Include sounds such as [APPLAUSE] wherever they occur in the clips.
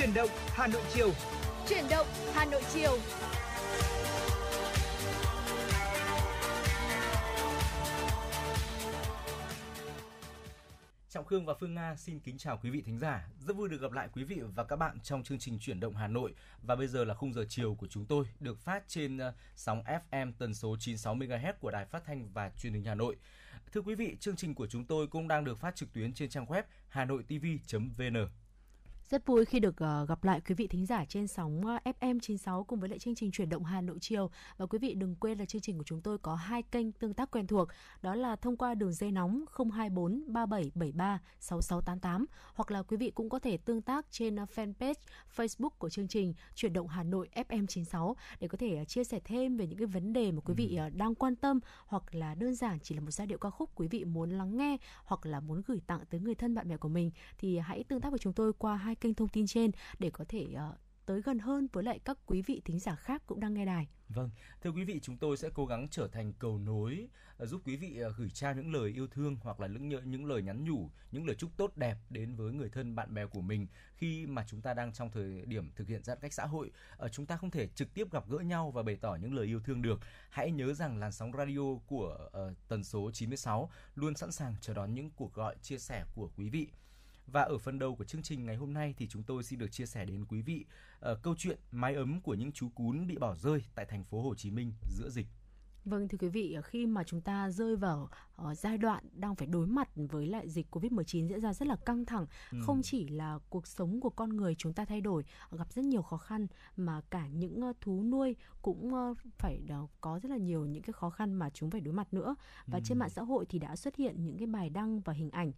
Chuyển động Hà Nội chiều. Chuyển động Hà Nội chiều. Trọng Khương và Phương Nga xin kính chào quý vị thính giả. Rất vui được gặp lại quý vị và các bạn trong chương trình Chuyển động Hà Nội và bây giờ là khung giờ chiều của chúng tôi được phát trên ờ, sóng FM tần số 96 MHz của Đài Phát thanh và Truyền hình Hà Nội. Thưa quý vị, chương trình của chúng tôi cũng đang được phát trực tuyến trên trang web hanoitv.vn. Rất vui khi được uh, gặp lại quý vị thính giả trên sóng uh, FM 96 cùng với lại chương trình chuyển động Hà Nội chiều. Và quý vị đừng quên là chương trình của chúng tôi có hai kênh tương tác quen thuộc, đó là thông qua đường dây nóng 024 3773 6688 hoặc là quý vị cũng có thể tương tác trên uh, fanpage Facebook của chương trình chuyển động Hà Nội FM 96 để có thể chia sẻ thêm về những cái vấn đề mà quý vị uh, đang quan tâm hoặc là đơn giản chỉ là một giai điệu ca khúc quý vị muốn lắng nghe hoặc là muốn gửi tặng tới người thân bạn bè của mình thì hãy tương tác với chúng tôi qua hai kênh thông tin trên để có thể uh, tới gần hơn với lại các quý vị thính giả khác cũng đang nghe đài. Vâng, thưa quý vị, chúng tôi sẽ cố gắng trở thành cầu nối ờ, giúp quý vị ờ, gửi trao những lời yêu thương hoặc là những những lời nhắn nhủ, những lời chúc tốt đẹp đến với người thân bạn bè của mình khi mà chúng ta đang trong thời điểm thực hiện giãn cách xã hội. Chúng ta không thể trực tiếp gặp gỡ nhau và bày tỏ những lời yêu thương được. Hãy nhớ rằng làn sóng radio của uh, tần số 96 luôn sẵn sàng chờ đón những cuộc gọi chia sẻ của quý vị. Và ở phần đầu của chương trình ngày hôm nay thì chúng tôi xin được chia sẻ đến quý vị uh, câu chuyện mái ấm của những chú cún bị bỏ rơi tại thành phố Hồ Chí Minh giữa dịch. Vâng thưa quý vị, khi mà chúng ta rơi vào uh, giai đoạn đang phải đối mặt với lại dịch Covid-19 diễn ra rất là căng thẳng, ừ. không chỉ là cuộc sống của con người chúng ta thay đổi, gặp rất nhiều khó khăn mà cả những uh, thú nuôi cũng uh, phải uh, có rất là nhiều những cái khó khăn mà chúng phải đối mặt nữa. Và ừ. trên mạng xã hội thì đã xuất hiện những cái bài đăng và hình ảnh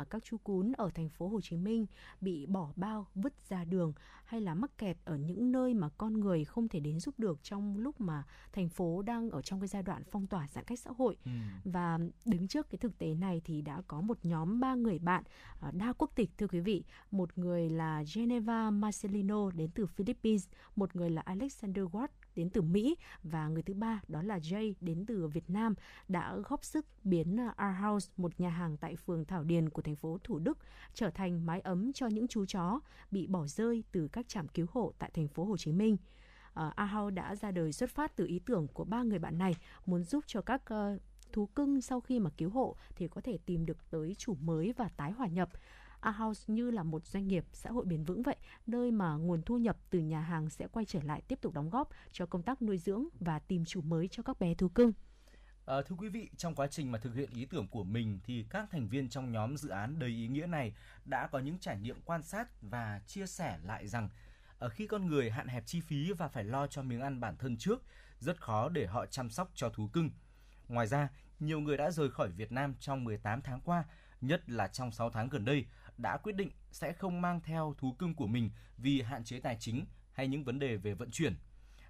uh, các chú cún ở thành phố Hồ Chí Minh bị bỏ bao vứt ra đường hay là mắc kẹt ở những nơi mà con người không thể đến giúp được trong lúc mà thành phố đang ở trong cái giai đoạn phong tỏa giãn cách xã hội. Ừ. và đứng trước cái thực tế này thì đã có một nhóm ba người bạn uh, đa quốc tịch thưa quý vị. Một người là Geneva Marcelino đến từ Philippines một người là Alexander Watt đến từ Mỹ và người thứ ba đó là Jay đến từ Việt Nam đã góp sức biến Our House, một nhà hàng tại phường Thảo Điền của thành phố Thủ Đức trở thành mái ấm cho những chú chó bị bỏ rơi từ các trạm cứu hộ tại thành phố Hồ Chí Minh Ờ, uh, Ahau đã ra đời xuất phát từ ý tưởng của ba người bạn này muốn giúp cho các uh, thú cưng sau khi mà cứu hộ thì có thể tìm được tới chủ mới và tái hòa nhập. A House như là một doanh nghiệp xã hội bền vững vậy, nơi mà nguồn thu nhập từ nhà hàng sẽ quay trở lại tiếp tục đóng góp cho công tác nuôi dưỡng và tìm chủ mới cho các bé thú cưng. À, thưa quý vị, trong quá trình mà thực hiện ý tưởng của mình thì các thành viên trong nhóm dự án đầy ý nghĩa này đã có những trải nghiệm quan sát và chia sẻ lại rằng khi con người hạn hẹp chi phí và phải lo cho miếng ăn bản thân trước, rất khó để họ chăm sóc cho thú cưng. Ngoài ra, nhiều người đã rời khỏi Việt Nam trong 18 tháng qua, nhất là trong 6 tháng gần đây, đã quyết định sẽ không mang theo thú cưng của mình vì hạn chế tài chính hay những vấn đề về vận chuyển.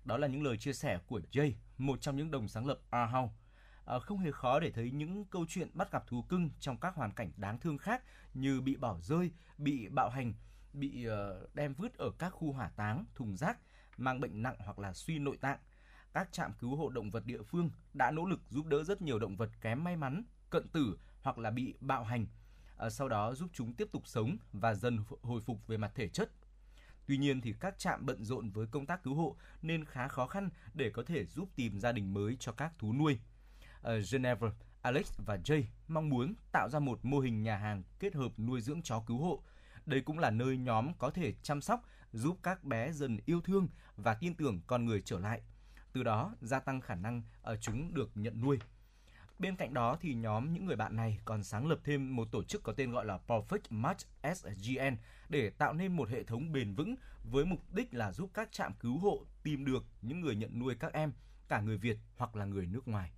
Đó là những lời chia sẻ của Jay, một trong những đồng sáng lập Our House. À, ờ, không hề khó để thấy những câu chuyện bắt gặp thú cưng trong các hoàn cảnh đáng thương khác như bị bỏ rơi, bị bạo hành, bị ờ, đem vứt ở các khu hỏa táng, thùng rác, mang bệnh nặng hoặc là suy nội tạng. Các trạm cứu hộ động vật địa phương đã nỗ lực giúp đỡ rất nhiều động vật kém may mắn, cận tử hoặc là bị bạo hành. Ờ, sau đó giúp chúng tiếp tục sống và dần hồi phục về mặt thể chất. Tuy nhiên thì các trạm bận rộn với công tác cứu hộ nên khá khó khăn để có thể giúp tìm gia đình mới cho các thú nuôi. Ở Geneva, Alex và Jay mong muốn tạo ra một mô hình nhà hàng kết hợp nuôi dưỡng chó cứu hộ đây cũng là nơi nhóm có thể chăm sóc, giúp các bé dần yêu thương và tin tưởng con người trở lại. Từ đó gia tăng khả năng ở chúng được nhận nuôi. Bên cạnh đó thì nhóm những người bạn này còn sáng lập thêm một tổ chức có tên gọi là Perfect Match SGN để tạo nên một hệ thống bền vững với mục đích là giúp các trạm cứu hộ tìm được những người nhận nuôi các em, cả người Việt hoặc là người nước ngoài.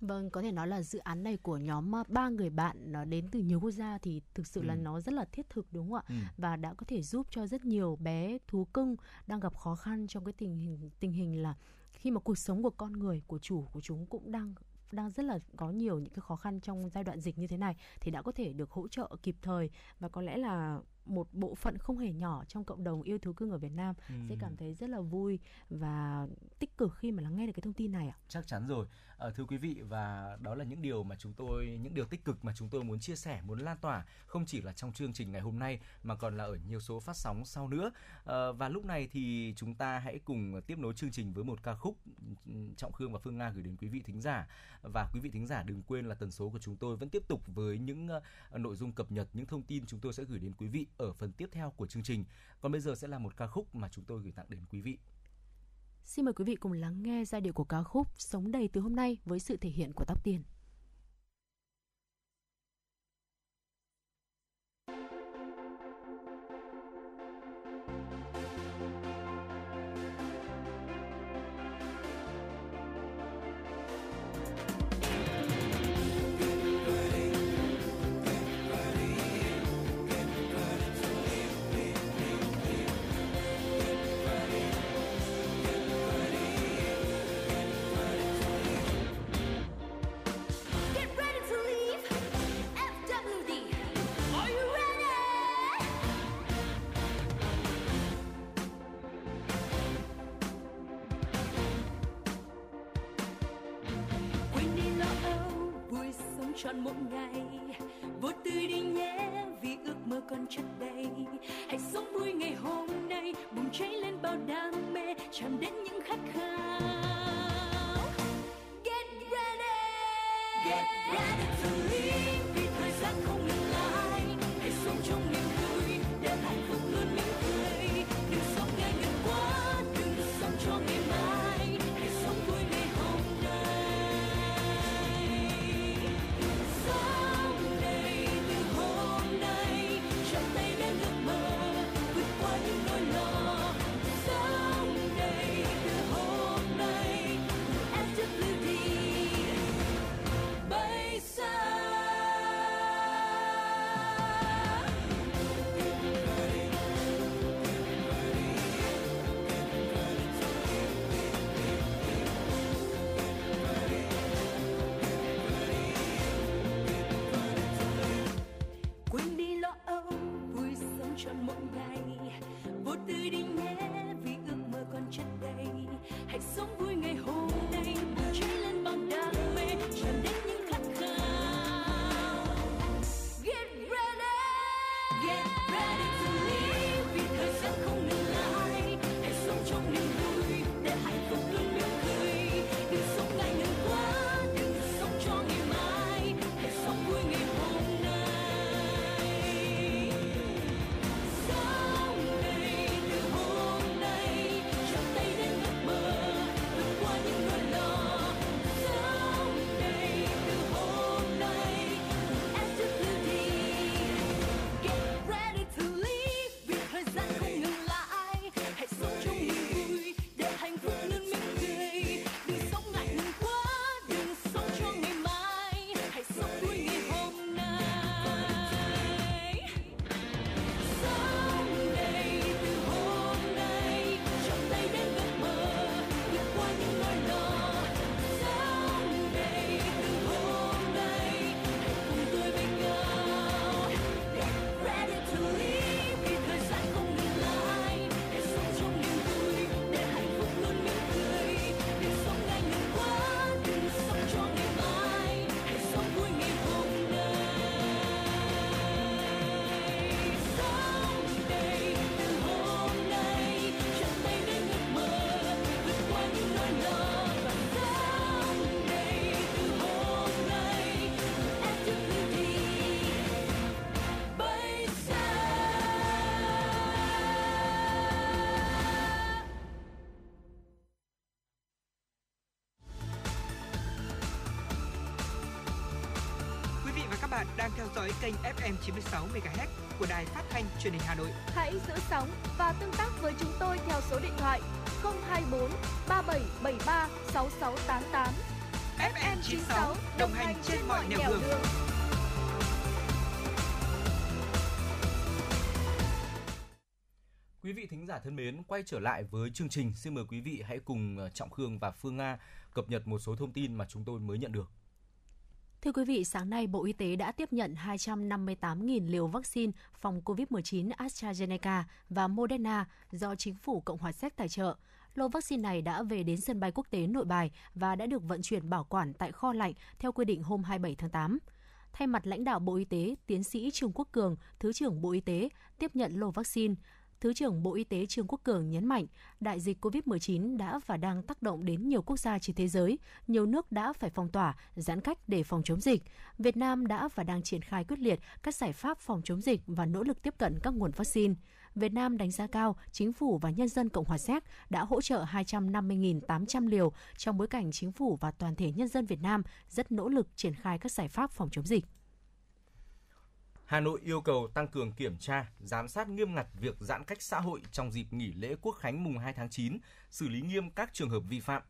Vâng, có thể nói là dự án này của nhóm ba người bạn nó đến từ nhiều quốc gia thì thực sự ừ. là nó rất là thiết thực đúng không ạ? Ừ. Và đã có thể giúp cho rất nhiều bé thú cưng đang gặp khó khăn trong cái tình hình tình hình là khi mà cuộc sống của con người của chủ của chúng cũng đang đang rất là có nhiều những cái khó khăn trong giai đoạn dịch như thế này thì đã có thể được hỗ trợ kịp thời và có lẽ là một bộ phận không hề nhỏ trong cộng đồng yêu thú cưng ở Việt Nam ừ. sẽ cảm thấy rất là vui và tích cực khi mà lắng nghe được cái thông tin này ạ. Chắc chắn rồi. À, thưa quý vị và đó là những điều mà chúng tôi những điều tích cực mà chúng tôi muốn chia sẻ, muốn lan tỏa không chỉ là trong chương trình ngày hôm nay mà còn là ở nhiều số phát sóng sau nữa. À, và lúc này thì chúng ta hãy cùng tiếp nối chương trình với một ca khúc Trọng Khương và Phương Nga gửi đến quý vị thính giả và quý vị thính giả đừng quên là tần số của chúng tôi vẫn tiếp tục với những uh, nội dung cập nhật những thông tin chúng tôi sẽ gửi đến quý vị ở phần tiếp theo của chương trình. Còn bây giờ sẽ là một ca khúc mà chúng tôi gửi tặng đến quý vị. Xin mời quý vị cùng lắng nghe giai điệu của ca khúc Sống đầy từ hôm nay với sự thể hiện của Tóc Tiền. Đang theo dõi kênh FM 96 MHz của đài phát thanh truyền hình Hà Nội. Hãy giữ sóng và tương tác với chúng tôi theo số điện thoại 024 3773 6688. FM 96 đồng hành trên mọi nẻo đường. đường. Quý vị thính giả thân mến, quay trở lại với chương trình, xin mời quý vị hãy cùng ờ, Trọng Khương và Phương Nga cập nhật một số thông tin mà chúng tôi mới nhận được. Thưa quý vị, sáng nay Bộ Y tế đã tiếp nhận 258.000 liều vaccine phòng COVID-19 AstraZeneca và Moderna do chính phủ Cộng hòa Séc tài trợ. Lô vaccine này đã về đến sân bay quốc tế Nội Bài và đã được vận chuyển bảo quản tại kho lạnh theo quy định hôm 27 tháng 8. Thay mặt lãnh đạo Bộ Y tế, tiến sĩ Trương Quốc Cường, Thứ trưởng Bộ Y tế, tiếp nhận lô vaccine. Thứ trưởng Bộ Y tế Trương Quốc Cường nhấn mạnh, đại dịch COVID-19 đã và đang tác động đến nhiều quốc gia trên thế giới, nhiều nước đã phải phong tỏa, giãn cách để phòng chống dịch. Việt Nam đã và đang triển khai quyết liệt các giải pháp phòng chống dịch và nỗ lực tiếp cận các nguồn vaccine. Việt Nam đánh giá cao chính phủ và nhân dân Cộng hòa Séc đã hỗ trợ 250.800 liều trong bối cảnh chính phủ và toàn thể nhân dân Việt Nam rất nỗ lực triển khai các giải pháp phòng chống dịch. Hà Nội yêu cầu tăng cường kiểm tra, giám sát nghiêm ngặt việc giãn cách xã hội trong dịp nghỉ lễ Quốc khánh mùng 2 tháng 9, xử lý nghiêm các trường hợp vi phạm.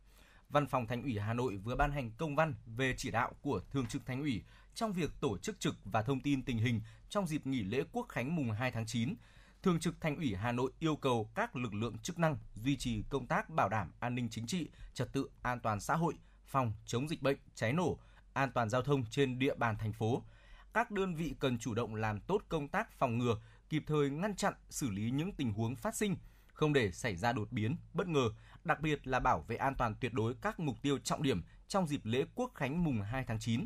Văn phòng Thành ủy Hà Nội vừa ban hành công văn về chỉ đạo của Thường trực Thành ủy trong việc tổ chức trực và thông tin tình hình trong dịp nghỉ lễ Quốc khánh mùng 2 tháng 9. Thường trực Thành ủy Hà Nội yêu cầu các lực lượng chức năng duy trì công tác bảo đảm an ninh chính trị, trật tự an toàn xã hội, phòng chống dịch bệnh, cháy nổ, an toàn giao thông trên địa bàn thành phố. Các đơn vị cần chủ động làm tốt công tác phòng ngừa, kịp thời ngăn chặn, xử lý những tình huống phát sinh, không để xảy ra đột biến, bất ngờ, đặc biệt là bảo vệ an toàn tuyệt đối các mục tiêu trọng điểm trong dịp lễ Quốc khánh mùng 2 tháng 9.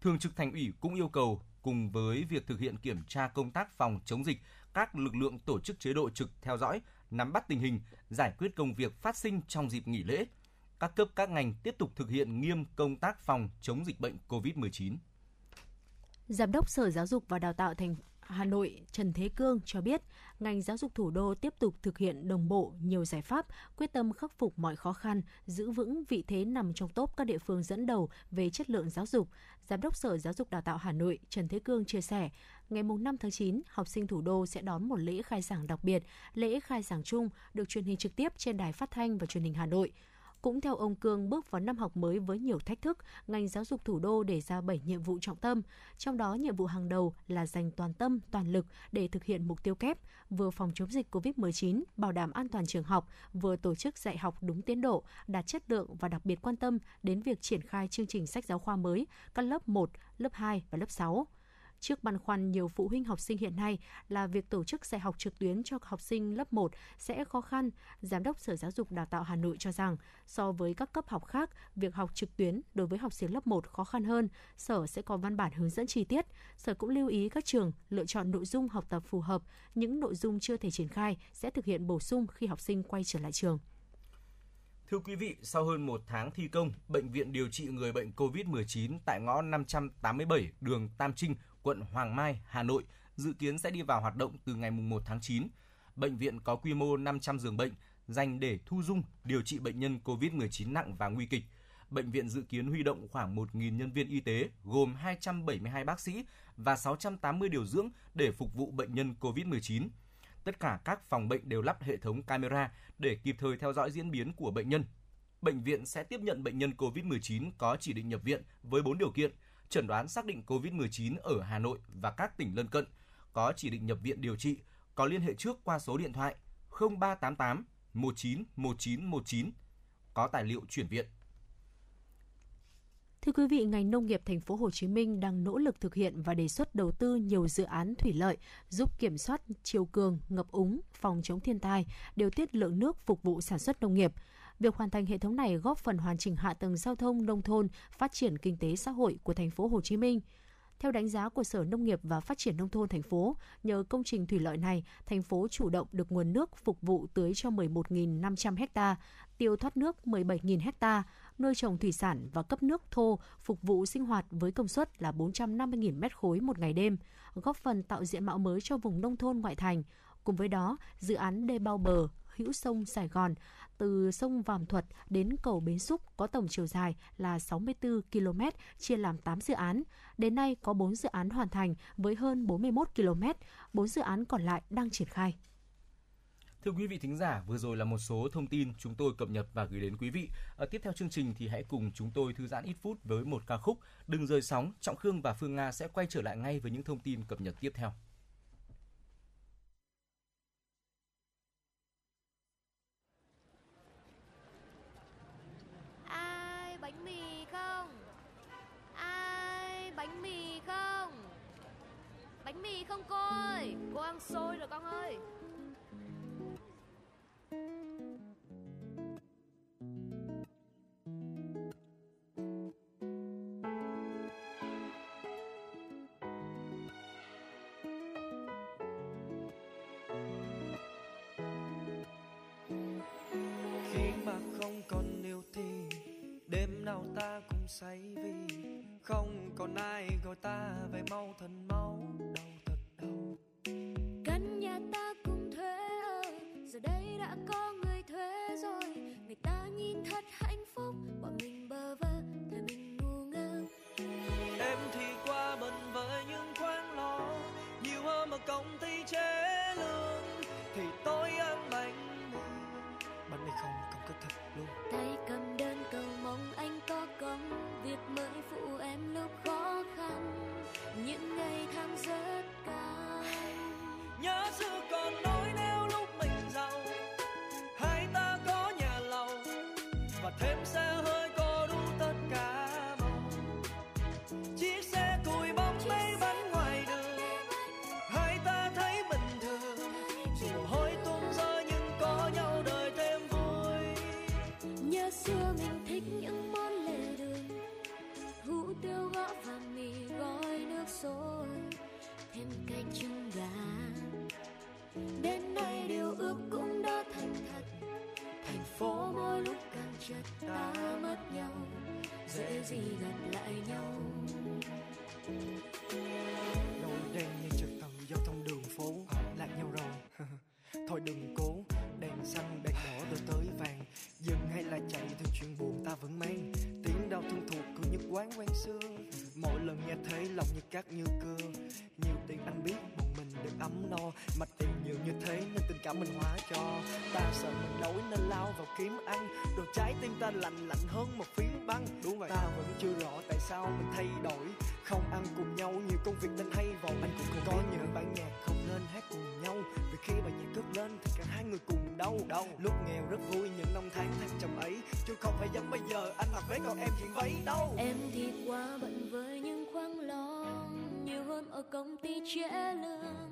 Thường trực Thành ủy cũng yêu cầu cùng với việc thực hiện kiểm tra công tác phòng chống dịch, các lực lượng tổ chức chế độ trực theo dõi, nắm bắt tình hình, giải quyết công việc phát sinh trong dịp nghỉ lễ. Các cấp các ngành tiếp tục thực hiện nghiêm công tác phòng chống dịch bệnh COVID-19. Giám đốc Sở Giáo dục và Đào tạo thành Hà Nội Trần Thế Cương cho biết, ngành giáo dục thủ đô tiếp tục thực hiện đồng bộ nhiều giải pháp, quyết tâm khắc phục mọi khó khăn, giữ vững vị thế nằm trong top các địa phương dẫn đầu về chất lượng giáo dục. Giám đốc Sở Giáo dục Đào tạo Hà Nội Trần Thế Cương chia sẻ, ngày 5 tháng 9, học sinh thủ đô sẽ đón một lễ khai giảng đặc biệt, lễ khai giảng chung được truyền hình trực tiếp trên đài phát thanh và truyền hình Hà Nội. Cũng theo ông Cương, bước vào năm học mới với nhiều thách thức, ngành giáo dục thủ đô đề ra 7 nhiệm vụ trọng tâm, trong đó nhiệm vụ hàng đầu là dành toàn tâm, toàn lực để thực hiện mục tiêu kép, vừa phòng chống dịch COVID-19, bảo đảm an toàn trường học, vừa tổ chức dạy học đúng tiến độ, đạt chất lượng và đặc biệt quan tâm đến việc triển khai chương trình sách giáo khoa mới các lớp 1, lớp 2 và lớp 6. Trước băn khoăn nhiều phụ huynh học sinh hiện nay là việc tổ chức dạy học trực tuyến cho học sinh lớp 1 sẽ khó khăn, Giám đốc Sở Giáo dục Đào tạo Hà Nội cho rằng so với các cấp học khác, việc học trực tuyến đối với học sinh lớp 1 khó khăn hơn, Sở sẽ có văn bản hướng dẫn chi tiết. Sở cũng lưu ý các trường lựa chọn nội dung học tập phù hợp, những nội dung chưa thể triển khai sẽ thực hiện bổ sung khi học sinh quay trở lại trường. Thưa quý vị, sau hơn một tháng thi công, Bệnh viện điều trị người bệnh COVID-19 tại ngõ 587 đường Tam Trinh, quận Hoàng Mai, Hà Nội dự kiến sẽ đi vào hoạt động từ ngày 1 tháng 9. Bệnh viện có quy mô 500 giường bệnh dành để thu dung điều trị bệnh nhân COVID-19 nặng và nguy kịch. Bệnh viện dự kiến huy động khoảng 1.000 nhân viên y tế, gồm 272 bác sĩ và 680 điều dưỡng để phục vụ bệnh nhân COVID-19. Tất cả các phòng bệnh đều lắp hệ thống camera để kịp thời theo dõi diễn biến của bệnh nhân. Bệnh viện sẽ tiếp nhận bệnh nhân COVID-19 có chỉ định nhập viện với 4 điều kiện – chẩn đoán xác định COVID-19 ở Hà Nội và các tỉnh lân cận, có chỉ định nhập viện điều trị, có liên hệ trước qua số điện thoại 0388 19 19 19, có tài liệu chuyển viện. Thưa quý vị, ngành nông nghiệp thành phố Hồ Chí Minh đang nỗ lực thực hiện và đề xuất đầu tư nhiều dự án thủy lợi giúp kiểm soát chiều cường, ngập úng, phòng chống thiên tai, điều tiết lượng nước phục vụ sản xuất nông nghiệp. Việc hoàn thành hệ thống này góp phần hoàn chỉnh hạ tầng giao thông nông thôn, phát triển kinh tế xã hội của thành phố Hồ Chí Minh. Theo đánh giá của Sở Nông nghiệp và Phát triển Nông thôn thành phố, nhờ công trình thủy lợi này, thành phố chủ động được nguồn nước phục vụ tưới cho 11.500 ha, tiêu thoát nước 17.000 ha, nuôi trồng thủy sản và cấp nước thô phục vụ sinh hoạt với công suất là 450.000 m khối một ngày đêm, góp phần tạo diện mạo mới cho vùng nông thôn ngoại thành. Cùng với đó, dự án đê bao bờ hữu sông Sài Gòn từ sông Vàm Thuật đến cầu Bến Xúc có tổng chiều dài là 64 km, chia làm 8 dự án. Đến nay có 4 dự án hoàn thành với hơn 41 km, 4 dự án còn lại đang triển khai. Thưa quý vị thính giả, vừa rồi là một số thông tin chúng tôi cập nhật và gửi đến quý vị. Ở tiếp theo chương trình thì hãy cùng chúng tôi thư giãn ít phút với một ca khúc Đừng rời sóng. Trọng Khương và Phương Nga sẽ quay trở lại ngay với những thông tin cập nhật tiếp theo. Không cô ơi Cô ăn xôi rồi con ơi. Khi không còn thì đêm nào ta cũng say vì không còn ai gọi ta về mau thân Dễ gì gặp lại nhau? Đôi đen như trật tự giao thông đường phố, lạc nhau rồi. [LAUGHS] Thôi đừng cố, đèn xanh, đèn đỏ rồi tới vàng. Dừng hay là chạy thì chuyện buồn ta vẫn mang. Tiếng đau thương thuộc của những quán quen xưa. Mỗi lần nghe thấy lòng như cát như cưa. Nhiều tiền anh biết một mình được ấm no. Mà tiền nhiều như thế nên tình cảm mình hóa cho. Ta sợ mình đói nên lao vào kiếm ăn. Đồ trái tim ta lạnh lạnh hơn một phi đổi. Không ăn cùng nhau nhiều công việc nên hay vội anh cũng không có những bản nhạc không nên hát cùng nhau. Vì khi bài nhạc cất lên thì cả hai người cùng đau. Đau. Lúc nghèo rất vui những năm tháng thăng trầm ấy. Chứ không phải giống bây giờ anh mặc vé còn em chuyện váy đâu Em thì quá bận với những khoáng lo Nhiều hơn ở công ty trễ lương.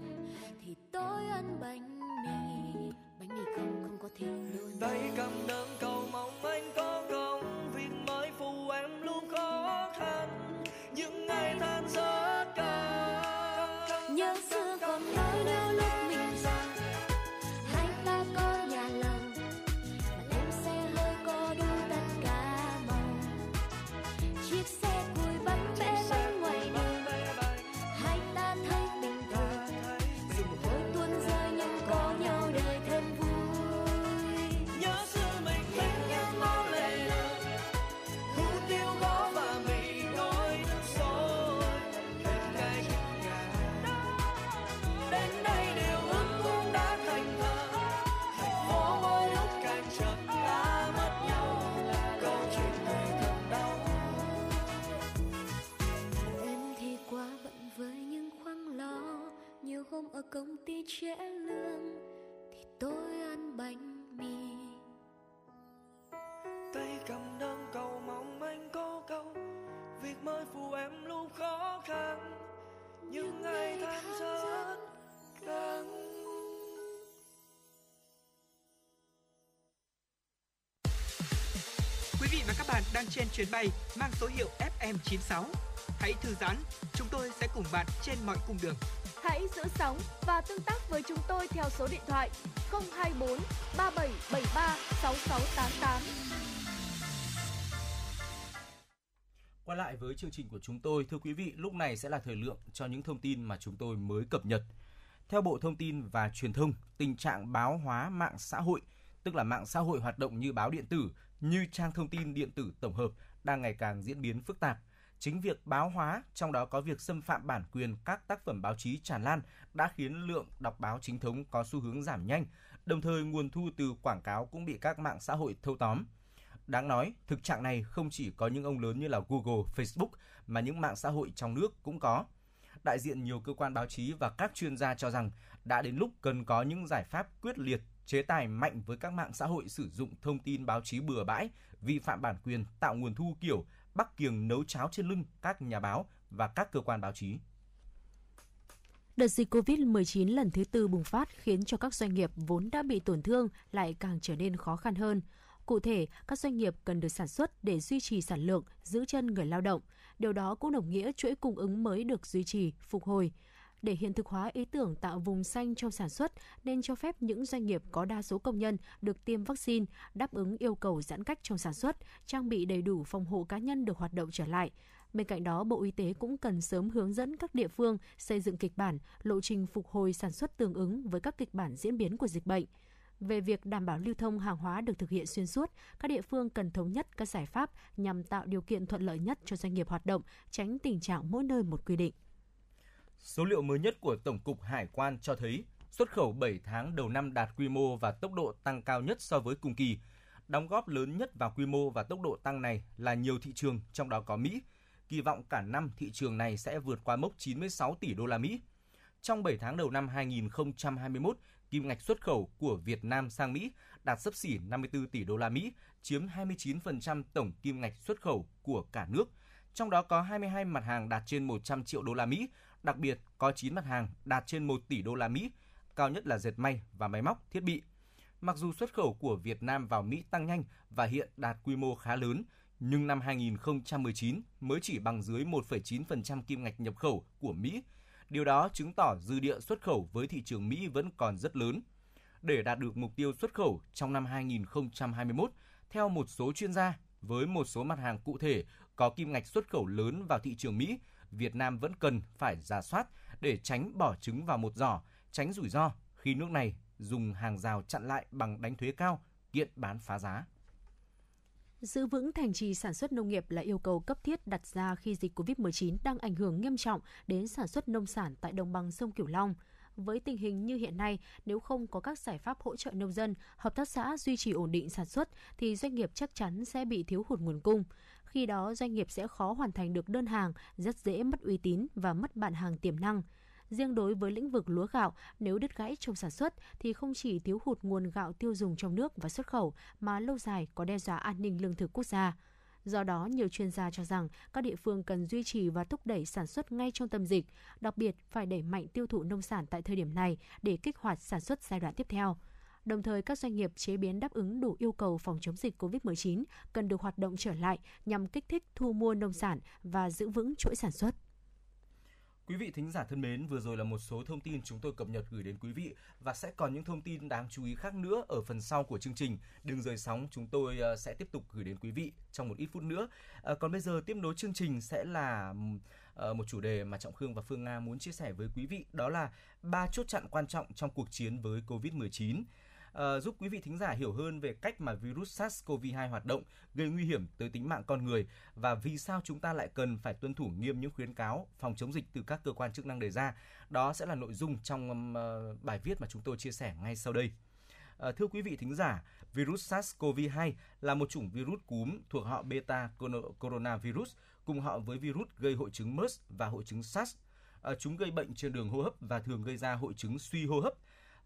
Thì tôi ăn bánh ở công ty trễ lương Thì tôi ăn bánh mì tay cầm đơn cầu mong anh có câu việc mới phụ em lúc khó khăn những ngày tháng rất căng Quý vị và các bạn đang trên chuyến bay mang số hiệu FM96. Hãy thư giãn, chúng tôi sẽ cùng bạn trên mọi cung đường. Hãy giữ sóng và tương tác với chúng tôi theo số điện thoại 024 3773 6688. Quay lại với chương trình của chúng tôi, thưa quý vị, lúc này sẽ là thời lượng cho những thông tin mà chúng tôi mới cập nhật. Theo Bộ Thông tin và Truyền thông, tình trạng báo hóa mạng xã hội, tức là mạng xã hội hoạt động như báo điện tử, như trang thông tin điện tử tổng hợp đang ngày càng diễn biến phức tạp. Chính việc báo hóa, trong đó có việc xâm phạm bản quyền các tác phẩm báo chí tràn lan đã khiến lượng đọc báo chính thống có xu hướng giảm nhanh, đồng thời nguồn thu từ quảng cáo cũng bị các mạng xã hội thâu tóm. Đáng nói, thực trạng này không chỉ có những ông lớn như là Google, Facebook mà những mạng xã hội trong nước cũng có. Đại diện nhiều cơ quan báo chí và các chuyên gia cho rằng đã đến lúc cần có những giải pháp quyết liệt, chế tài mạnh với các mạng xã hội sử dụng thông tin báo chí bừa bãi, vi phạm bản quyền, tạo nguồn thu kiểu bắc kiềng nấu cháo trên lưng các nhà báo và các cơ quan báo chí. Đợt dịch COVID-19 lần thứ tư bùng phát khiến cho các doanh nghiệp vốn đã bị tổn thương lại càng trở nên khó khăn hơn. Cụ thể, các doanh nghiệp cần được sản xuất để duy trì sản lượng, giữ chân người lao động. Điều đó cũng đồng nghĩa chuỗi cung ứng mới được duy trì, phục hồi. Để hiện thực hóa ý tưởng tạo vùng xanh trong sản xuất, nên cho phép những doanh nghiệp có đa số công nhân được tiêm vaccine, đáp ứng yêu cầu giãn cách trong sản xuất, trang bị đầy đủ phòng hộ cá nhân được hoạt động trở lại. Bên cạnh đó, Bộ Y tế cũng cần sớm hướng dẫn các địa phương xây dựng kịch bản, lộ trình phục hồi sản xuất tương ứng với các kịch bản diễn biến của dịch bệnh. Về việc đảm bảo lưu thông hàng hóa được thực hiện xuyên suốt, các địa phương cần thống nhất các giải pháp nhằm tạo điều kiện thuận lợi nhất cho doanh nghiệp hoạt động, tránh tình trạng mỗi nơi một quy định. Số liệu mới nhất của Tổng cục Hải quan cho thấy xuất khẩu 7 tháng đầu năm đạt quy mô và tốc độ tăng cao nhất so với cùng kỳ. Đóng góp lớn nhất vào quy mô và tốc độ tăng này là nhiều thị trường, trong đó có Mỹ. Kỳ vọng cả năm thị trường này sẽ vượt qua mốc 96 tỷ đô la Mỹ. Trong 7 tháng đầu năm 2021, kim ngạch xuất khẩu của Việt Nam sang Mỹ đạt sấp xỉ 54 tỷ đô la Mỹ, chiếm 29% tổng kim ngạch xuất khẩu của cả nước. Trong đó có 22 mặt hàng đạt trên 100 triệu đô la Mỹ, đặc biệt có 9 mặt hàng đạt trên 1 tỷ đô la Mỹ, cao nhất là dệt may và máy móc, thiết bị. Mặc dù xuất khẩu của Việt Nam vào Mỹ tăng nhanh và hiện đạt quy mô khá lớn, nhưng năm 2019 mới chỉ bằng dưới 1,9% kim ngạch nhập khẩu của Mỹ. Điều đó chứng tỏ dư địa xuất khẩu với thị trường Mỹ vẫn còn rất lớn. Để đạt được mục tiêu xuất khẩu trong năm 2021, theo một số chuyên gia, với một số mặt hàng cụ thể có kim ngạch xuất khẩu lớn vào thị trường Mỹ, Việt Nam vẫn cần phải giả soát để tránh bỏ trứng vào một giỏ, tránh rủi ro khi nước này dùng hàng rào chặn lại bằng đánh thuế cao, kiện bán phá giá. Giữ vững thành trì sản xuất nông nghiệp là yêu cầu cấp thiết đặt ra khi dịch COVID-19 đang ảnh hưởng nghiêm trọng đến sản xuất nông sản tại đồng bằng sông Cửu Long. Với tình hình như hiện nay, nếu không có các giải pháp hỗ trợ nông dân, hợp tác xã duy trì ổn định sản xuất thì doanh nghiệp chắc chắn sẽ bị thiếu hụt nguồn cung. Khi đó doanh nghiệp sẽ khó hoàn thành được đơn hàng, rất dễ mất uy tín và mất bạn hàng tiềm năng. Riêng đối với lĩnh vực lúa gạo, nếu đứt gãy trong sản xuất thì không chỉ thiếu hụt nguồn gạo tiêu dùng trong nước và xuất khẩu mà lâu dài có đe dọa an ninh lương thực quốc gia. Do đó, nhiều chuyên gia cho rằng các địa phương cần duy trì và thúc đẩy sản xuất ngay trong tâm dịch, đặc biệt phải đẩy mạnh tiêu thụ nông sản tại thời điểm này để kích hoạt sản xuất giai đoạn tiếp theo. Đồng thời, các doanh nghiệp chế biến đáp ứng đủ yêu cầu phòng chống dịch COVID-19 cần được hoạt động trở lại nhằm kích thích thu mua nông sản và giữ vững chuỗi sản xuất. Quý vị thính giả thân mến, vừa rồi là một số thông tin chúng tôi cập nhật gửi đến quý vị và sẽ còn những thông tin đáng chú ý khác nữa ở phần sau của chương trình. Đừng rời sóng, chúng tôi ờ, sẽ tiếp tục gửi đến quý vị trong một ít phút nữa. À, còn bây giờ tiếp nối chương trình sẽ là ờ, một chủ đề mà Trọng Khương và Phương Nga muốn chia sẻ với quý vị, đó là ba chốt chặn quan trọng trong cuộc chiến với Covid-19 uh, giúp quý vị thính giả hiểu hơn về cách mà virus SARS-CoV-2 hoạt động, gây nguy hiểm tới tính mạng con người và vì sao chúng ta lại cần phải tuân thủ nghiêm những khuyến cáo phòng chống dịch từ các cơ quan chức năng đề ra. Đó sẽ là nội dung trong uh, bài viết mà chúng tôi chia sẻ ngay sau đây. À, thưa quý vị thính giả, virus SARS-CoV-2 là một chủng virus cúm thuộc họ beta coronavirus, cùng họ với virus gây hội chứng MERS và hội chứng SARS. À, chúng gây bệnh trên đường hô hấp và thường gây ra hội chứng suy hô hấp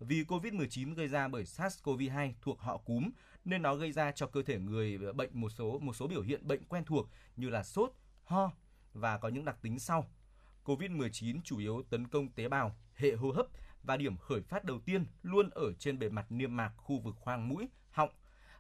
vì COVID-19 gây ra bởi SARS-CoV-2 thuộc họ cúm nên nó gây ra cho cơ thể người bệnh một số một số biểu hiện bệnh quen thuộc như là sốt, ho và có những đặc tính sau. COVID-19 chủ yếu tấn công tế bào, hệ hô hấp và điểm khởi phát đầu tiên luôn ở trên bề mặt niêm mạc khu vực khoang mũi, họng.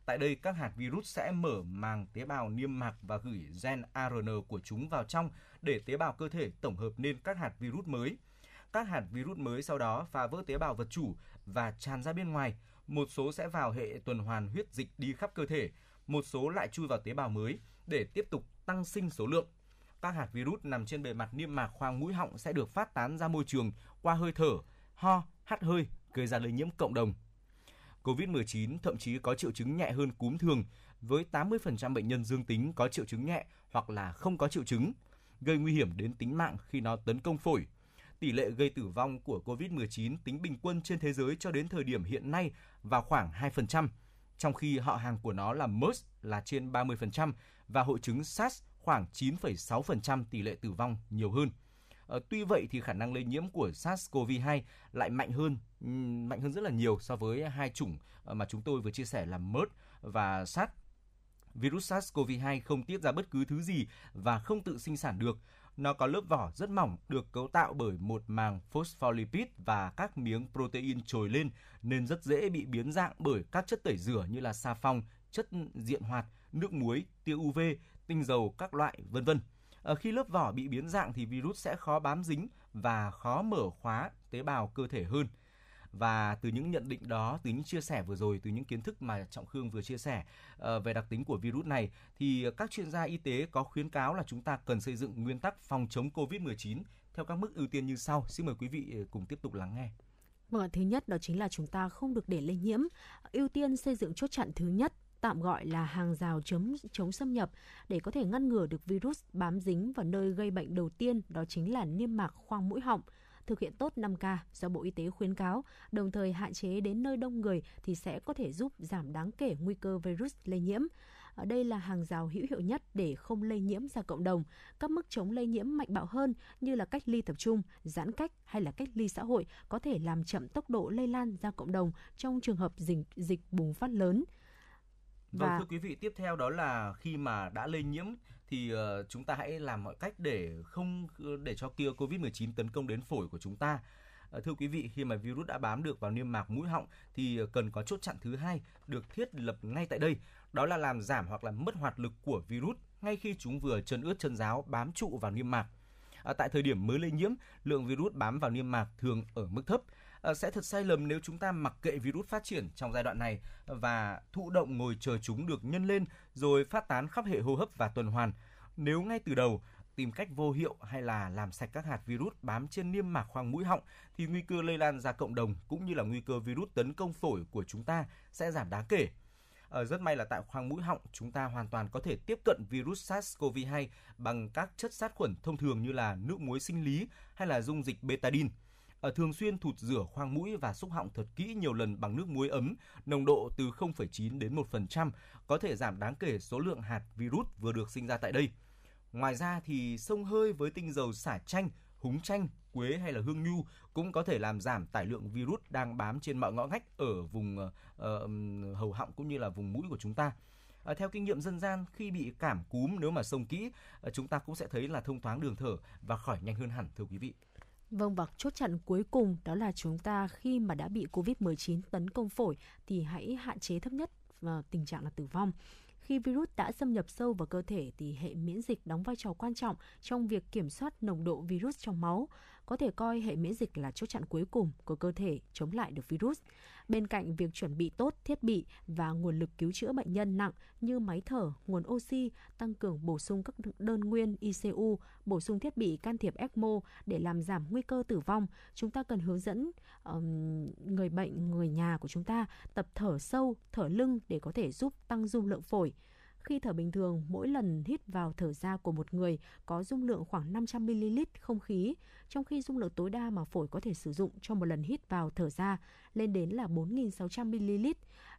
Tại đây, các hạt virus sẽ mở màng tế bào niêm mạc và gửi gen ARN của chúng vào trong để tế bào cơ thể tổng hợp nên các hạt virus mới – các hạt virus mới sau đó phá vỡ tế bào vật chủ và tràn ra bên ngoài. Một số sẽ vào hệ tuần hoàn huyết dịch đi khắp cơ thể, một số lại chui vào tế bào mới để tiếp tục tăng sinh số lượng. Các hạt virus nằm trên bề mặt niêm mạc khoang mũi họng sẽ được phát tán ra môi trường qua hơi thở, ho, hắt hơi, gây ra lây nhiễm cộng đồng. COVID-19 thậm chí có triệu chứng nhẹ hơn cúm thường, với 80% bệnh nhân dương tính có triệu chứng nhẹ hoặc là không có triệu chứng, gây nguy hiểm đến tính mạng khi nó tấn công phổi, tỷ lệ gây tử vong của COVID-19 tính bình quân trên thế giới cho đến thời điểm hiện nay vào khoảng 2%, trong khi họ hàng của nó là MERS là trên 30% và hội chứng SARS khoảng 9,6% tỷ lệ tử vong nhiều hơn. Ờ, tuy vậy thì khả năng lây nhiễm của SARS-CoV-2 lại mạnh hơn mạnh hơn rất là nhiều so với hai chủng ờ, mà chúng tôi vừa chia sẻ là MERS và SARS. Virus SARS-CoV-2 không tiết ra bất cứ thứ gì và không tự sinh sản được nó có lớp vỏ rất mỏng, được cấu tạo bởi một màng phospholipid và các miếng protein trồi lên nên rất dễ bị biến dạng bởi các chất tẩy rửa như là xà phòng, chất diện hoạt, nước muối, tia UV, tinh dầu các loại vân vân. Ở khi lớp vỏ bị biến dạng thì virus sẽ khó bám dính và khó mở khóa tế bào cơ thể hơn. Và từ những nhận định đó, từ những chia sẻ vừa rồi, từ những kiến thức mà Trọng Khương vừa chia sẻ ờ, về đặc tính của virus này, thì các chuyên gia y tế có khuyến cáo là chúng ta cần xây dựng nguyên tắc phòng chống COVID-19 theo các mức ưu tiên như sau. Xin mời quý vị ờ, cùng tiếp tục lắng nghe. Vâng, thứ nhất đó chính là chúng ta không được để lây nhiễm. Ưu tiên xây dựng chốt chặn thứ nhất tạm gọi là hàng rào chống chống xâm nhập để có thể ngăn ngừa được virus bám dính vào nơi gây bệnh đầu tiên đó chính là niêm mạc khoang mũi họng thực hiện tốt 5K do Bộ Y tế khuyến cáo, đồng thời hạn chế đến nơi đông người thì sẽ có thể giúp giảm đáng kể nguy cơ virus lây nhiễm. Ở đây là hàng rào hữu hiệu nhất để không lây nhiễm ra cộng đồng. Các mức chống lây nhiễm mạnh bạo hơn như là cách ly tập trung, giãn cách hay là cách ly xã hội có thể làm chậm tốc độ lây lan ra cộng đồng trong trường hợp dịch, dịch bùng phát lớn. Vâng và... thưa quý vị, tiếp theo đó là khi mà đã lây nhiễm thì uh, chúng ta hãy làm mọi cách để không để cho kia Covid-19 tấn công đến phổi của chúng ta. Uh, thưa quý vị, khi mà virus đã bám được vào niêm mạc mũi họng thì cần có chốt chặn thứ hai được thiết lập ngay tại đây, đó là làm giảm hoặc là mất hoạt lực của virus ngay khi chúng vừa chân ướt chân giáo bám trụ vào niêm mạc. À, tại thời điểm mới lây nhiễm, lượng virus bám vào niêm mạc thường ở mức thấp. Ờ, sẽ thật sai lầm nếu chúng ta mặc kệ virus phát triển trong giai đoạn này và thụ động ngồi chờ chúng được nhân lên rồi phát tán khắp hệ hô hấp và tuần hoàn. Nếu ngay từ đầu tìm cách vô hiệu hay là làm sạch các hạt virus bám trên niêm mạc khoang mũi họng thì nguy cơ lây lan ra cộng đồng cũng như là nguy cơ virus tấn công phổi của chúng ta sẽ giảm đáng kể. Ở ờ, rất may là tại khoang mũi họng chúng ta hoàn toàn có thể tiếp cận virus SARS-CoV-2 bằng các chất sát khuẩn thông thường như là nước muối sinh lý hay là dung dịch betadine. Ờ, thường xuyên thụt rửa khoang mũi và xúc họng thật kỹ nhiều lần bằng nước muối ấm, nồng độ từ 0,9 đến 1% có thể giảm đáng kể số lượng hạt virus vừa được sinh ra tại đây. Ngoài ra thì sông hơi với tinh dầu xả chanh, húng chanh, quế hay là hương nhu cũng có thể làm giảm tải lượng virus đang bám trên mọi ngõ ngách ở vùng uh, hầu họng cũng như là vùng mũi của chúng ta. À, theo kinh nghiệm dân gian, khi bị cảm cúm nếu mà sông kỹ, chúng ta cũng sẽ thấy là thông thoáng đường thở và khỏi nhanh hơn hẳn thưa quý vị. Vâng và chốt chặn cuối cùng đó là chúng ta khi mà đã bị Covid-19 tấn công phổi thì hãy hạn chế thấp nhất và tình trạng là tử vong. Khi virus đã xâm nhập sâu vào cơ thể thì hệ miễn dịch đóng vai trò quan trọng trong việc kiểm soát nồng độ virus trong máu có thể coi hệ miễn dịch là chốt chặn cuối cùng của cơ thể chống lại được virus. Bên cạnh việc chuẩn bị tốt thiết bị và nguồn lực cứu chữa bệnh nhân nặng như máy thở, nguồn oxy, tăng cường bổ sung các đơn nguyên ICU, bổ sung thiết bị can thiệp ECMO để làm giảm nguy cơ tử vong, chúng ta cần hướng dẫn um, người bệnh, người nhà của chúng ta tập thở sâu, thở lưng để có thể giúp tăng dung lượng phổi. Khi thở bình thường, mỗi lần hít vào thở ra của một người có dung lượng khoảng 500ml không khí, trong khi dung lượng tối đa mà phổi có thể sử dụng cho một lần hít vào thở ra lên đến là 4.600ml.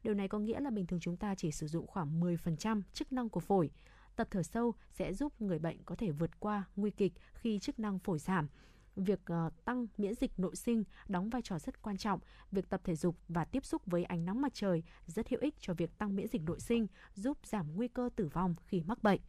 Điều này có nghĩa là bình thường chúng ta chỉ sử dụng khoảng 10% chức năng của phổi. Tập thở sâu sẽ giúp người bệnh có thể vượt qua nguy kịch khi chức năng phổi giảm việc ờ, tăng miễn dịch nội sinh đóng vai trò rất quan trọng. Việc tập thể dục và tiếp xúc với ánh nắng mặt trời rất hữu ích cho việc tăng miễn dịch nội sinh, giúp giảm nguy cơ tử vong khi mắc bệnh.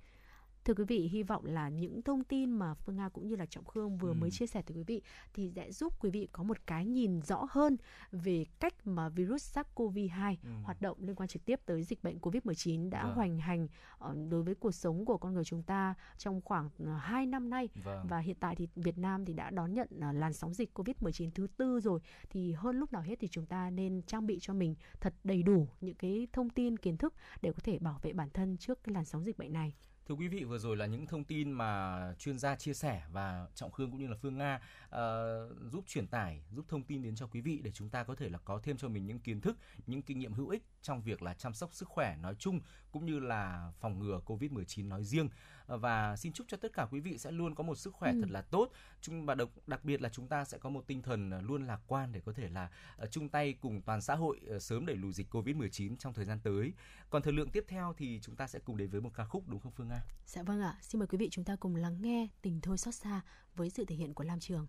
Thưa quý vị, hy vọng là những thông tin mà Phương Nga cũng như là Trọng Khương vừa ừ. mới chia sẻ tới quý vị thì sẽ giúp quý vị có một cái nhìn rõ hơn về cách mà virus SARS-CoV-2 ừ. hoạt động liên quan trực tiếp tới dịch bệnh COVID-19 đã vâng. hoành hành ờ, đối với cuộc sống của con người chúng ta trong khoảng 2 ờ, năm nay vâng. và hiện tại thì Việt Nam thì đã đón nhận ờ, làn sóng dịch COVID-19 thứ tư rồi thì hơn lúc nào hết thì chúng ta nên trang bị cho mình thật đầy đủ những cái thông tin kiến thức để có thể bảo vệ bản thân trước cái làn sóng dịch bệnh này. Thưa quý vị, vừa rồi là những thông tin mà chuyên gia chia sẻ và Trọng Khương cũng như là Phương Nga uh, giúp truyền tải, giúp thông tin đến cho quý vị để chúng ta có thể là có thêm cho mình những kiến thức, những kinh nghiệm hữu ích trong việc là chăm sóc sức khỏe nói chung cũng như là phòng ngừa Covid-19 nói riêng và xin chúc cho tất cả quý vị sẽ luôn có một sức khỏe ừ. thật là tốt chung và đặc, đặc biệt là chúng ta sẽ có một tinh thần ờ, luôn lạc quan để có thể là chung tay cùng toàn xã hội sớm đẩy lùi dịch Covid-19 trong thời gian tới. Còn thời lượng tiếp theo thì chúng ta sẽ cùng đến với một ca khúc đúng không Phương Nga? Dạ vâng ạ, xin mời quý vị chúng ta cùng lắng nghe Tình thôi xót xa với sự thể hiện của Lam Trường.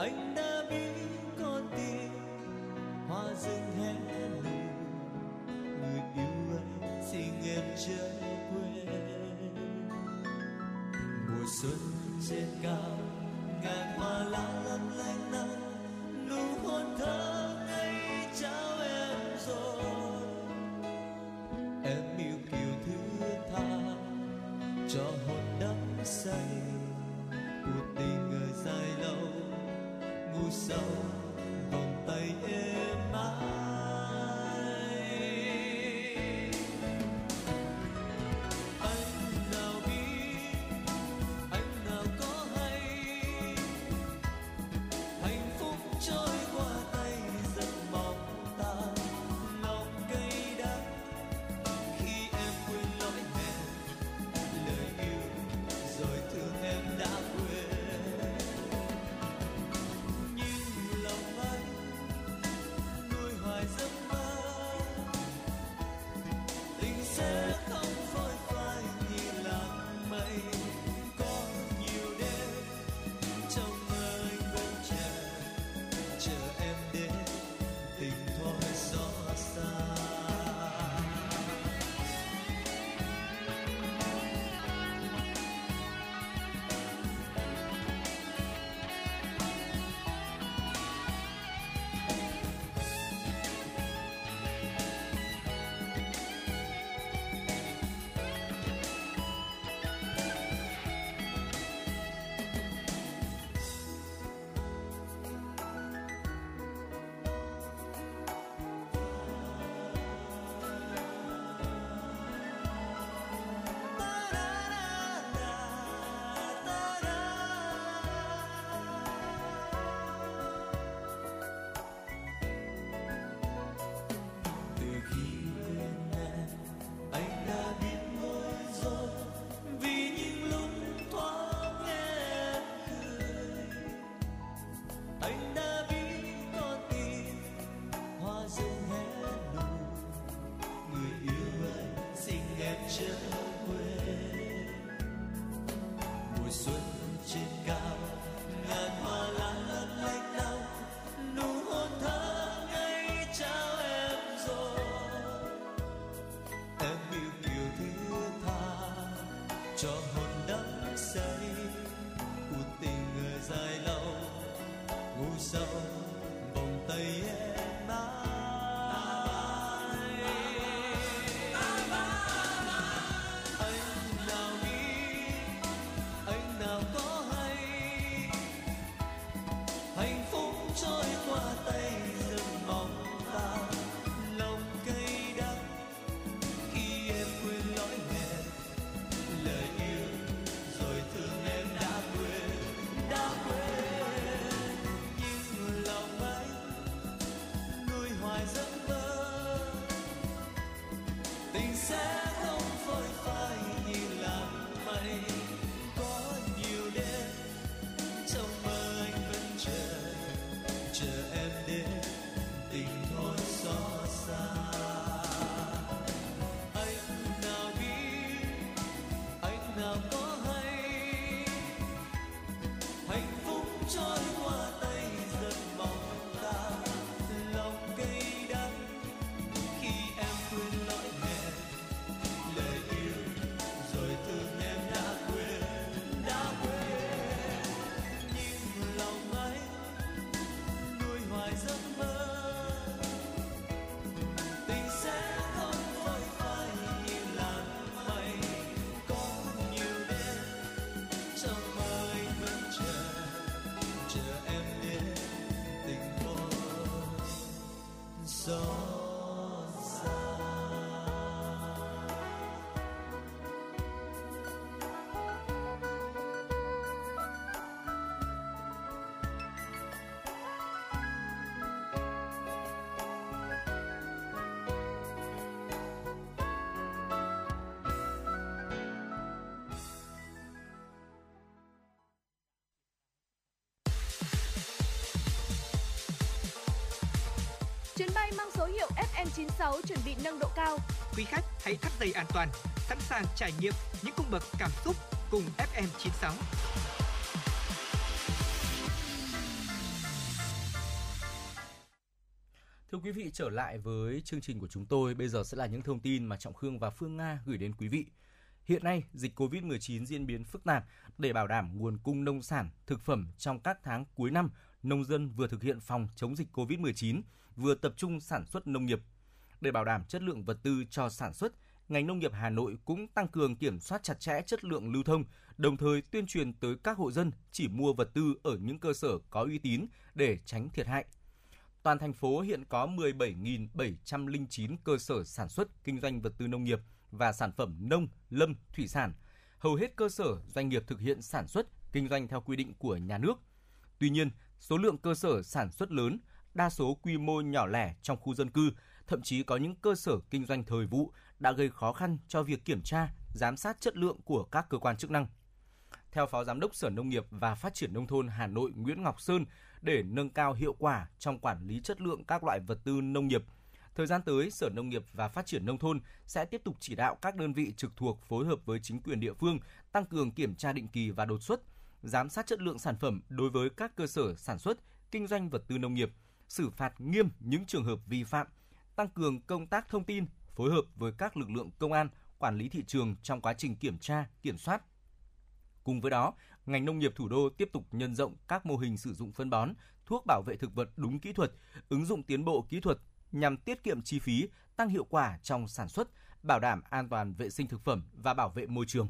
anh đã biết con tim hoa rừng hé lửa người yêu anh xin em chưa quên. Mùa xuân trên cao 96 chuẩn bị nâng độ cao. Quý khách hãy thắt dây an toàn, sẵn sàng trải nghiệm những cung bậc cảm xúc cùng FM 96. Thưa quý vị, trở lại với chương trình của chúng tôi, bây giờ sẽ là những thông tin mà Trọng Khương và Phương Nga gửi đến quý vị. Hiện nay, dịch COVID-19 diễn biến phức tạp. Để bảo đảm nguồn cung nông sản, thực phẩm trong các tháng cuối năm, nông dân vừa thực hiện phòng chống dịch COVID-19, vừa tập trung sản xuất nông nghiệp để bảo đảm chất lượng vật tư cho sản xuất, ngành nông nghiệp Hà Nội cũng tăng cường kiểm soát chặt chẽ chất lượng lưu thông, đồng thời tuyên truyền tới các hộ dân chỉ mua vật tư ở những cơ sở có uy tín để tránh thiệt hại. Toàn thành phố hiện có 17.709 cơ sở sản xuất kinh doanh vật tư nông nghiệp và sản phẩm nông, lâm, thủy sản. Hầu hết cơ sở doanh nghiệp thực hiện sản xuất kinh doanh theo quy định của nhà nước. Tuy nhiên, số lượng cơ sở sản xuất lớn, đa số quy mô nhỏ lẻ trong khu dân cư, thậm chí có những cơ sở kinh doanh thời vụ đã gây khó khăn cho việc kiểm tra, giám sát chất lượng của các cơ quan chức năng. Theo Phó Giám đốc Sở Nông nghiệp và Phát triển Nông thôn Hà Nội Nguyễn Ngọc Sơn, để nâng cao hiệu quả trong quản lý chất lượng các loại vật tư nông nghiệp, Thời gian tới, Sở Nông nghiệp và Phát triển Nông thôn sẽ tiếp tục chỉ đạo các đơn vị trực thuộc phối hợp với chính quyền địa phương tăng cường kiểm tra định kỳ và đột xuất, giám sát chất lượng sản phẩm đối với các cơ sở sản xuất, kinh doanh vật tư nông nghiệp, xử phạt nghiêm những trường hợp vi phạm, tăng cường công tác thông tin, phối hợp với các lực lượng công an, quản lý thị trường trong quá trình kiểm tra, kiểm soát. Cùng với đó, ngành nông nghiệp thủ đô tiếp tục nhân rộng các mô hình sử dụng phân bón, thuốc bảo vệ thực vật đúng kỹ thuật, ứng dụng tiến bộ kỹ thuật nhằm tiết kiệm chi phí, tăng hiệu quả trong sản xuất, bảo đảm an toàn vệ sinh thực phẩm và bảo vệ môi trường.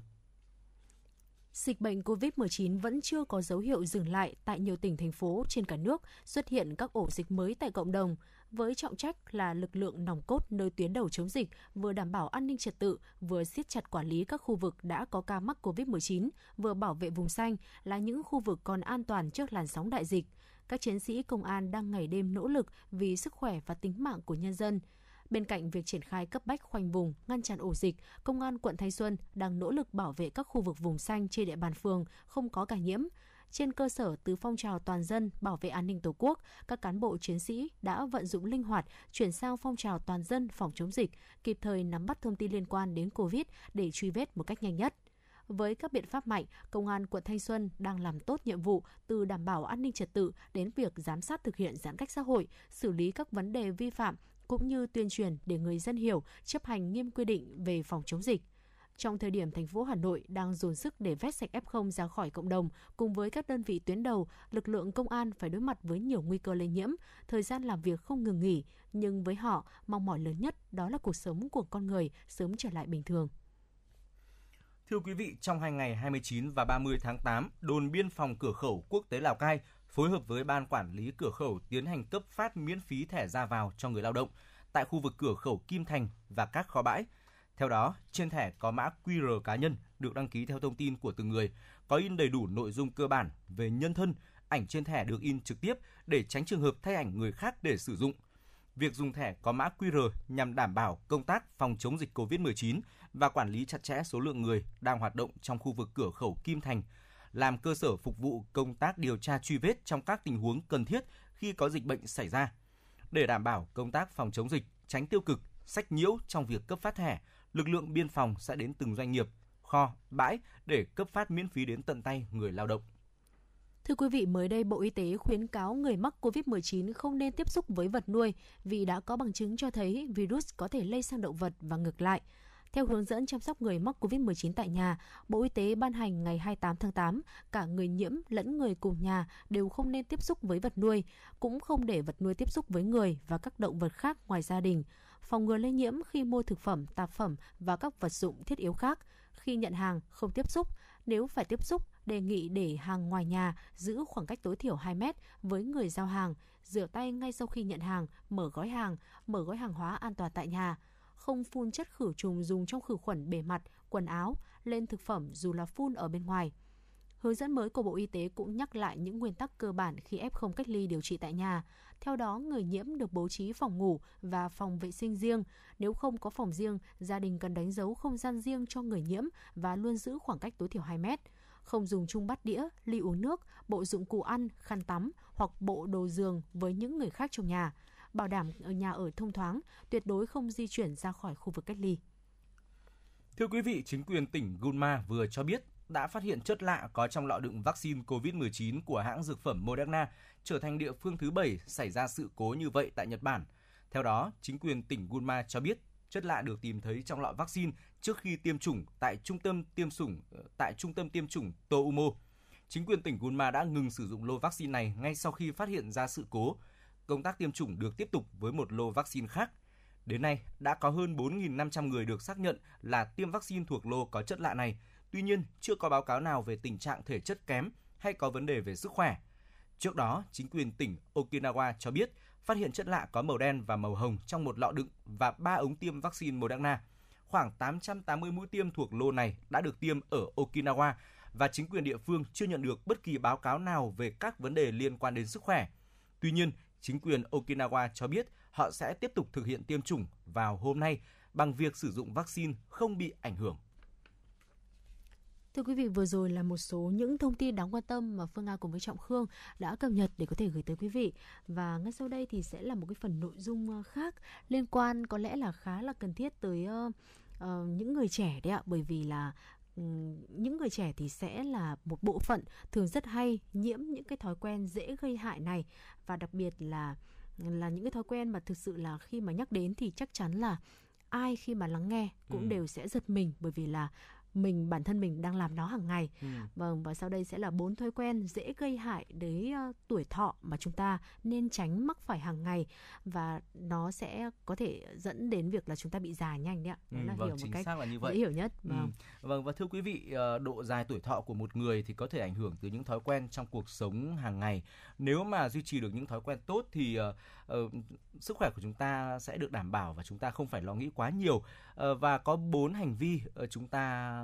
Dịch bệnh COVID-19 vẫn chưa có dấu hiệu dừng lại tại nhiều tỉnh thành phố trên cả nước, xuất hiện các ổ dịch mới tại cộng đồng, với trọng trách là lực lượng nòng cốt nơi tuyến đầu chống dịch, vừa đảm bảo an ninh trật tự, vừa siết chặt quản lý các khu vực đã có ca mắc COVID-19, vừa bảo vệ vùng xanh là những khu vực còn an toàn trước làn sóng đại dịch. Các chiến sĩ công an đang ngày đêm nỗ lực vì sức khỏe và tính mạng của nhân dân. Bên cạnh việc triển khai cấp bách khoanh vùng, ngăn chặn ổ dịch, Công an quận Thanh Xuân đang nỗ lực bảo vệ các khu vực vùng xanh trên địa bàn phường không có ca nhiễm. Trên cơ sở từ phong trào toàn dân bảo vệ an ninh Tổ quốc, các cán bộ chiến sĩ đã vận dụng linh hoạt chuyển sang phong trào toàn dân phòng chống dịch, kịp thời nắm bắt thông tin liên quan đến COVID để truy vết một cách nhanh nhất. Với các biện pháp mạnh, Công an quận Thanh Xuân đang làm tốt nhiệm vụ từ đảm bảo an ninh trật tự đến việc giám sát thực hiện giãn cách xã hội, xử lý các vấn đề vi phạm cũng như tuyên truyền để người dân hiểu, chấp hành nghiêm quy định về phòng chống dịch. Trong thời điểm thành phố Hà Nội đang dồn sức để vét sạch F0 ra khỏi cộng đồng, cùng với các đơn vị tuyến đầu, lực lượng công an phải đối mặt với nhiều nguy cơ lây nhiễm, thời gian làm việc không ngừng nghỉ, nhưng với họ, mong mỏi lớn nhất đó là cuộc sống của con người sớm trở lại bình thường. Thưa quý vị, trong hai ngày 29 và 30 tháng 8, đồn biên phòng cửa khẩu quốc tế Lào Cai phối hợp với ban quản lý cửa khẩu tiến hành cấp phát miễn phí thẻ ra vào cho người lao động tại khu vực cửa khẩu Kim Thành và các kho bãi. Theo đó, trên thẻ có mã QR cá nhân được đăng ký theo thông tin của từng người, có in đầy đủ nội dung cơ bản về nhân thân, ảnh trên thẻ được in trực tiếp để tránh trường hợp thay ảnh người khác để sử dụng. Việc dùng thẻ có mã QR nhằm đảm bảo công tác phòng chống dịch COVID-19 và quản lý chặt chẽ số lượng người đang hoạt động trong khu vực cửa khẩu Kim Thành, làm cơ sở phục vụ công tác điều tra truy vết trong các tình huống cần thiết khi có dịch bệnh xảy ra. Để đảm bảo công tác phòng chống dịch, tránh tiêu cực, sách nhiễu trong việc cấp phát thẻ, lực lượng biên phòng sẽ đến từng doanh nghiệp, kho, bãi để cấp phát miễn phí đến tận tay người lao động. Thưa quý vị, mới đây Bộ Y tế khuyến cáo người mắc COVID-19 không nên tiếp xúc với vật nuôi vì đã có bằng chứng cho thấy virus có thể lây sang động vật và ngược lại. Theo hướng dẫn chăm sóc người mắc COVID-19 tại nhà, Bộ Y tế ban hành ngày 28 tháng 8, cả người nhiễm lẫn người cùng nhà đều không nên tiếp xúc với vật nuôi, cũng không để vật nuôi tiếp xúc với người và các động vật khác ngoài gia đình. Phòng ngừa lây nhiễm khi mua thực phẩm, tạp phẩm và các vật dụng thiết yếu khác. Khi nhận hàng, không tiếp xúc. Nếu phải tiếp xúc, đề nghị để hàng ngoài nhà giữ khoảng cách tối thiểu 2 mét với người giao hàng, rửa tay ngay sau khi nhận hàng, mở gói hàng, mở gói hàng hóa an toàn tại nhà không phun chất khử trùng dùng trong khử khuẩn bề mặt, quần áo, lên thực phẩm dù là phun ở bên ngoài. Hướng dẫn mới của Bộ Y tế cũng nhắc lại những nguyên tắc cơ bản khi F0 cách ly điều trị tại nhà. Theo đó, người nhiễm được bố trí phòng ngủ và phòng vệ sinh riêng. Nếu không có phòng riêng, gia đình cần đánh dấu không gian riêng cho người nhiễm và luôn giữ khoảng cách tối thiểu 2 mét. Không dùng chung bát đĩa, ly uống nước, bộ dụng cụ ăn, khăn tắm hoặc bộ đồ giường với những người khác trong nhà bảo đảm ở nhà ở thông thoáng, tuyệt đối không di chuyển ra khỏi khu vực cách ly. Thưa quý vị, chính quyền tỉnh Gunma vừa cho biết đã phát hiện chất lạ có trong lọ đựng vaccine COVID-19 của hãng dược phẩm Moderna trở thành địa phương thứ bảy xảy ra sự cố như vậy tại Nhật Bản. Theo đó, chính quyền tỉnh Gunma cho biết chất lạ được tìm thấy trong lọ vaccine trước khi tiêm chủng tại trung tâm tiêm chủng tại trung tâm tiêm chủng Toumo. Chính quyền tỉnh Gunma đã ngừng sử dụng lô vaccine này ngay sau khi phát hiện ra sự cố. Công tác tiêm chủng được tiếp tục với một lô vaccine khác. Đến nay, đã có hơn 4.500 người được xác nhận là tiêm vaccine thuộc lô có chất lạ này. Tuy nhiên, chưa có báo cáo nào về tình trạng thể chất kém hay có vấn đề về sức khỏe. Trước đó, chính quyền tỉnh Okinawa cho biết phát hiện chất lạ có màu đen và màu hồng trong một lọ đựng và 3 ống tiêm vaccine Moderna. Khoảng 880 mũi tiêm thuộc lô này đã được tiêm ở Okinawa và chính quyền địa phương chưa nhận được bất kỳ báo cáo nào về các vấn đề liên quan đến sức khỏe. Tuy nhiên, chính quyền Okinawa cho biết họ sẽ tiếp tục thực hiện tiêm chủng vào hôm nay bằng việc sử dụng vaccine không bị ảnh hưởng. Thưa quý vị, vừa rồi là một số những thông tin đáng quan tâm mà Phương Nga cùng với Trọng Khương đã cập nhật để có thể gửi tới quý vị. Và ngay sau đây thì sẽ là một cái phần nội dung ờ, khác liên quan có lẽ là khá là cần thiết tới uh, uh, những người trẻ đấy ạ, bởi vì là những người trẻ thì sẽ là một bộ phận thường rất hay nhiễm những cái thói quen dễ gây hại này và đặc biệt là là những cái thói quen mà thực sự là khi mà nhắc đến thì chắc chắn là ai khi mà lắng nghe cũng ừ. đều sẽ giật mình bởi vì là mình bản thân mình đang làm nó hàng ngày. Ừ. Vâng và sau đây sẽ là bốn thói quen dễ gây hại đến uh, tuổi thọ mà chúng ta nên tránh mắc phải hàng ngày và nó sẽ có thể dẫn đến việc là chúng ta bị già nhanh đấy ạ. Đó ừ, là vâng, hiểu một cách là như vậy. dễ hiểu nhất. Ừ. Vâng. Ừ. Vâng và thưa quý vị, ờ, độ dài tuổi thọ của một người thì có thể ảnh hưởng từ những thói quen trong cuộc sống hàng ngày. Nếu mà duy trì được những thói quen tốt thì uh, uh, sức khỏe của chúng ta sẽ được đảm bảo và chúng ta không phải lo nghĩ quá nhiều. Uh, và có bốn hành vi uh, chúng ta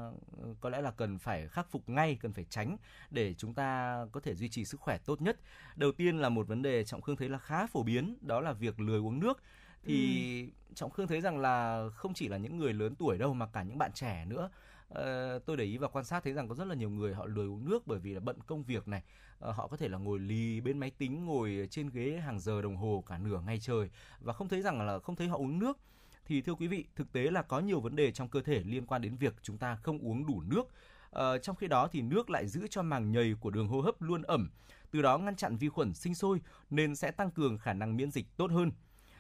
có lẽ là cần phải khắc phục ngay, cần phải tránh để chúng ta có thể duy trì sức khỏe tốt nhất. Đầu tiên là một vấn đề trọng khương thấy là khá phổ biến, đó là việc lười uống nước thì ừ. trọng khương thấy rằng là không chỉ là những người lớn tuổi đâu mà cả những bạn trẻ nữa Uh, tôi để ý và quan sát thấy rằng có rất là nhiều người họ lười uống nước bởi vì là bận công việc này uh, họ có thể là ngồi lì bên máy tính ngồi trên ghế hàng giờ đồng hồ cả nửa ngày trời và không thấy rằng là không thấy họ uống nước thì thưa quý vị, thực tế là có nhiều vấn đề trong cơ thể liên quan đến việc chúng ta không uống đủ nước. Ờ, trong khi đó thì nước lại giữ cho màng nhầy của đường hô hấp luôn ẩm, từ đó ngăn chặn vi khuẩn sinh sôi nên sẽ tăng cường khả năng miễn dịch tốt hơn.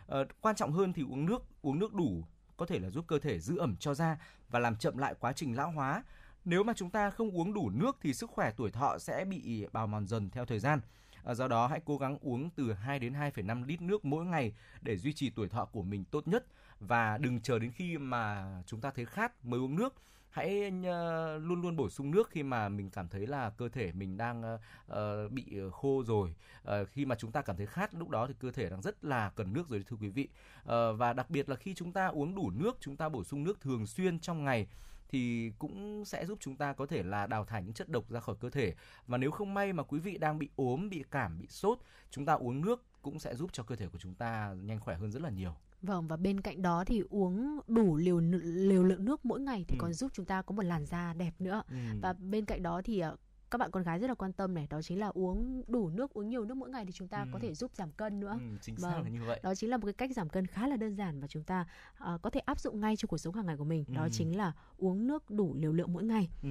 Ờ, quan trọng hơn thì uống nước, uống nước đủ có thể là giúp cơ thể giữ ẩm cho da và làm chậm lại quá trình lão hóa. Nếu mà chúng ta không uống đủ nước thì sức khỏe tuổi thọ sẽ bị bào mòn dần theo thời gian. Ờ, do đó hãy cố gắng uống từ 2 đến 2,5 lít nước mỗi ngày để duy trì tuổi thọ của mình tốt nhất và đừng chờ đến khi mà chúng ta thấy khát mới uống nước. Hãy ờ, luôn luôn bổ sung nước khi mà mình cảm thấy là cơ thể mình đang uh, bị khô rồi. Uh, khi mà chúng ta cảm thấy khát lúc đó thì cơ thể đang rất là cần nước rồi thưa quý vị. Uh, và đặc biệt là khi chúng ta uống đủ nước chúng ta bổ sung nước thường xuyên trong ngày thì cũng sẽ giúp chúng ta có thể là đào thải những chất độc ra khỏi cơ thể. Và nếu không may mà quý vị đang bị ốm bị cảm bị sốt chúng ta uống nước cũng sẽ giúp cho cơ thể của chúng ta nhanh khỏe hơn rất là nhiều. Vâng và bên cạnh đó thì uống đủ liều liều lượng nước mỗi ngày thì ừ. còn giúp chúng ta có một làn da đẹp nữa. Ừ. Và bên cạnh đó thì ờ, các bạn con gái rất là quan tâm này đó chính là uống đủ nước uống nhiều nước mỗi ngày thì chúng ta ừ. có thể giúp giảm cân nữa ừ, chính xác vâng. là như vậy đó chính là một cái cách giảm cân khá là đơn giản và chúng ta uh, có thể áp dụng ngay cho cuộc sống hàng ngày của mình ừ. đó chính là uống nước đủ liều lượng mỗi ngày ừ.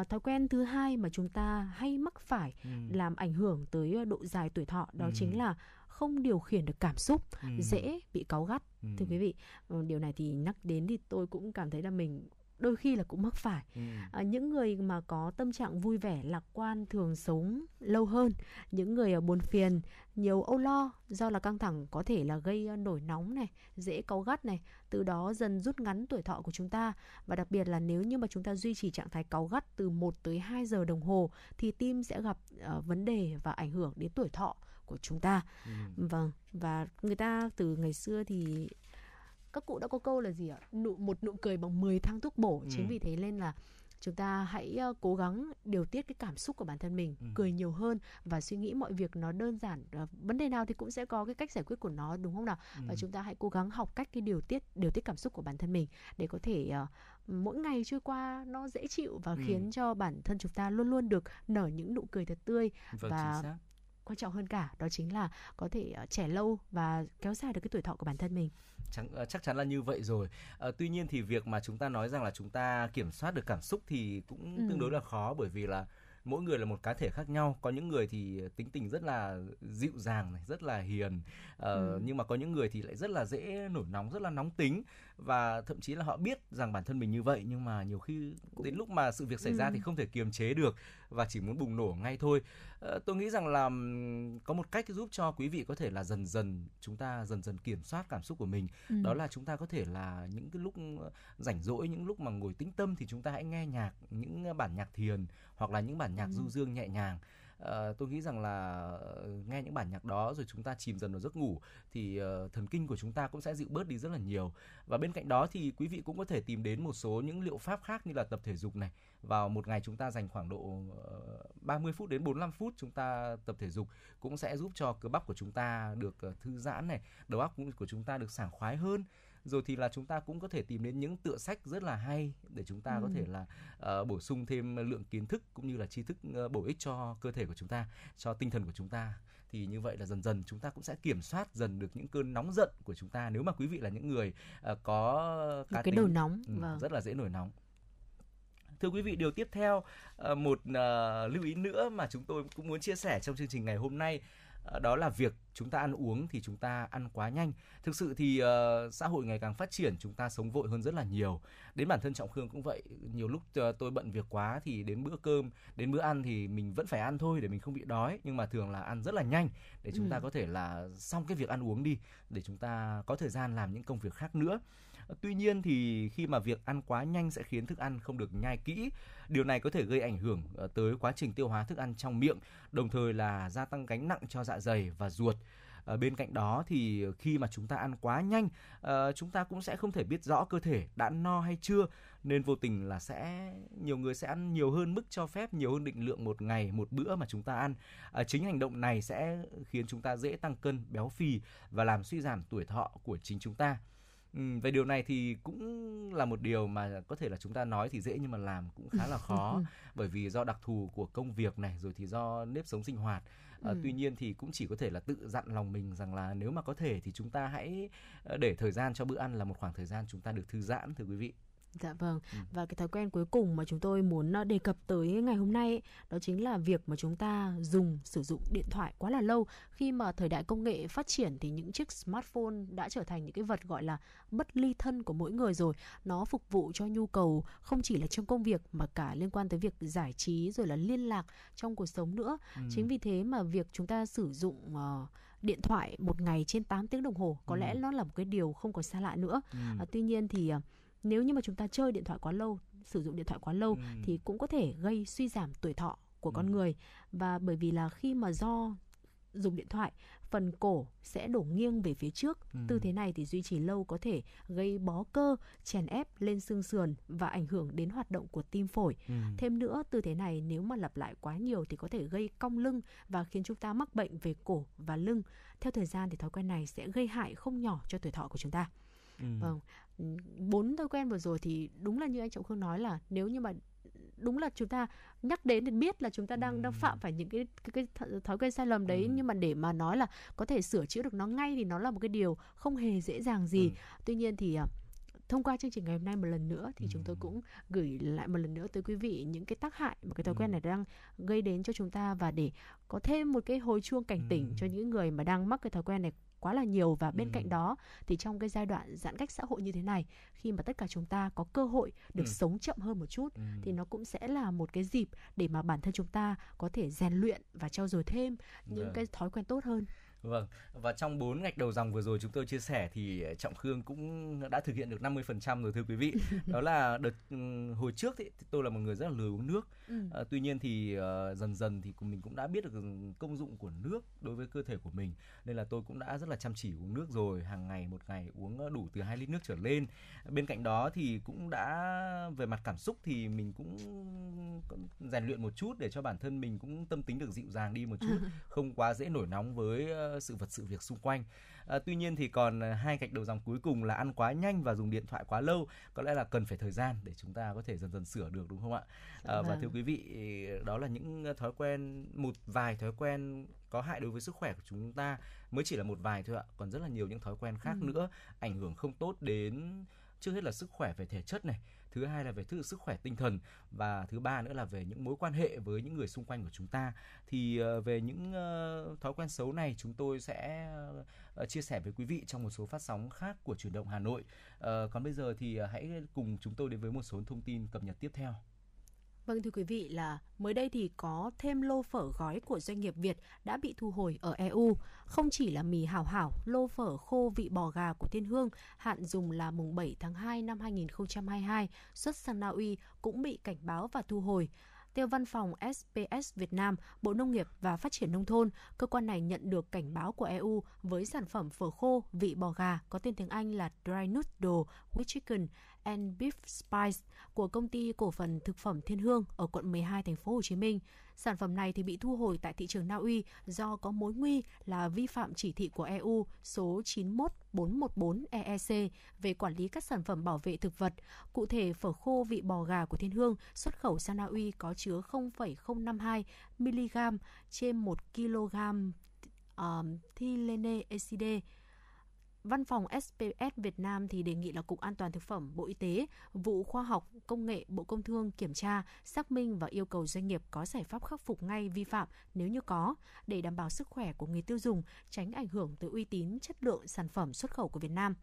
uh, thói quen thứ hai mà chúng ta hay mắc phải ừ. làm ảnh hưởng tới độ dài tuổi thọ đó ừ. chính là không điều khiển được cảm xúc ừ. dễ bị cáu gắt ừ. thưa quý vị ờ, điều này thì nhắc đến thì tôi cũng cảm thấy là mình đôi khi là cũng mắc phải ừ. à, những người mà có tâm trạng vui vẻ lạc quan thường sống lâu hơn những người buồn phiền nhiều âu lo do là căng thẳng có thể là gây ờ, nổi nóng này dễ cáu gắt này từ đó dần rút ngắn tuổi thọ của chúng ta và đặc biệt là nếu như mà chúng ta duy trì trạng thái cáu gắt từ 1 tới 2 giờ đồng hồ thì tim sẽ gặp uh, vấn đề và ảnh hưởng đến tuổi thọ của chúng ta ừ. vâng và người ta từ ngày xưa thì các cụ đã có câu là gì ạ nụ một nụ cười bằng 10 thang thuốc bổ ừ. chính vì thế nên là chúng ta hãy uh, cố gắng điều tiết cái cảm xúc của bản thân mình ừ. cười nhiều hơn và suy nghĩ mọi việc nó đơn giản uh, vấn đề nào thì cũng sẽ có cái cách giải quyết của nó đúng không nào ừ. và chúng ta hãy cố gắng học cách cái điều tiết điều tiết cảm xúc của bản thân mình để có thể uh, mỗi ngày trôi qua nó dễ chịu và ừ. khiến cho bản thân chúng ta luôn luôn được nở những nụ cười thật tươi vâng, và quan trọng hơn cả đó chính là có thể uh, trẻ lâu và kéo dài được cái tuổi thọ của bản thân mình chắc, uh, chắc chắn là như vậy rồi uh, tuy nhiên thì việc mà chúng ta nói rằng là chúng ta kiểm soát được cảm xúc thì cũng ừ. tương đối là khó bởi vì là mỗi người là một cá thể khác nhau có những người thì tính tình rất là dịu dàng này rất là hiền ờ, Ừ. nhưng mà có những người thì lại rất là dễ nổi nóng rất là nóng tính và thậm chí là họ biết rằng bản thân mình như vậy nhưng mà nhiều khi đến lúc mà sự việc xảy ra Ừ. thì không thể kiềm chế được và chỉ muốn bùng nổ ngay thôi Ờ, tôi nghĩ rằng là có một cách giúp cho quý vị có thể là dần dần chúng ta dần dần kiểm soát cảm xúc của mình Ừ. đó là chúng ta có thể là những cái lúc rảnh rỗi những lúc mà ngồi tĩnh tâm thì chúng ta hãy nghe nhạc những bản nhạc thiền hoặc là những bản nhạc Ừ. du dương nhẹ nhàng Ờ, tôi nghĩ rằng là ờ, nghe những bản nhạc đó rồi chúng ta chìm dần vào giấc ngủ thì uh, thần kinh của chúng ta cũng sẽ dịu bớt đi rất là nhiều. Và bên cạnh đó thì quý vị cũng có thể tìm đến một số những liệu pháp khác như là tập thể dục này. Vào một ngày chúng ta dành khoảng độ ờ, 30 phút đến 45 phút chúng ta tập thể dục cũng sẽ giúp cho cơ bắp của chúng ta được thư giãn này đầu óc của chúng ta được sảng khoái hơn rồi thì là chúng ta cũng có thể tìm đến những tựa sách rất là hay để chúng ta có Ừ. thể là ờ, bổ sung thêm lượng kiến thức cũng như là tri thức ờ, bổ ích cho cơ thể của chúng ta cho tinh thần của chúng ta thì như vậy là dần dần chúng ta cũng sẽ kiểm soát dần được những cơn nóng giận của chúng ta nếu mà quý vị là những người ờ, có cá cái tính đầu nóng ừ, vâng. rất là dễ nổi nóng thưa quý vị điều tiếp theo một ờ, lưu ý nữa mà chúng tôi cũng muốn chia sẻ trong chương trình ngày hôm nay đó là việc chúng ta ăn uống thì chúng ta ăn quá nhanh. Thực sự thì ờ, xã hội ngày càng phát triển chúng ta sống vội hơn rất là nhiều. Đến bản thân trọng khương cũng vậy nhiều lúc ờ, tôi bận việc quá thì đến bữa cơm đến bữa ăn thì mình vẫn phải ăn thôi để mình không bị đói nhưng mà thường là ăn rất là nhanh để chúng Ừ. ta có thể là xong cái việc ăn uống đi để chúng ta có thời gian làm những công việc khác nữa Tuy nhiên thì khi mà việc ăn quá nhanh sẽ khiến thức ăn không được nhai kỹ, điều này có thể gây ảnh hưởng ờ, tới quá trình tiêu hóa thức ăn trong miệng, đồng thời là gia tăng gánh nặng cho dạ dày và ruột. Ờ, bên cạnh đó thì khi mà chúng ta ăn quá nhanh, ờ, chúng ta cũng sẽ không thể biết rõ cơ thể đã no hay chưa, nên vô tình là sẽ nhiều người sẽ ăn nhiều hơn mức cho phép, nhiều hơn định lượng một ngày một bữa mà chúng ta ăn. À, chính hành động này sẽ khiến chúng ta dễ tăng cân, béo phì và làm suy giảm tuổi thọ của chính chúng ta. Ừ, về điều này thì cũng là một điều mà có thể là chúng ta nói thì dễ nhưng mà làm cũng khá là [LAUGHS] khó. Bởi vì do đặc thù của công việc này rồi thì do nếp sống sinh hoạt. À, Ừ. tuy nhiên thì cũng chỉ có thể là tự dặn lòng mình rằng là nếu mà có thể thì chúng ta hãy ờ, để thời gian cho bữa ăn là một khoảng thời gian chúng ta được thư giãn thưa quý vị Dạ vâng. Ừ. Và cái thói quen cuối cùng mà chúng tôi muốn ờ, đề cập tới ngày hôm nay ấy, đó chính là việc mà chúng ta dùng sử dụng điện thoại quá là lâu. Khi mà thời đại công nghệ phát triển thì những chiếc smartphone đã trở thành những cái vật gọi là bất ly thân của mỗi người rồi. Nó phục vụ cho nhu cầu không chỉ là trong công việc mà cả liên quan tới việc giải trí rồi là liên lạc trong cuộc sống nữa. Ừ. Chính vì thế mà việc chúng ta sử dụng ờ, điện thoại một ngày trên 8 tiếng đồng hồ có Ừ. lẽ nó là một cái điều không còn xa lạ nữa. Ừ. À, tuy nhiên thì à, nếu như mà chúng ta chơi điện thoại quá lâu, sử dụng điện thoại quá lâu Ừ. thì cũng có thể gây suy giảm tuổi thọ của con Ừ. người và bởi vì là khi mà do dùng điện thoại phần cổ sẽ đổ nghiêng về phía trước Ừ. tư thế này thì duy trì lâu có thể gây bó cơ chèn ép lên xương sườn và ảnh hưởng đến hoạt động của tim phổi Ừ. thêm nữa tư thế này nếu mà lặp lại quá nhiều thì có thể gây cong lưng và khiến chúng ta mắc bệnh về cổ và lưng theo thời gian thì thói quen này sẽ gây hại không nhỏ cho tuổi thọ của chúng ta Ừ. Vâng. Ừ, bốn thói quen vừa rồi thì đúng là như anh Trọng Khương nói là nếu như mà đúng là chúng ta nhắc đến thì biết là chúng ta đang đang phạm phải những cái cái, cái th- thói quen sai lầm đấy Ừ. nhưng mà để mà nói là có thể sửa chữa được nó ngay thì nó là một cái điều không hề dễ dàng gì. Ừ. Tuy nhiên thì à, thông qua chương trình ngày hôm nay một lần nữa thì chúng tôi Ừ. cũng gửi lại một lần nữa tới quý vị những cái tác hại mà cái thói Ừ. quen này đang gây đến cho chúng ta và để có thêm một cái hồi chuông cảnh tỉnh Ừ. cho những người mà đang mắc cái thói quen này quá là nhiều và bên Ừ. cạnh đó thì trong cái giai đoạn giãn cách xã hội như thế này khi mà tất cả chúng ta có cơ hội được Ừ. sống chậm hơn một chút Ừ. thì nó cũng sẽ là một cái dịp để mà bản thân chúng ta có thể rèn luyện và trau dồi thêm những Vâng. cái thói quen tốt hơn. Vâng, và trong bốn ngạch đầu dòng vừa rồi chúng tôi chia sẻ thì Trọng Khương cũng đã thực hiện được 50% rồi thưa quý vị. [LAUGHS] Đó là đợt ừm, hồi trước thì tôi là một người rất là lười uống nước. Ừ. Ờ, tuy nhiên thì ờ, dần dần thì mình cũng đã biết được công dụng của nước đối với cơ thể của mình nên là tôi cũng đã rất là chăm chỉ uống nước rồi hàng ngày một ngày uống đủ từ 2 lít nước trở lên bên cạnh đó thì cũng đã về mặt cảm xúc thì mình cũng rèn luyện một chút để cho bản thân mình cũng tâm tính được dịu dàng đi một chút [LAUGHS] không quá dễ nổi nóng với ờ, sự vật sự việc xung quanh À, tuy nhiên thì còn ờ, hai gạch đầu dòng cuối cùng là ăn quá nhanh và dùng điện thoại quá lâu có lẽ là cần phải thời gian để chúng ta có thể dần dần sửa được đúng không ạ À, và Vâng. thưa quý vị đó là những thói quen một vài thói quen có hại đối với sức khỏe của chúng ta mới chỉ là một vài thôi ạ còn rất là nhiều những thói quen khác Ừ. nữa ảnh hưởng không tốt đến trước hết là sức khỏe về thể chất này thứ hai là về thứ sức khỏe tinh thần và thứ ba nữa là về những mối quan hệ với những người xung quanh của chúng ta. Thì ờ, về những ờ, thói quen xấu này chúng tôi sẽ ờ, chia sẻ với quý vị trong một số phát sóng khác của chuyển động Hà Nội. Còn bây giờ thì hãy cùng chúng tôi đến với một số thông tin cập nhật tiếp theo. Vâng thưa quý vị là mới đây thì có thêm lô phở gói của doanh nghiệp Việt đã bị thu hồi ở EU. Không chỉ là mì hảo hảo, lô phở khô vị bò gà của Thiên Hương hạn dùng là mùng 7 tháng 2 năm 2022 xuất sang Na Uy cũng bị cảnh báo và thu hồi. Theo văn phòng SPS Việt Nam, Bộ Nông nghiệp và Phát triển Nông thôn, cơ quan này nhận được cảnh báo của EU với sản phẩm phở khô vị bò gà có tên tiếng Anh là Dry Noodle with Chicken and Beef Spice của công ty cổ phần thực phẩm Thiên Hương ở quận 12 thành phố Hồ Chí Minh. Sản phẩm này thì bị thu hồi tại thị trường Na Uy do có mối nguy là vi phạm chỉ thị của EU số 91414 EEC về quản lý các sản phẩm bảo vệ thực vật. Cụ thể, phở khô vị bò gà của Thiên Hương xuất khẩu sang Na Uy có chứa 0,052 mg trên 1 kg um, ờ, thylene ecide Văn phòng SPS Việt Nam thì đề nghị là Cục An toàn Thực phẩm Bộ Y tế, vụ Khoa học Công nghệ Bộ Công Thương kiểm tra, xác minh và yêu cầu doanh nghiệp có giải pháp khắc phục ngay vi phạm nếu như có, để đảm bảo sức khỏe của người tiêu dùng, tránh ảnh hưởng tới uy tín chất lượng sản phẩm xuất khẩu của Việt Nam.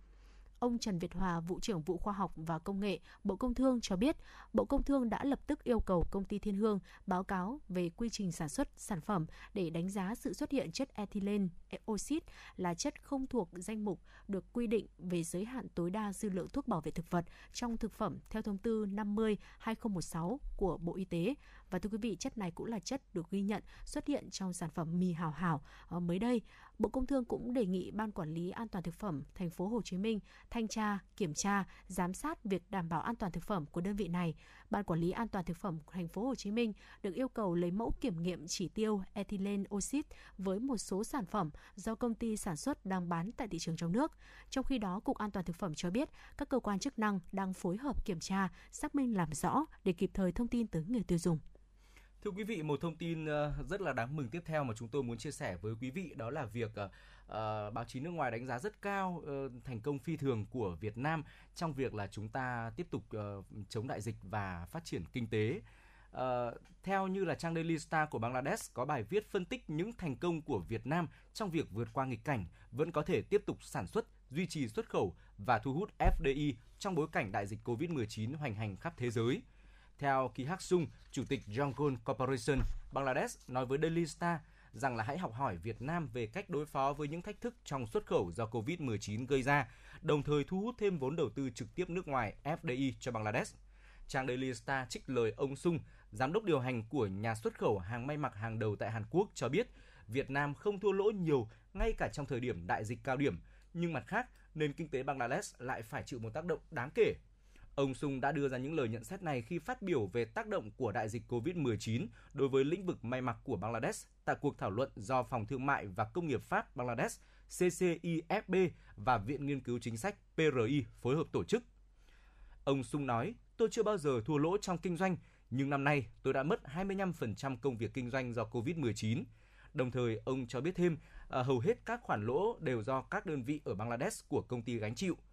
Ông Trần Việt Hòa, vụ trưởng vụ khoa học và công nghệ, Bộ Công Thương cho biết, Bộ Công Thương đã lập tức yêu cầu công ty Thiên Hương báo cáo về quy trình sản xuất sản phẩm để đánh giá sự xuất hiện chất ethylene oxide là chất không thuộc danh mục được quy định về giới hạn tối đa dư lượng thuốc bảo vệ thực vật trong thực phẩm theo thông tư 50/2016 của Bộ Y tế và thưa quý vị, chất này cũng là chất được ghi nhận xuất hiện trong sản phẩm mì hảo hảo. Ờ, mới đây, Bộ Công Thương cũng đề nghị Ban Quản lý An toàn thực phẩm thành phố Hồ Chí Minh thanh tra, kiểm tra, giám sát việc đảm bảo an toàn thực phẩm của đơn vị này. Ban Quản lý An toàn thực phẩm thành phố Hồ Chí Minh được yêu cầu lấy mẫu kiểm nghiệm chỉ tiêu ethylene oxide với một số sản phẩm do công ty sản xuất đang bán tại thị trường trong nước. Trong khi đó, Cục An toàn thực phẩm cho biết các cơ quan chức năng đang phối hợp kiểm tra, xác minh làm rõ để kịp thời thông tin tới người tiêu dùng. Thưa quý vị, một thông tin ờ, rất là đáng mừng tiếp theo mà chúng tôi muốn chia sẻ với quý vị đó là việc uh, báo chí nước ngoài đánh giá rất cao uh, thành công phi thường của Việt Nam trong việc là chúng ta tiếp tục uh, chống đại dịch và phát triển kinh tế. Uh, theo như là trang Daily Star của Bangladesh có bài viết phân tích những thành công của Việt Nam trong việc vượt qua nghịch cảnh vẫn có thể tiếp tục sản xuất, duy trì xuất khẩu và thu hút FDI trong bối cảnh đại dịch Covid-19 hoành hành khắp thế giới. Theo Ki Hak Sung, Chủ tịch Yongon Corporation Bangladesh nói với Daily Star rằng là hãy học hỏi Việt Nam về cách đối phó với những thách thức trong xuất khẩu do Covid-19 gây ra, đồng thời thu hút thêm vốn đầu tư trực tiếp nước ngoài FDI cho Bangladesh. Trang Daily Star trích lời ông Sung, giám đốc điều hành của nhà xuất khẩu hàng may mặc hàng đầu tại Hàn Quốc cho biết, Việt Nam không thua lỗ nhiều ngay cả trong thời điểm đại dịch cao điểm, nhưng mặt khác, nền kinh tế Bangladesh lại phải chịu một tác động đáng kể Ông Sung đã đưa ra những lời nhận xét này khi phát biểu về tác động của đại dịch COVID-19 đối với lĩnh vực may mặc của Bangladesh tại cuộc thảo luận do Phòng Thương mại và Công nghiệp Pháp Bangladesh CCIFB và Viện Nghiên cứu Chính sách PRI phối hợp tổ chức. Ông Sung nói, tôi chưa bao giờ thua lỗ trong kinh doanh, nhưng năm nay tôi đã mất 25% công việc kinh doanh do COVID-19. Đồng thời, ông cho biết thêm, à, hầu hết các khoản lỗ đều do các đơn vị ở Bangladesh của công ty gánh chịu –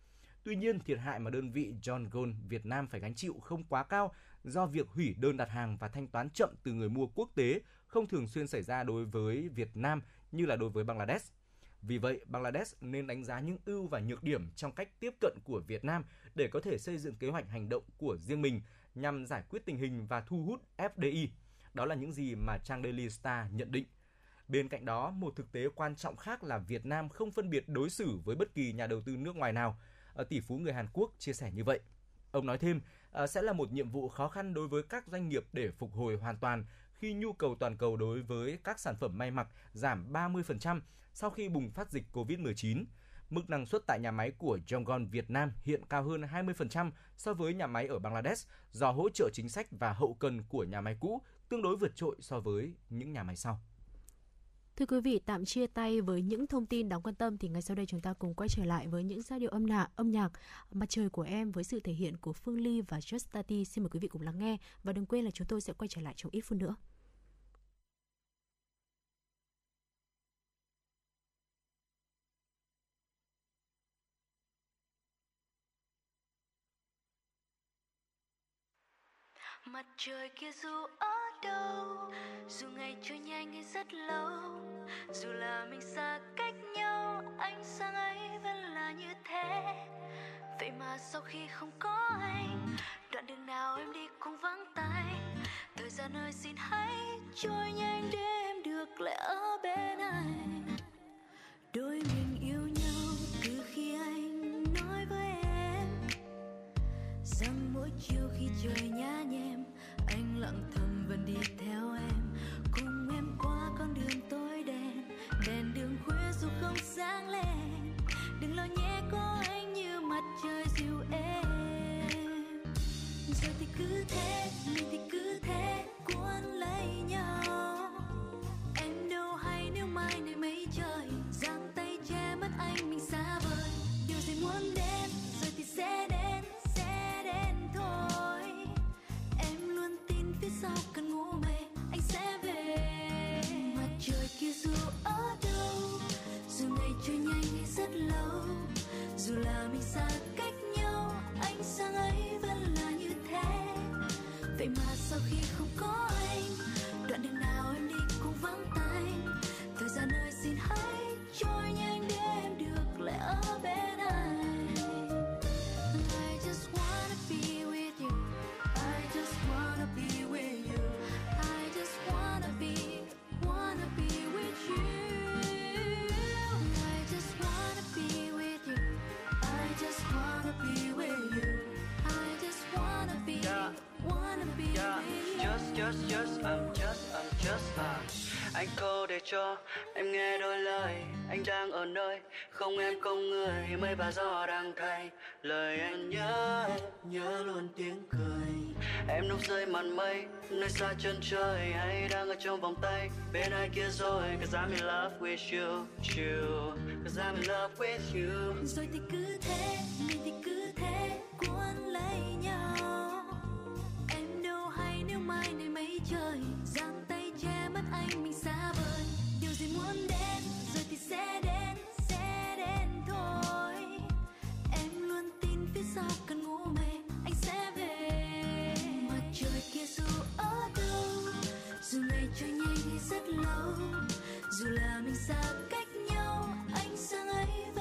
Tuy nhiên, thiệt hại mà đơn vị John Gold Việt Nam phải gánh chịu không quá cao do việc hủy đơn đặt hàng và thanh toán chậm từ người mua quốc tế không thường xuyên xảy ra đối với Việt Nam như là đối với Bangladesh. Vì vậy, Bangladesh nên đánh giá những ưu và nhược điểm trong cách tiếp cận của Việt Nam để có thể xây dựng kế hoạch hành động của riêng mình nhằm giải quyết tình hình và thu hút FDI. Đó là những gì mà trang Daily Star nhận định. Bên cạnh đó, một thực tế quan trọng khác là Việt Nam không phân biệt đối xử với bất kỳ nhà đầu tư nước ngoài nào – Ờ, tỷ phú người Hàn Quốc chia sẻ như vậy. Ông nói thêm, ờ, sẽ là một nhiệm vụ khó khăn đối với các doanh nghiệp để phục hồi hoàn toàn khi nhu cầu toàn cầu đối với các sản phẩm may mặc giảm 30% sau khi bùng phát dịch COVID-19. Mức năng suất tại nhà máy của Jongon Việt Nam hiện cao hơn 20% so với nhà máy ở Bangladesh do hỗ trợ chính sách và hậu cần của nhà máy cũ tương đối vượt trội so với những nhà máy sau. Thưa quý vị, tạm chia tay với những thông tin đáng quan tâm thì ngay sau đây chúng ta cùng quay trở lại với những giai điệu âm nhạc, âm nhạc Mặt trời của em với sự thể hiện của Phương Ly và Just Tati. Xin mời quý vị cùng lắng nghe và đừng quên là chúng tôi sẽ quay trở lại trong ít phút nữa. Mặt trời kia dù ấm đâu. Dù ngày trôi nhanh hay rất lâu, dù là mình xa cách nhau, ánh sáng ấy vẫn là như thế. Vậy mà sau khi không có anh, đoạn đường nào em đi cũng vắng tay. Thời gian ơi, xin hãy trôi nhanh để em được lại ở bên anh. Đôi mình yêu nhau từ khi anh nói với em rằng mỗi chiều khi trời nhá nhem, anh lặng thầm vẫn đi theo em. Cùng em qua con đường tối đen, đèn đường khuya dù không sáng lên. Đừng lo nhé, có anh như mặt trời dịu êm rồi thì cứ thế mình thì cứ thế, cuốn lấy nhau. Em đâu hay nếu mai này mấy trời, giang tay che mất anh mình cơn ngủ mê, anh sẽ về. Mặt trời kia dù ở đâu, dù ngày trôi nhanh hay rất lâu, dù là mình xa cách nhau, ánh sáng ấy vẫn là như thế. Vậy mà sau khi just, just, I'm just, I'm just à. Anh câu để cho em nghe đôi lời. Anh đang ở nơi không em không người. Mây và gió đang thay lời anh nhớ em Nhớ luôn tiếng cười. Em núp dưới màn mây Nơi xa chân trời. Hay đang ở trong vòng tay Bên ai kia rồi? Cause I'm in love with you, you. Cause I'm in love with you. Rồi thì cứ thế mình thì cứ thế cuốn lấy nhau mai này mấy trời. Giang tay che mất anh, mình xa vời. Điều gì muốn đến, rồi thì sẽ đến sẽ đến thôi. Em luôn tin phía sau cơn ngủ mê, anh sẽ về. Mặt trời kia dù ở đâu, dù ngày trôi nhanh hay rất lâu, dù là mình xa cách nhau, anh sáng ấy vẫn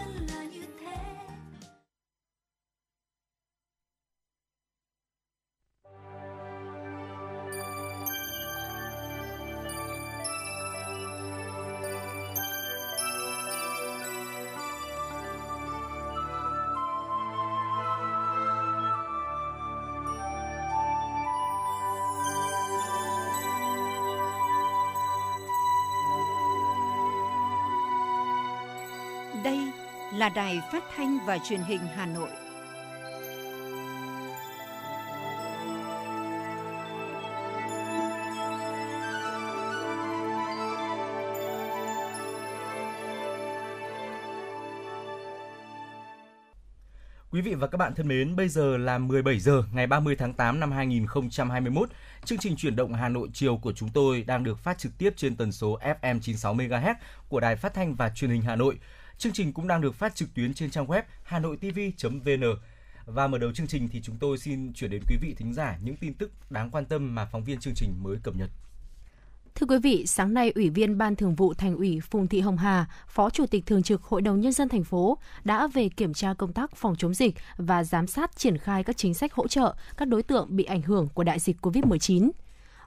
là đài phát thanh và truyền hình Hà Nội. Quý vị và các bạn thân mến, bây giờ là 17 giờ ngày 30 tháng 8 năm 2021. Chương trình chuyển động Hà Nội chiều của chúng tôi đang được phát trực tiếp trên tần số FM 96 MHz của Đài Phát thanh và Truyền hình Hà Nội. Chương trình cũng đang được phát trực tuyến trên trang web hanoitv.vn. Và mở đầu chương trình thì chúng tôi xin chuyển đến quý vị thính giả những tin tức đáng quan tâm mà phóng viên chương trình mới cập nhật. Thưa quý vị, sáng nay Ủy viên Ban Thường vụ Thành ủy Phùng Thị Hồng Hà, Phó Chủ tịch Thường trực Hội đồng Nhân dân thành phố đã về kiểm tra công tác phòng chống dịch và giám sát triển khai các chính sách hỗ trợ các đối tượng bị ảnh hưởng của đại dịch COVID-19.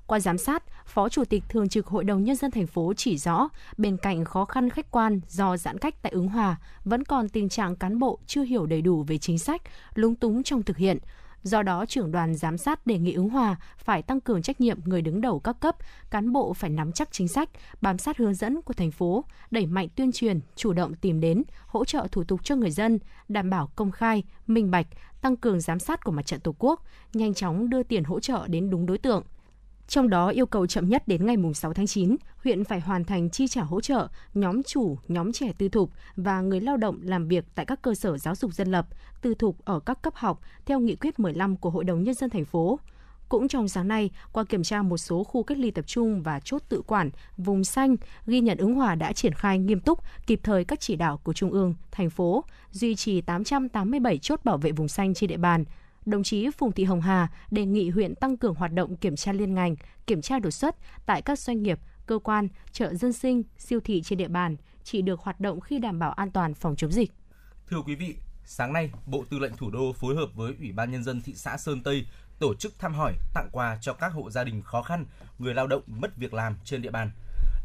Qua giám sát, Phó Chủ tịch Thường trực Hội đồng Nhân dân thành phố chỉ rõ, bên cạnh khó khăn khách quan do giãn cách tại ứng hòa, vẫn còn tình trạng cán bộ chưa hiểu đầy đủ về chính sách, lúng túng trong thực hiện. Do đó, trưởng đoàn giám sát đề nghị ứng hòa phải tăng cường trách nhiệm người đứng đầu các cấp, cán bộ phải nắm chắc chính sách, bám sát hướng dẫn của thành phố, đẩy mạnh tuyên truyền, chủ động tìm đến, hỗ trợ thủ tục cho người dân, đảm bảo công khai, minh bạch, tăng cường giám sát của mặt trận Tổ quốc, nhanh chóng đưa tiền hỗ trợ đến đúng đối tượng. Trong đó yêu cầu chậm nhất đến ngày 6 tháng 9, huyện phải hoàn thành chi trả hỗ trợ nhóm chủ, nhóm trẻ tư thục và người lao động làm việc tại các cơ sở giáo dục dân lập, tư thục ở các cấp học theo nghị quyết 15 của Hội đồng Nhân dân thành phố. Cũng trong sáng nay, qua kiểm tra một số khu cách ly tập trung và chốt tự quản, vùng xanh, ghi nhận ứng hòa đã triển khai nghiêm túc, kịp thời các chỉ đạo của Trung ương, thành phố, duy trì 887 chốt bảo vệ vùng xanh trên địa bàn, đồng chí Phùng Thị Hồng Hà đề nghị huyện tăng cường hoạt động kiểm tra liên ngành, kiểm tra đột xuất tại các doanh nghiệp, cơ quan, chợ dân sinh, siêu thị trên địa bàn chỉ được hoạt động khi đảm bảo an toàn phòng chống dịch. Thưa quý vị, sáng nay, Bộ Tư lệnh Thủ đô phối hợp với Ủy ban Nhân dân thị xã Sơn Tây tổ chức thăm hỏi, tặng quà cho các hộ gia đình khó khăn, người lao động mất việc làm trên địa bàn.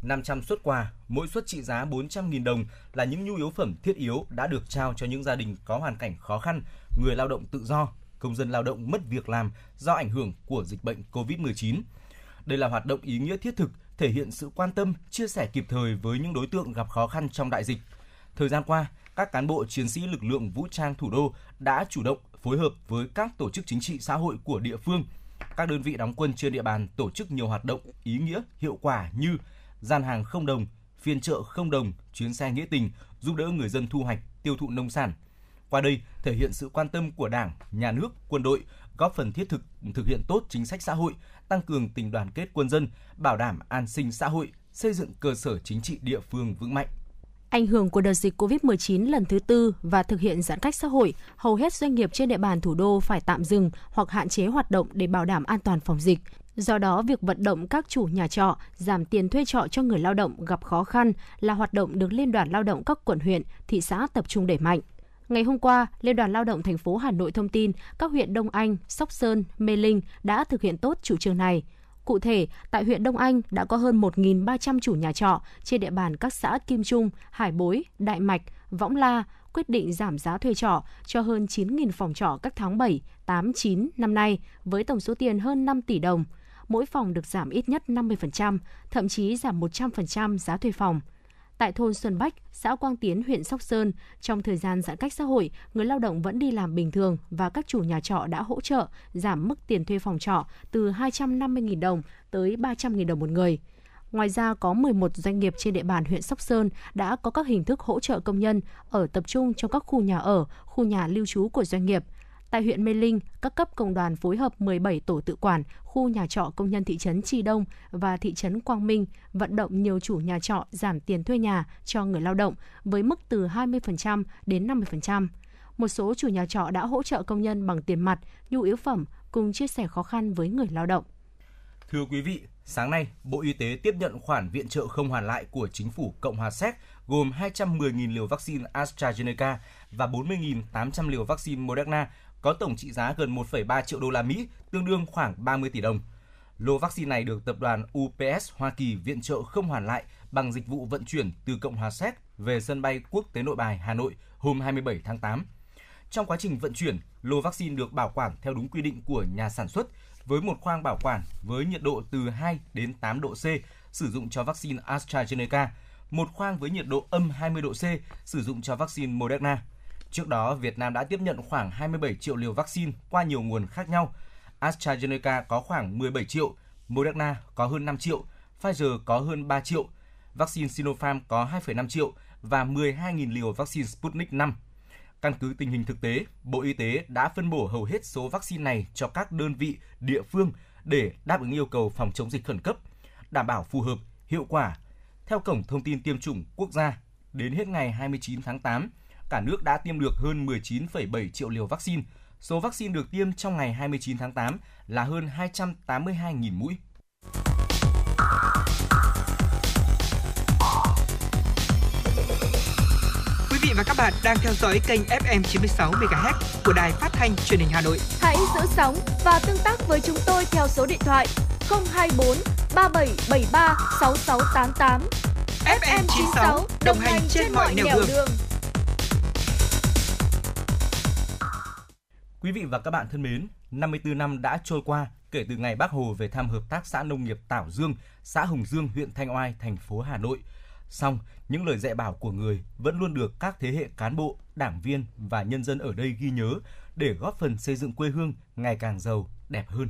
500 suất quà, mỗi suất trị giá 400.000 đồng là những nhu yếu phẩm thiết yếu đã được trao cho những gia đình có hoàn cảnh khó khăn, người lao động tự do, công dân lao động mất việc làm do ảnh hưởng của dịch bệnh COVID-19. Đây là hoạt động ý nghĩa thiết thực, thể hiện sự quan tâm, chia sẻ kịp thời với những đối tượng gặp khó khăn trong đại dịch. Thời gian qua, các cán bộ chiến sĩ lực lượng vũ trang thủ đô đã chủ động phối hợp với các tổ chức chính trị xã hội của địa phương. Các đơn vị đóng quân trên địa bàn tổ chức nhiều hoạt động ý nghĩa, hiệu quả như gian hàng không đồng, phiên chợ không đồng, chuyến xe nghĩa tình, giúp đỡ người dân thu hoạch, tiêu thụ nông sản. Qua đây, thể hiện sự quan tâm của Đảng, Nhà nước, quân đội, góp phần thiết thực thực hiện tốt chính sách xã hội, tăng cường tình đoàn kết quân dân, bảo đảm an sinh xã hội, xây dựng cơ sở chính trị địa phương vững mạnh. Ảnh hưởng của đợt dịch COVID-19 lần thứ tư và thực hiện giãn cách xã hội, hầu hết doanh nghiệp trên địa bàn thủ đô phải tạm dừng hoặc hạn chế hoạt động để bảo đảm an toàn phòng dịch. Do đó, việc vận động các chủ nhà trọ giảm tiền thuê trọ cho người lao động gặp khó khăn là hoạt động được Liên đoàn Lao động các quận huyện, thị xã tập trung đẩy mạnh. Ngày hôm qua, Liên đoàn Lao động thành phố Hà Nội thông tin các huyện Đông Anh, Sóc Sơn, Mê Linh đã thực hiện tốt chủ trương này. Cụ thể, tại huyện Đông Anh đã có hơn 1.300 chủ nhà trọ trên địa bàn các xã Kim Trung, Hải Bối, Đại Mạch, Võng La quyết định giảm giá thuê trọ cho hơn 9.000 phòng trọ các tháng 7, 8, 9 năm nay với tổng số tiền hơn 5 tỷ đồng. Mỗi phòng được giảm ít nhất 50%, thậm chí giảm 100% giá thuê phòng – Tại thôn Xuân Bách, xã Quang Tiến, huyện Sóc Sơn, trong thời gian giãn cách xã hội, người lao động vẫn đi làm bình thường và các chủ nhà trọ đã hỗ trợ giảm mức tiền thuê phòng trọ từ 250.000 đồng tới 300.000 đồng một người. Ngoài ra, có 11 doanh nghiệp trên địa bàn huyện Sóc Sơn đã có các hình thức hỗ trợ công nhân ở tập trung trong các khu nhà ở, khu nhà lưu trú của doanh nghiệp – Tại huyện Mê Linh, các cấp công đoàn phối hợp 17 tổ tự quản, khu nhà trọ công nhân thị trấn Tri Đông và thị trấn Quang Minh vận động nhiều chủ nhà trọ giảm tiền thuê nhà cho người lao động với mức từ 20% đến 50%. Một số chủ nhà trọ đã hỗ trợ công nhân bằng tiền mặt, nhu yếu phẩm cùng chia sẻ khó khăn với người lao động. Thưa quý vị, sáng nay, Bộ Y tế tiếp nhận khoản viện trợ không hoàn lại của chính phủ Cộng hòa Séc gồm 210.000 liều vaccine AstraZeneca và 40.800 liều vaccine Moderna có tổng trị giá gần 1,3 triệu đô la Mỹ, tương đương khoảng 30 tỷ đồng. Lô vaccine này được tập đoàn UPS Hoa Kỳ viện trợ không hoàn lại bằng dịch vụ vận chuyển từ Cộng hòa Séc về sân bay quốc tế Nội Bài Hà Nội hôm 27 tháng 8. Trong quá trình vận chuyển, lô vaccine được bảo quản theo đúng quy định của nhà sản xuất với một khoang bảo quản với nhiệt độ từ 2 đến 8 độ C sử dụng cho vaccine AstraZeneca, một khoang với nhiệt độ âm 20 độ C sử dụng cho vaccine Moderna. Trước đó, Việt Nam đã tiếp nhận khoảng 27 triệu liều vaccine qua nhiều nguồn khác nhau. AstraZeneca có khoảng 17 triệu, Moderna có hơn 5 triệu, Pfizer có hơn 3 triệu, vaccine Sinopharm có 2,5 triệu và 12.000 liều vaccine Sputnik 5. Căn cứ tình hình thực tế, Bộ Y tế đã phân bổ hầu hết số vaccine này cho các đơn vị, địa phương để đáp ứng yêu cầu phòng chống dịch khẩn cấp, đảm bảo phù hợp, hiệu quả. Theo Cổng Thông tin Tiêm chủng Quốc gia, đến hết ngày 29 tháng 8, cả nước đã tiêm được hơn 19,7 triệu liều vaccine. Số vaccine được tiêm trong ngày 29 tháng 8 là hơn 282.000 mũi. Quý vị và các bạn đang theo dõi kênh FM 96 MHz của đài phát thanh truyền hình Hà Nội. Hãy giữ sóng và tương tác với chúng tôi theo số điện thoại 024 3773 6688. FM 96 đồng hành trên mọi nẻo đường. đường. Quý vị và các bạn thân mến, 54 năm đã trôi qua kể từ ngày Bác Hồ về thăm hợp tác xã nông nghiệp Tảo Dương, xã Hồng Dương, huyện Thanh Oai, thành phố Hà Nội. Song, những lời dạy bảo của người vẫn luôn được các thế hệ cán bộ, đảng viên và nhân dân ở đây ghi nhớ để góp phần xây dựng quê hương ngày càng giàu, đẹp hơn.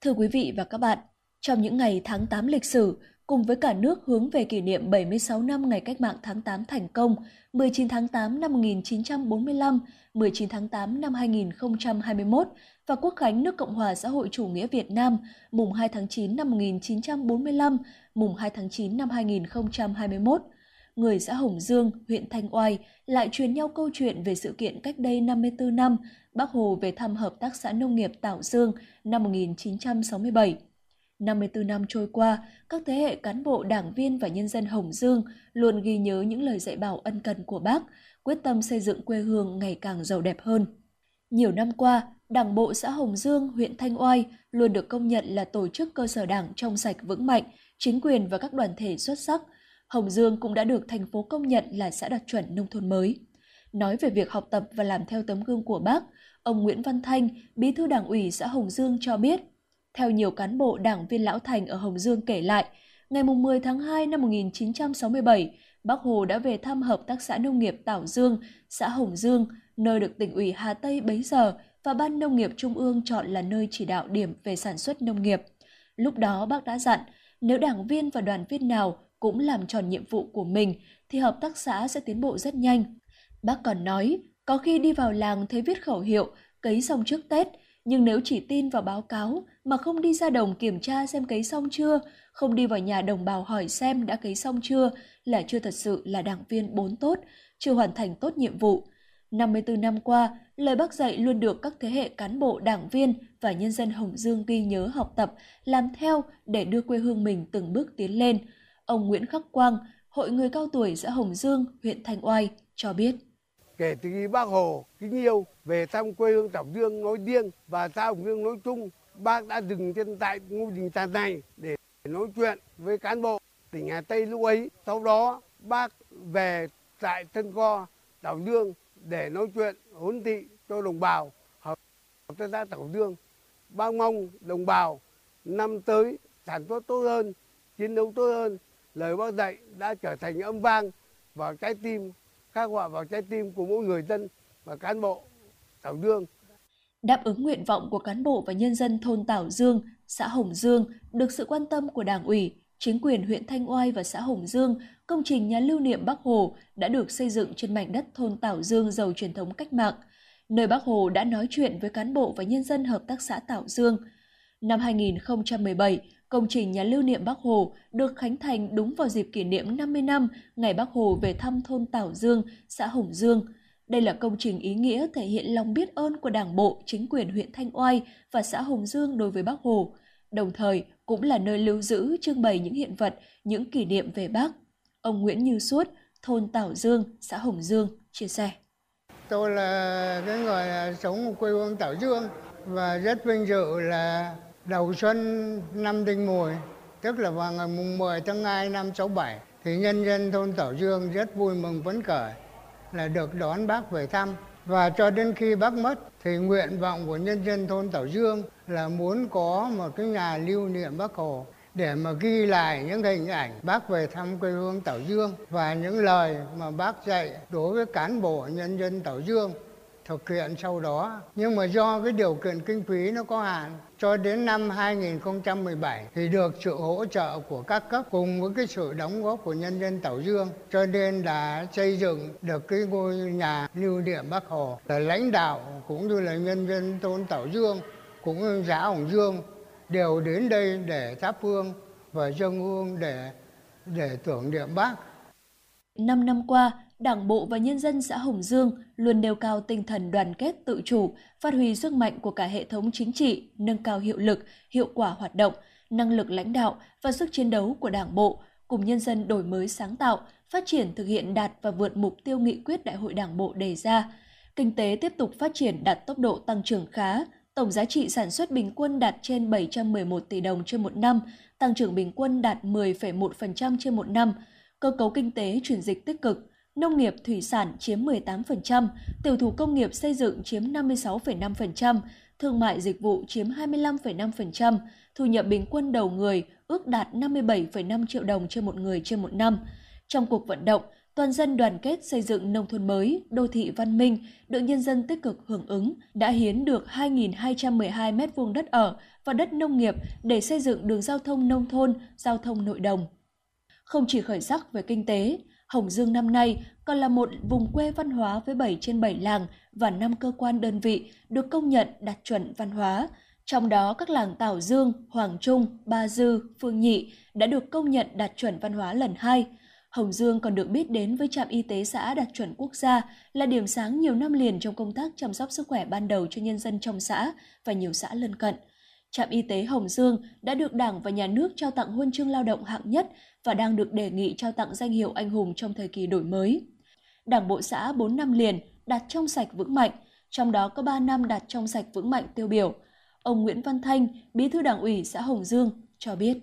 Thưa quý vị và các bạn, trong những ngày tháng 8 lịch sử, cùng với cả nước hướng về kỷ niệm 76 năm ngày cách mạng tháng 8 thành công, 19 tháng 8 năm 1945, 19 tháng 8 năm 2021 và Quốc khánh nước Cộng hòa xã hội chủ nghĩa Việt Nam, mùng 2 tháng 9 năm 1945, mùng 2 tháng 9 năm 2021. người xã Hồng Dương, huyện Thanh Oai lại truyền nhau câu chuyện về sự kiện cách đây 54 năm, Bác Hồ về thăm Hợp tác xã Nông nghiệp Tảo Dương năm 1967. 54 năm trôi qua, các thế hệ cán bộ, đảng viên và nhân dân Hồng Dương luôn ghi nhớ những lời dạy bảo ân cần của bác, quyết tâm xây dựng quê hương ngày càng giàu đẹp hơn. Nhiều năm qua, Đảng bộ xã Hồng Dương, huyện Thanh Oai luôn được công nhận là tổ chức cơ sở đảng trong sạch vững mạnh, chính quyền và các đoàn thể xuất sắc. Hồng Dương cũng đã được thành phố công nhận là xã đạt chuẩn nông thôn mới. Nói về việc học tập và làm theo tấm gương của bác, ông Nguyễn Văn Thanh, bí thư đảng ủy xã Hồng Dương cho biết, theo nhiều cán bộ đảng viên lão thành ở Hồng Dương kể lại, ngày 10 tháng 2 năm 1967, Bác Hồ đã về thăm Hợp tác xã Nông nghiệp Tảo Dương, xã Hồng Dương, nơi được tỉnh ủy Hà Tây bấy giờ và Ban Nông nghiệp Trung ương chọn là nơi chỉ đạo điểm về sản xuất nông nghiệp. Lúc đó bác đã dặn, nếu đảng viên và đoàn viên nào cũng làm tròn nhiệm vụ của mình thì hợp tác xã sẽ tiến bộ rất nhanh. Bác còn nói, có khi đi vào làng thấy viết khẩu hiệu, cấy xong trước Tết, nhưng nếu chỉ tin vào báo cáo mà không đi ra đồng kiểm tra xem cấy xong chưa, không đi vào nhà đồng bào hỏi xem đã cấy xong chưa là chưa thật sự là đảng viên bốn tốt, chưa hoàn thành tốt nhiệm vụ. 54 năm qua, lời bác dạy luôn được các thế hệ cán bộ, đảng viên và nhân dân Hồng Dương ghi nhớ học tập, làm theo để đưa quê hương mình từng bước tiến lên. Ông Nguyễn Khắc Quang, Hội người cao tuổi xã Hồng Dương, huyện Thanh Oai cho biết. Kể từ khi bác Hồ kính yêu về thăm quê hương Tảo Dương nói riêng và xã Hồng Dương nói chung, bác đã dừng chân tại ngôi đình tàn này để nói chuyện với cán bộ tỉnh Hà Tây lúc ấy. Sau đó bác về tại Tân Co, đảo Dương để nói chuyện huấn thị cho đồng bào hợp tác xã đảo Dương. Bác mong đồng bào năm tới sản xuất tốt hơn, chiến đấu tốt hơn. Lời bác dạy đã trở thành âm vang vào trái tim, khắc họa vào trái tim của mỗi người dân và cán bộ Tảo Dương. Đáp ứng nguyện vọng của cán bộ và nhân dân thôn Tảo Dương, xã Hồng Dương được sự quan tâm của Đảng ủy, chính quyền huyện Thanh Oai và xã Hồng Dương, công trình nhà lưu niệm Bắc Hồ đã được xây dựng trên mảnh đất thôn Tảo Dương giàu truyền thống cách mạng, nơi Bắc Hồ đã nói chuyện với cán bộ và nhân dân hợp tác xã Tảo Dương. Năm 2017, công trình nhà lưu niệm Bắc Hồ được khánh thành đúng vào dịp kỷ niệm 50 năm ngày Bắc Hồ về thăm thôn Tảo Dương, xã Hồng Dương. Đây là công trình ý nghĩa thể hiện lòng biết ơn của Đảng bộ, chính quyền huyện Thanh Oai và xã Hồng Dương đối với Bắc Hồ, đồng thời cũng là nơi lưu giữ trưng bày những hiện vật, những kỷ niệm về Bác. Ông Nguyễn Như Suốt, thôn Tảo Dương, xã Hồng Dương, chia sẻ. Tôi là cái người sống ở quê hương Tảo Dương và rất vinh dự là đầu xuân năm Đinh Mùi, tức là vào ngày mùng 10 tháng 2 năm 67, thì nhân dân thôn Tảo Dương rất vui mừng phấn khởi là được đón bác về thăm. Và cho đến khi bác mất thì nguyện vọng của nhân dân thôn Tảo Dương là muốn có một cái nhà lưu niệm bác Hồ để mà ghi lại những hình ảnh bác về thăm quê hương Tảo Dương và những lời mà bác dạy đối với cán bộ nhân dân Tảo Dương thực hiện sau đó. Nhưng mà do cái điều kiện kinh phí nó có hạn, cho đến năm 2017 thì được sự hỗ trợ của các cấp cùng với cái sự đóng góp của nhân dân Tảo Dương cho nên đã xây dựng được cái ngôi nhà lưu niệm Bác Hồ. Là lãnh đạo cũng như là nhân dân thôn Tảo Dương cũng như xã Hồng Dương đều đến đây để thắp hương và dân hương để để tưởng niệm Bác. Năm năm qua, Đảng bộ và nhân dân xã Hồng Dương luôn nêu cao tinh thần đoàn kết tự chủ, phát huy sức mạnh của cả hệ thống chính trị, nâng cao hiệu lực, hiệu quả hoạt động, năng lực lãnh đạo và sức chiến đấu của Đảng bộ, cùng nhân dân đổi mới sáng tạo, phát triển thực hiện đạt và vượt mục tiêu nghị quyết Đại hội Đảng bộ đề ra. Kinh tế tiếp tục phát triển đạt tốc độ tăng trưởng khá, tổng giá trị sản xuất bình quân đạt trên 711 tỷ đồng trên một năm, tăng trưởng bình quân đạt 10,1% trên một năm, cơ cấu kinh tế chuyển dịch tích cực, nông nghiệp thủy sản chiếm 18%, tiểu thủ công nghiệp xây dựng chiếm 56,5%, thương mại dịch vụ chiếm 25,5%, thu nhập bình quân đầu người ước đạt 57,5 triệu đồng trên một người trên một năm. Trong cuộc vận động, toàn dân đoàn kết xây dựng nông thôn mới, đô thị văn minh, được nhân dân tích cực hưởng ứng, đã hiến được 2.212 m2 đất ở và đất nông nghiệp để xây dựng đường giao thông nông thôn, giao thông nội đồng. Không chỉ khởi sắc về kinh tế, Hồng Dương năm nay còn là một vùng quê văn hóa với 7 trên 7 làng và 5 cơ quan đơn vị được công nhận đạt chuẩn văn hóa. Trong đó các làng Tảo Dương, Hoàng Trung, Ba Dư, Phương Nhị đã được công nhận đạt chuẩn văn hóa lần hai. Hồng Dương còn được biết đến với trạm y tế xã đạt chuẩn quốc gia là điểm sáng nhiều năm liền trong công tác chăm sóc sức khỏe ban đầu cho nhân dân trong xã và nhiều xã lân cận. Trạm y tế Hồng Dương đã được Đảng và Nhà nước trao tặng huân chương lao động hạng nhất và đang được đề nghị trao tặng danh hiệu anh hùng trong thời kỳ đổi mới. Đảng bộ xã 4 năm liền đạt trong sạch vững mạnh, trong đó có 3 năm đạt trong sạch vững mạnh tiêu biểu. Ông Nguyễn Văn Thanh, Bí thư Đảng ủy xã Hồng Dương cho biết.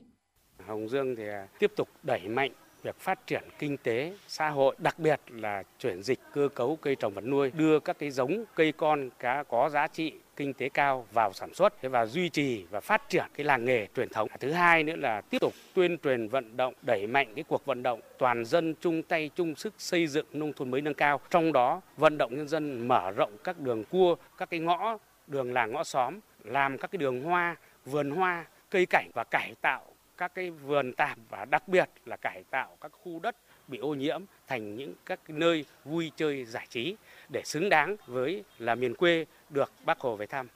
Hồng Dương thì tiếp tục đẩy mạnh việc phát triển kinh tế xã hội, đặc biệt là chuyển dịch cơ cấu cây trồng vật nuôi, đưa các cái giống cây con cá có giá trị kinh tế cao vào sản xuất và duy trì và phát triển cái làng nghề truyền thống. Thứ hai nữa là tiếp tục tuyên truyền vận động, đẩy mạnh cái cuộc vận động toàn dân chung tay chung sức xây dựng nông thôn mới nâng cao. Trong đó vận động nhân dân mở rộng các đường cua, các cái ngõ, đường làng ngõ xóm, làm các cái đường hoa, vườn hoa, cây cảnh và cải tạo các cái vườn tạp và đặc biệt là cải tạo các khu đất bị ô nhiễm thành những các nơi vui chơi giải trí để xứng đáng với là miền quê được Bác Hồ về thăm.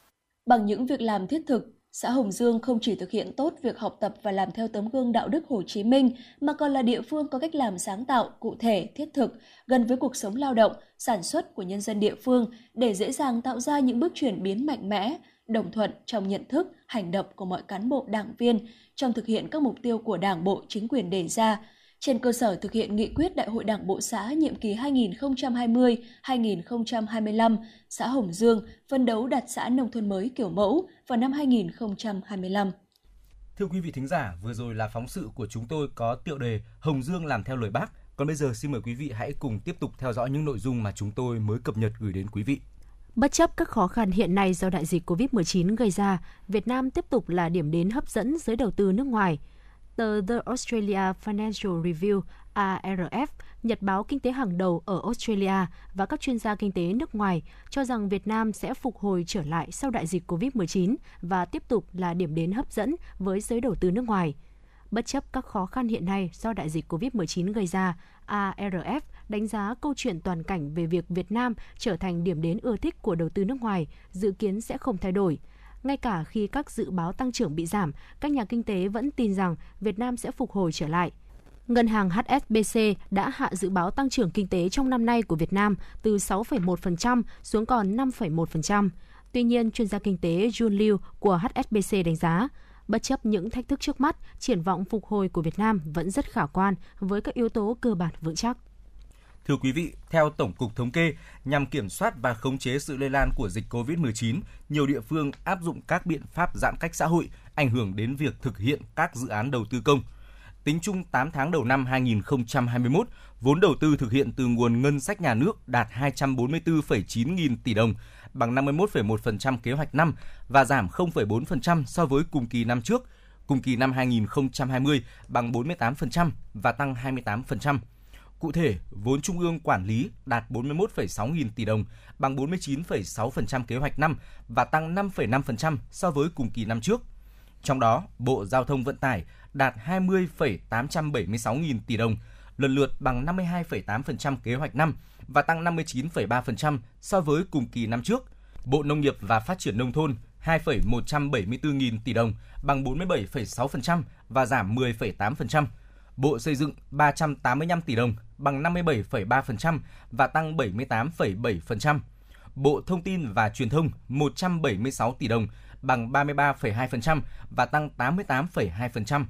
Bằng những việc làm thiết thực, xã Hồng Dương không chỉ thực hiện tốt việc học tập và làm theo tấm gương đạo đức Hồ Chí Minh mà còn là địa phương có cách làm sáng tạo, cụ thể, thiết thực, gần với cuộc sống lao động, sản xuất của nhân dân địa phương để dễ dàng tạo ra những bước chuyển biến mạnh mẽ, đồng thuận trong nhận thức, hành động của mọi cán bộ đảng viên trong thực hiện các mục tiêu của Đảng bộ, chính quyền đề ra, trên cơ sở thực hiện nghị quyết Đại hội Đảng bộ xã nhiệm kỳ 2020-2025, xã Hồng Dương phân đấu đạt xã nông thôn mới kiểu mẫu vào năm 2025. Thưa quý vị thính giả, vừa rồi là phóng sự của chúng tôi có tựa đề Hồng Dương làm theo lời Bác. Còn bây giờ xin mời quý vị hãy cùng tiếp tục theo dõi những nội dung mà chúng tôi mới cập nhật gửi đến quý vị. Bất chấp các khó khăn hiện nay do đại dịch COVID-19 gây ra, Việt Nam tiếp tục là điểm đến hấp dẫn giới đầu tư nước ngoài. Tờ The Australia Financial Review ARF, nhật báo kinh tế hàng đầu ở Australia và các chuyên gia kinh tế nước ngoài cho rằng Việt Nam sẽ phục hồi trở lại sau đại dịch COVID-19 và tiếp tục là điểm đến hấp dẫn với giới đầu tư nước ngoài. Bất chấp các khó khăn hiện nay do đại dịch COVID-19 gây ra, ARF đánh giá câu chuyện toàn cảnh về việc Việt Nam trở thành điểm đến ưa thích của đầu tư nước ngoài dự kiến sẽ không thay đổi. Ngay cả khi các dự báo tăng trưởng bị giảm, các nhà kinh tế vẫn tin rằng Việt Nam sẽ phục hồi trở lại. Ngân hàng HSBC đã hạ dự báo tăng trưởng kinh tế trong năm nay của Việt Nam từ 6,1% xuống còn 5,1%. Tuy nhiên, chuyên gia kinh tế Jun Liu của HSBC đánh giá, bất chấp những thách thức trước mắt, triển vọng phục hồi của Việt Nam vẫn rất khả quan với các yếu tố cơ bản vững chắc. Thưa quý vị, theo Tổng cục Thống kê, nhằm kiểm soát và khống chế sự lây lan của dịch COVID-19, nhiều địa phương áp dụng các biện pháp giãn cách xã hội, ảnh hưởng đến việc thực hiện các dự án đầu tư công. Tính chung 8 tháng đầu năm 2021, vốn đầu tư thực hiện từ nguồn ngân sách nhà nước đạt 244,9 nghìn tỷ đồng, bằng 51,1% kế hoạch năm và giảm 0,4% so với cùng kỳ năm trước. Cùng kỳ năm 2020 bằng 48% và tăng 28%. Cụ thể, vốn trung ương quản lý đạt 41,6 nghìn tỷ đồng, bằng 49,6% kế hoạch năm và tăng 5,5% so với cùng kỳ năm trước. Trong đó, Bộ Giao thông Vận tải đạt 20,876 nghìn tỷ đồng, lần lượt bằng 52,8% kế hoạch năm và tăng 59,3% so với cùng kỳ năm trước. Bộ Nông nghiệp và Phát triển Nông thôn 2,174 nghìn tỷ đồng, bằng 47,6% và giảm 10,8%. Bộ Xây dựng 385 tỷ đồng, bằng 57,3% và tăng 78,7%. Bộ Thông tin và Truyền thông 176 tỷ đồng, bằng 33,2% và tăng 88,2%.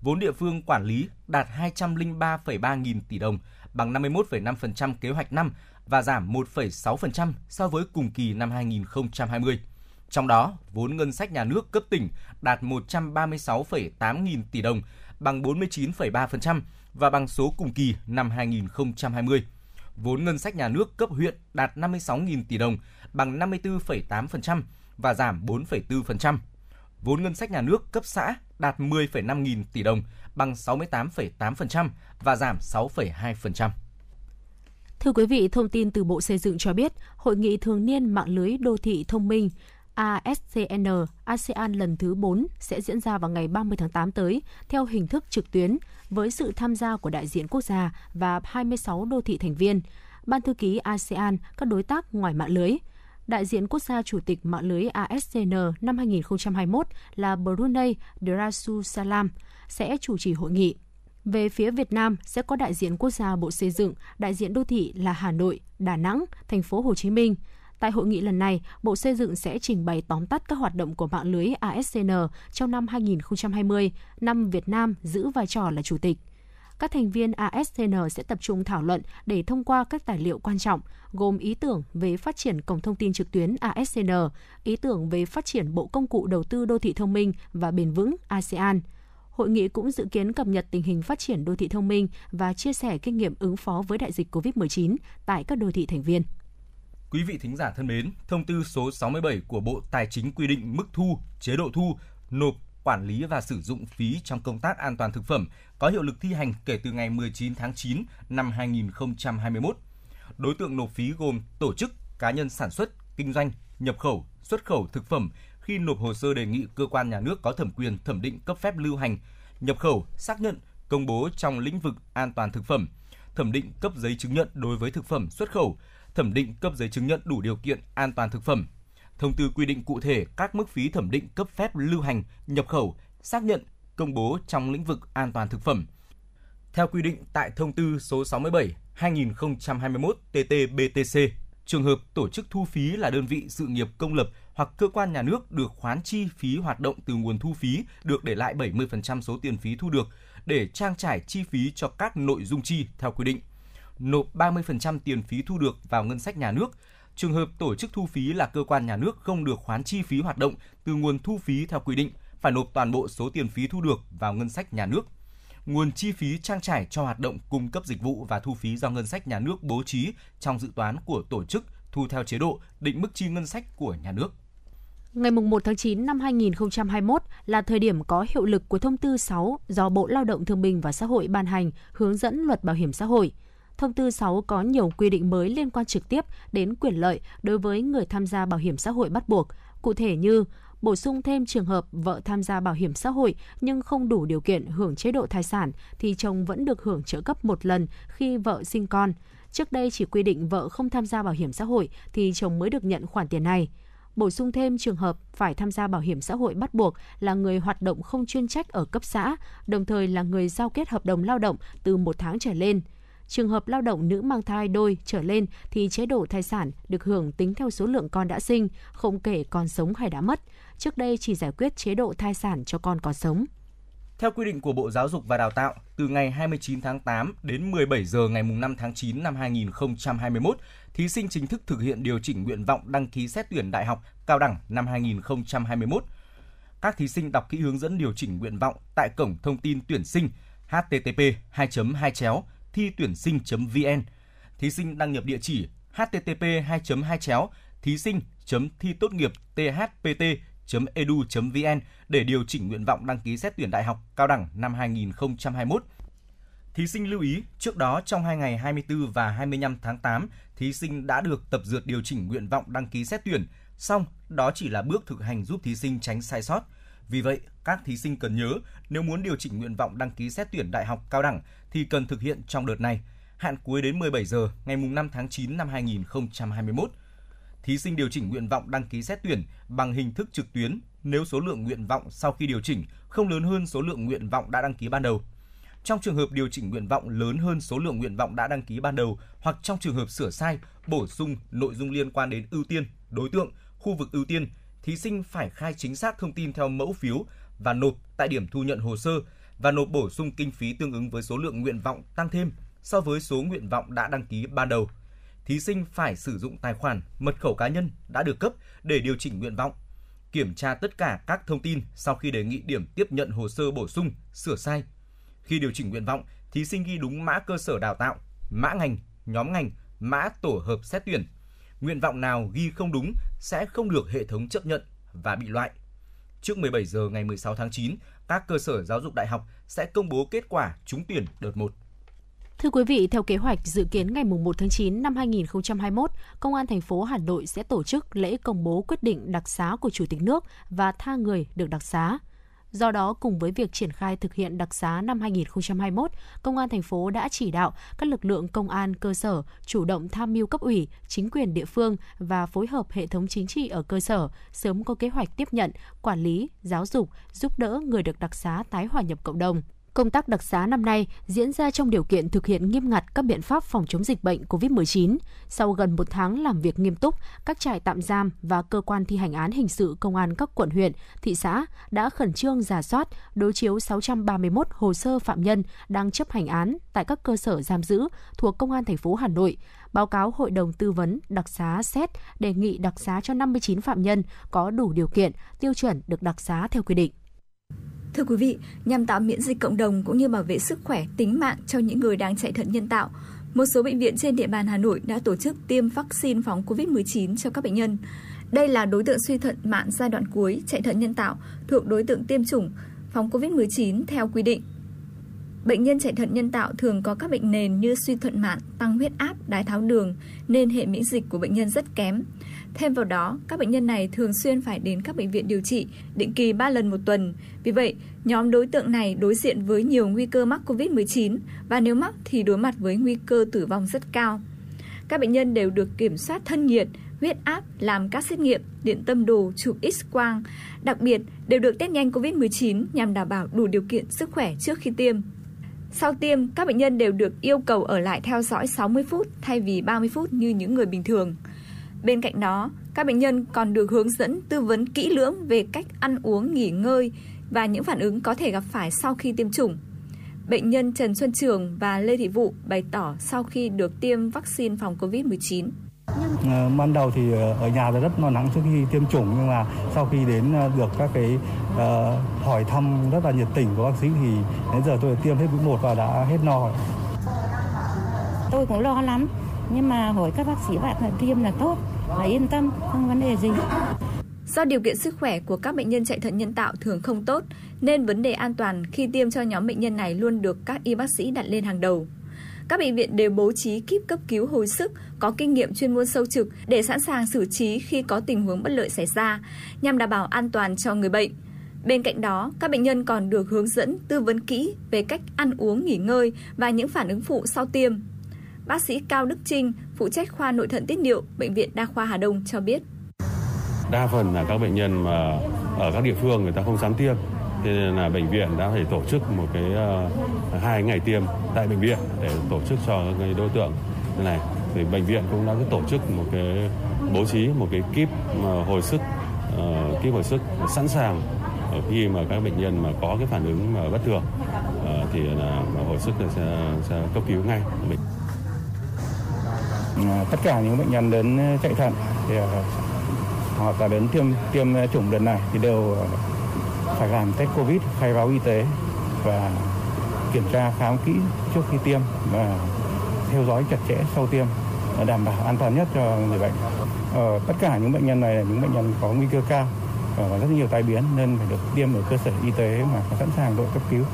Vốn địa phương quản lý đạt 203,3 nghìn tỷ đồng, bằng 51,5% kế hoạch năm và giảm 1,6% so với cùng kỳ năm 2020. Trong đó, vốn ngân sách nhà nước cấp tỉnh đạt 136,8 nghìn tỷ đồng, bằng 49,3% và bằng số cùng kỳ năm 2020. Vốn ngân sách nhà nước cấp huyện đạt 56.000 tỷ đồng, bằng 54,8% và giảm 4,4%. Vốn ngân sách nhà nước cấp xã đạt 10,5 nghìn tỷ đồng, bằng 68,8% và giảm 6,2%. Thưa quý vị, thông tin từ Bộ Xây dựng cho biết, Hội nghị thường niên mạng lưới đô thị thông minh ASCN ASEAN lần thứ 4 sẽ diễn ra vào ngày 30 tháng 8 tới theo hình thức trực tuyến với sự tham gia của đại diện quốc gia và 26 đô thị thành viên, ban thư ký ASEAN, các đối tác ngoài mạng lưới. Đại diện quốc gia chủ tịch mạng lưới ASCN năm 2021 là Brunei Darussalam sẽ chủ trì hội nghị. Về phía Việt Nam sẽ có đại diện quốc gia Bộ Xây dựng, đại diện đô thị là Hà Nội, Đà Nẵng, thành phố Hồ Chí Minh. Tại hội nghị lần này, Bộ Xây dựng sẽ trình bày tóm tắt các hoạt động của mạng lưới ASCN trong năm 2020, năm Việt Nam giữ vai trò là chủ tịch các thành viên ASCN sẽ tập trung thảo luận để thông qua các tài liệu quan trọng, gồm ý tưởng về phát triển cổng thông tin trực tuyến ASCN, ý tưởng về phát triển bộ công cụ đầu tư đô thị thông minh và bền vững ASEAN. Hội nghị cũng dự kiến cập nhật tình hình phát triển đô thị thông minh và chia sẻ kinh nghiệm ứng phó với đại dịch COVID-19 tại các đô thị thành viên. Quý vị thính giả thân mến, thông tư số 67 của Bộ Tài chính quy định mức thu, chế độ thu, nộp quản lý và sử dụng phí trong công tác an toàn thực phẩm có hiệu lực thi hành kể từ ngày 19 tháng 9 năm 2021. Đối tượng nộp phí gồm tổ chức, cá nhân sản xuất, kinh doanh, nhập khẩu, xuất khẩu thực phẩm khi nộp hồ sơ đề nghị cơ quan nhà nước có thẩm quyền thẩm định cấp phép lưu hành, nhập khẩu, xác nhận, công bố trong lĩnh vực an toàn thực phẩm, thẩm định cấp giấy chứng nhận đối với thực phẩm xuất khẩu, thẩm định cấp giấy chứng nhận đủ điều kiện an toàn thực phẩm. Thông tư quy định cụ thể các mức phí thẩm định cấp phép lưu hành, nhập khẩu, xác nhận, công bố trong lĩnh vực an toàn thực phẩm. Theo quy định tại thông tư số 67 2021 TT-BTC, trường hợp tổ chức thu phí là đơn vị sự nghiệp công lập hoặc cơ quan nhà nước được khoán chi phí hoạt động từ nguồn thu phí được để lại 70% số tiền phí thu được để trang trải chi phí cho các nội dung chi theo quy định. Nộp 30% tiền phí thu được vào ngân sách nhà nước. Trường hợp tổ chức thu phí là cơ quan nhà nước không được khoán chi phí hoạt động từ nguồn thu phí theo quy định, phải nộp toàn bộ số tiền phí thu được vào ngân sách nhà nước nguồn chi phí trang trải cho hoạt động cung cấp dịch vụ và thu phí do ngân sách nhà nước bố trí trong dự toán của tổ chức thu theo chế độ định mức chi ngân sách của nhà nước. Ngày 1 tháng 9 năm 2021 là thời điểm có hiệu lực của thông tư 6 do Bộ Lao động Thương binh và Xã hội ban hành hướng dẫn luật bảo hiểm xã hội. Thông tư 6 có nhiều quy định mới liên quan trực tiếp đến quyền lợi đối với người tham gia bảo hiểm xã hội bắt buộc, cụ thể như bổ sung thêm trường hợp vợ tham gia bảo hiểm xã hội nhưng không đủ điều kiện hưởng chế độ thai sản thì chồng vẫn được hưởng trợ cấp một lần khi vợ sinh con. Trước đây chỉ quy định vợ không tham gia bảo hiểm xã hội thì chồng mới được nhận khoản tiền này. Bổ sung thêm trường hợp phải tham gia bảo hiểm xã hội bắt buộc là người hoạt động không chuyên trách ở cấp xã, đồng thời là người giao kết hợp đồng lao động từ một tháng trở lên – Trường hợp lao động nữ mang thai đôi trở lên thì chế độ thai sản được hưởng tính theo số lượng con đã sinh, không kể con sống hay đã mất. Trước đây chỉ giải quyết chế độ thai sản cho con còn sống. Theo quy định của Bộ Giáo dục và Đào tạo, từ ngày 29 tháng 8 đến 17 giờ ngày 5 tháng 9 năm 2021, thí sinh chính thức thực hiện điều chỉnh nguyện vọng đăng ký xét tuyển đại học cao đẳng năm 2021. Các thí sinh đọc kỹ hướng dẫn điều chỉnh nguyện vọng tại cổng thông tin tuyển sinh http 2 2 chéo thi tuyển sinh.vn. Thí sinh đăng nhập địa chỉ http 2 2 chéo thí sinh thi tốt nghiệp thpt edu.vn để điều chỉnh nguyện vọng đăng ký xét tuyển đại học cao đẳng năm 2021. Thí sinh lưu ý, trước đó trong hai ngày 24 và 25 tháng 8, thí sinh đã được tập dượt điều chỉnh nguyện vọng đăng ký xét tuyển, song đó chỉ là bước thực hành giúp thí sinh tránh sai sót. Vì vậy, các thí sinh cần nhớ, nếu muốn điều chỉnh nguyện vọng đăng ký xét tuyển đại học cao đẳng thì cần thực hiện trong đợt này. Hạn cuối đến 17 giờ ngày 5 tháng 9 năm 2021. Thí sinh điều chỉnh nguyện vọng đăng ký xét tuyển bằng hình thức trực tuyến nếu số lượng nguyện vọng sau khi điều chỉnh không lớn hơn số lượng nguyện vọng đã đăng ký ban đầu. Trong trường hợp điều chỉnh nguyện vọng lớn hơn số lượng nguyện vọng đã đăng ký ban đầu hoặc trong trường hợp sửa sai, bổ sung nội dung liên quan đến ưu tiên, đối tượng, khu vực ưu tiên, thí sinh phải khai chính xác thông tin theo mẫu phiếu và nộp tại điểm thu nhận hồ sơ và nộp bổ sung kinh phí tương ứng với số lượng nguyện vọng tăng thêm so với số nguyện vọng đã đăng ký ban đầu. Thí sinh phải sử dụng tài khoản, mật khẩu cá nhân đã được cấp để điều chỉnh nguyện vọng. Kiểm tra tất cả các thông tin sau khi đề nghị điểm tiếp nhận hồ sơ bổ sung, sửa sai. Khi điều chỉnh nguyện vọng, thí sinh ghi đúng mã cơ sở đào tạo, mã ngành, nhóm ngành, mã tổ hợp xét tuyển. Nguyện vọng nào ghi không đúng sẽ không được hệ thống chấp nhận và bị loại. Trước 17 giờ ngày 16 tháng 9, các cơ sở giáo dục đại học sẽ công bố kết quả trúng tuyển đợt 1. Thưa quý vị, theo kế hoạch dự kiến ngày 1 tháng 9 năm 2021, Công an thành phố Hà Nội sẽ tổ chức lễ công bố quyết định đặc xá của Chủ tịch nước và tha người được đặc xá. Do đó, cùng với việc triển khai thực hiện đặc xá năm 2021, Công an thành phố đã chỉ đạo các lực lượng công an cơ sở chủ động tham mưu cấp ủy, chính quyền địa phương và phối hợp hệ thống chính trị ở cơ sở sớm có kế hoạch tiếp nhận, quản lý, giáo dục, giúp đỡ người được đặc xá tái hòa nhập cộng đồng. Công tác đặc xá năm nay diễn ra trong điều kiện thực hiện nghiêm ngặt các biện pháp phòng chống dịch bệnh COVID-19. Sau gần một tháng làm việc nghiêm túc, các trại tạm giam và cơ quan thi hành án hình sự công an các quận huyện, thị xã đã khẩn trương giả soát, đối chiếu 631 hồ sơ phạm nhân đang chấp hành án tại các cơ sở giam giữ thuộc Công an thành phố Hà Nội, báo cáo Hội đồng Tư vấn đặc xá xét đề nghị đặc xá cho 59 phạm nhân có đủ điều kiện, tiêu chuẩn được đặc xá theo quy định. Thưa quý vị, nhằm tạo miễn dịch cộng đồng cũng như bảo vệ sức khỏe, tính mạng cho những người đang chạy thận nhân tạo, một số bệnh viện trên địa bàn Hà Nội đã tổ chức tiêm vaccine phòng COVID-19 cho các bệnh nhân. Đây là đối tượng suy thận mạn giai đoạn cuối, chạy thận nhân tạo thuộc đối tượng tiêm chủng phòng COVID-19 theo quy định. Bệnh nhân chạy thận nhân tạo thường có các bệnh nền như suy thận mạn, tăng huyết áp, đái tháo đường nên hệ miễn dịch của bệnh nhân rất kém. Thêm vào đó, các bệnh nhân này thường xuyên phải đến các bệnh viện điều trị định kỳ 3 lần một tuần. Vì vậy, nhóm đối tượng này đối diện với nhiều nguy cơ mắc COVID-19 và nếu mắc thì đối mặt với nguy cơ tử vong rất cao. Các bệnh nhân đều được kiểm soát thân nhiệt, huyết áp, làm các xét nghiệm, điện tâm đồ, chụp X-quang. Đặc biệt, đều được test nhanh COVID-19 nhằm đảm bảo đủ điều kiện sức khỏe trước khi tiêm. Sau tiêm, các bệnh nhân đều được yêu cầu ở lại theo dõi 60 phút thay vì 30 phút như những người bình thường. Bên cạnh đó, các bệnh nhân còn được hướng dẫn tư vấn kỹ lưỡng về cách ăn uống, nghỉ ngơi và những phản ứng có thể gặp phải sau khi tiêm chủng. Bệnh nhân Trần Xuân Trường và Lê Thị Vụ bày tỏ sau khi được tiêm vaccine phòng COVID-19. Ờ, ban đầu thì ờ, ở nhà là rất lo lắng trước khi tiêm chủng nhưng mà sau khi đến ờ, được các cái uh, hỏi thăm rất là nhiệt tình của bác sĩ thì đến giờ tôi đã tiêm hết mũi một và đã hết no. Tôi cũng lo lắm nhưng mà hỏi các bác sĩ bạn là tiêm là tốt là yên tâm không vấn đề gì. Do điều kiện sức khỏe của các bệnh nhân chạy thận nhân tạo thường không tốt, nên vấn đề an toàn khi tiêm cho nhóm bệnh nhân này luôn được các y bác sĩ đặt lên hàng đầu. Các bệnh viện đều bố trí kíp cấp cứu hồi sức có kinh nghiệm chuyên môn sâu trực để sẵn sàng xử trí khi có tình huống bất lợi xảy ra, nhằm đảm bảo an toàn cho người bệnh. Bên cạnh đó, các bệnh nhân còn được hướng dẫn tư vấn kỹ về cách ăn uống nghỉ ngơi và những phản ứng phụ sau tiêm. Bác sĩ Cao Đức Trinh, phụ trách khoa nội thận tiết niệu, Bệnh viện Đa khoa Hà Đông cho biết. Đa phần là các bệnh nhân mà ở các địa phương người ta không dám tiêm, thế nên là bệnh viện đã phải tổ chức một cái uh, hai ngày tiêm tại bệnh viện để tổ chức cho cái đối tượng này. Thì bệnh viện cũng đã tổ chức một cái bố trí một cái kíp ờ, hồi sức uh, kíp hồi sức sẵn sàng khi mà các bệnh nhân mà có cái phản ứng mà bất thường uh, thì là hồi sức là sẽ, sẽ cấp cứu ngay. Mình tất cả những bệnh nhân đến chạy thận thì hoặc là đến tiêm tiêm chủng đợt này thì đều phải làm test covid khai báo y tế và kiểm tra khám kỹ trước khi tiêm và theo dõi chặt chẽ sau tiêm đảm bảo an toàn nhất cho người bệnh. Ờ, tất cả những bệnh nhân này là những bệnh nhân có nguy cơ cao và có rất nhiều tai biến nên phải được tiêm ở cơ sở y tế mà sẵn sàng đội cấp cứu.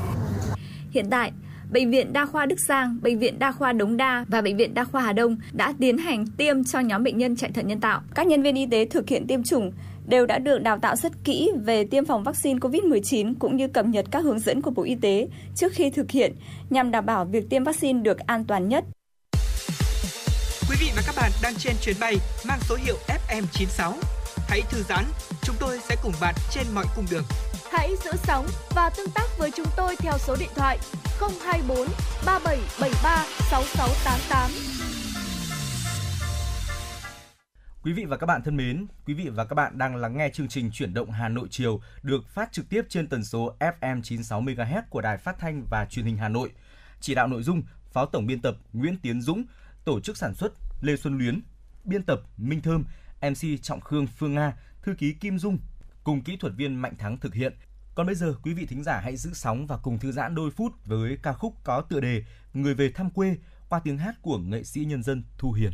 Hiện tại, Bệnh viện Đa khoa Đức Giang, Bệnh viện Đa khoa Đống Đa và Bệnh viện Đa khoa Hà Đông đã tiến hành tiêm cho nhóm bệnh nhân chạy thận nhân tạo. Các nhân viên y tế thực hiện tiêm chủng đều đã được đào tạo rất kỹ về tiêm phòng vaccine COVID-19 cũng như cập nhật các hướng dẫn của Bộ Y tế trước khi thực hiện nhằm đảm bảo việc tiêm vaccine được an toàn nhất. Quý vị và các bạn đang trên chuyến bay mang số hiệu FM96. Hãy thư giãn, chúng tôi sẽ cùng bạn trên mọi cung đường. Hãy giữ sóng và tương tác với chúng tôi theo số điện thoại 024 3773 6688. Quý vị và các bạn thân mến, quý vị và các bạn đang lắng nghe chương trình Chuyển động Hà Nội chiều được phát trực tiếp trên tần số FM 96 MHz của Đài Phát thanh và Truyền hình Hà Nội. Chỉ đạo nội dung Phó tổng biên tập Nguyễn Tiến Dũng, tổ chức sản xuất Lê Xuân Luyến, biên tập Minh Thơm, MC Trọng Khương Phương Nga, thư ký Kim Dung cùng kỹ thuật viên Mạnh Thắng thực hiện. Còn bây giờ, quý vị thính giả hãy giữ sóng và cùng thư giãn đôi phút với ca khúc có tựa đề Người về thăm quê qua tiếng hát của nghệ sĩ nhân dân Thu Hiền.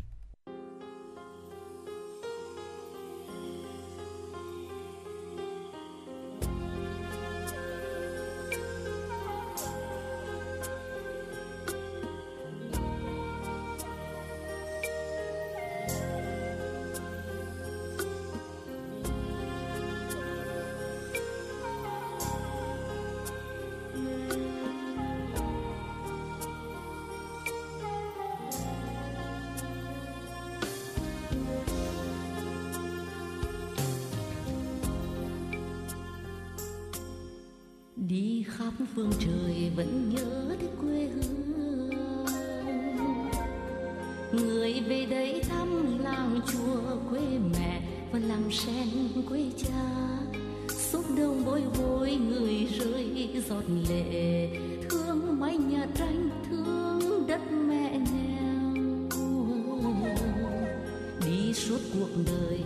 Đi khắp phương trời vẫn nhớ tới quê hương. Người về đây thăm làng chùa quê mẹ và làm sen quê cha. Xúc động bối hồi người rơi giọt lệ, thương mái nhà tranh thương đất mẹ nghèo. Đi suốt cuộc đời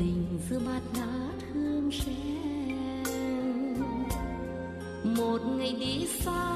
tình giữa bát ngát hương sen. Một ngày đi xa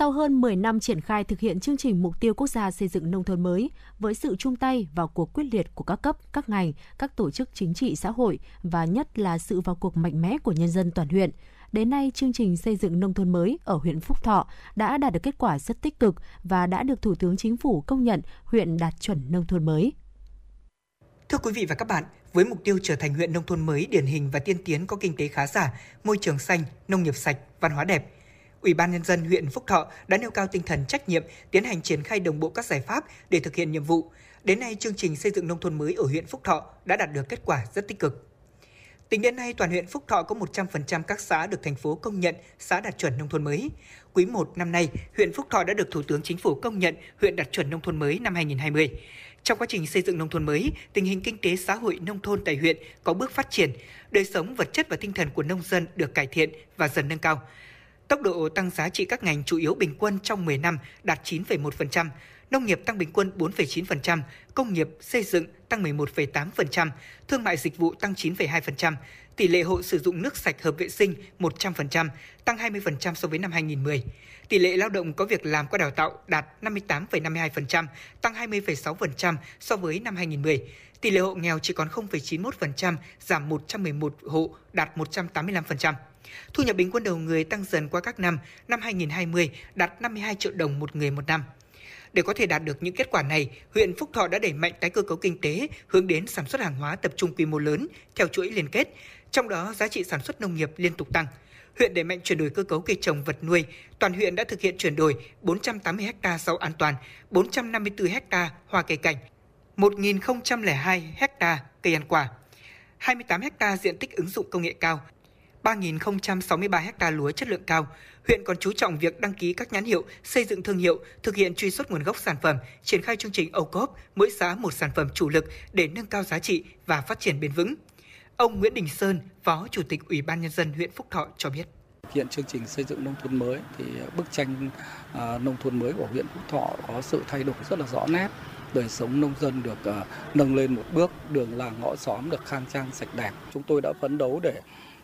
Sau hơn 10 năm triển khai thực hiện chương trình mục tiêu quốc gia xây dựng nông thôn mới, với sự chung tay vào cuộc quyết liệt của các cấp, các ngành, các tổ chức chính trị xã hội và nhất là sự vào cuộc mạnh mẽ của nhân dân toàn huyện, đến nay chương trình xây dựng nông thôn mới ở huyện Phúc Thọ đã đạt được kết quả rất tích cực và đã được Thủ tướng Chính phủ công nhận huyện đạt chuẩn nông thôn mới. Thưa quý vị và các bạn, với mục tiêu trở thành huyện nông thôn mới điển hình và tiên tiến có kinh tế khá giả, môi trường xanh, nông nghiệp sạch, văn hóa đẹp, Ủy ban nhân dân huyện Phúc Thọ đã nêu cao tinh thần trách nhiệm, tiến hành triển khai đồng bộ các giải pháp để thực hiện nhiệm vụ. Đến nay, chương trình xây dựng nông thôn mới ở huyện Phúc Thọ đã đạt được kết quả rất tích cực. Tính đến nay, toàn huyện Phúc Thọ có 100% các xã được thành phố công nhận xã đạt chuẩn nông thôn mới. Quý 1 năm nay, huyện Phúc Thọ đã được Thủ tướng Chính phủ công nhận huyện đạt chuẩn nông thôn mới năm 2020. Trong quá trình xây dựng nông thôn mới, tình hình kinh tế xã hội nông thôn tại huyện có bước phát triển, đời sống vật chất và tinh thần của nông dân được cải thiện và dần nâng cao. Tốc độ tăng giá trị các ngành chủ yếu bình quân trong 10 năm đạt 9,1%, nông nghiệp tăng bình quân 4,9%, công nghiệp xây dựng tăng 11,8%, thương mại dịch vụ tăng 9,2%, tỷ lệ hộ sử dụng nước sạch hợp vệ sinh 100%, tăng 20% so với năm 2010. Tỷ lệ lao động có việc làm qua đào tạo đạt 58,52%, tăng 20,6% so với năm 2010. Tỷ lệ hộ nghèo chỉ còn 0,91%, giảm 111 hộ, đạt 185%. Thu nhập bình quân đầu người tăng dần qua các năm, năm 2020 đạt 52 triệu đồng một người một năm. Để có thể đạt được những kết quả này, huyện Phúc Thọ đã đẩy mạnh tái cơ cấu kinh tế, hướng đến sản xuất hàng hóa tập trung quy mô lớn theo chuỗi liên kết, trong đó giá trị sản xuất nông nghiệp liên tục tăng. Huyện đẩy mạnh chuyển đổi cơ cấu cây trồng vật nuôi, toàn huyện đã thực hiện chuyển đổi 480 ha rau an toàn, 454 ha hoa cây cảnh, 1.002 ha cây ăn quả, 28 ha diện tích ứng dụng công nghệ cao, 3.063 ha lúa chất lượng cao. Huyện còn chú trọng việc đăng ký các nhãn hiệu, xây dựng thương hiệu, thực hiện truy xuất nguồn gốc sản phẩm, triển khai chương trình ô cốp, mỗi xã một sản phẩm chủ lực để nâng cao giá trị và phát triển bền vững. Ông Nguyễn Đình Sơn, Phó Chủ tịch Ủy ban Nhân dân huyện Phúc Thọ cho biết. hiện chương trình xây dựng nông thôn mới thì bức tranh à, nông thôn mới của huyện Phúc Thọ có sự thay đổi rất là rõ nét đời sống nông dân được à, nâng lên một bước đường làng ngõ xóm được khang trang sạch đẹp chúng tôi đã phấn đấu để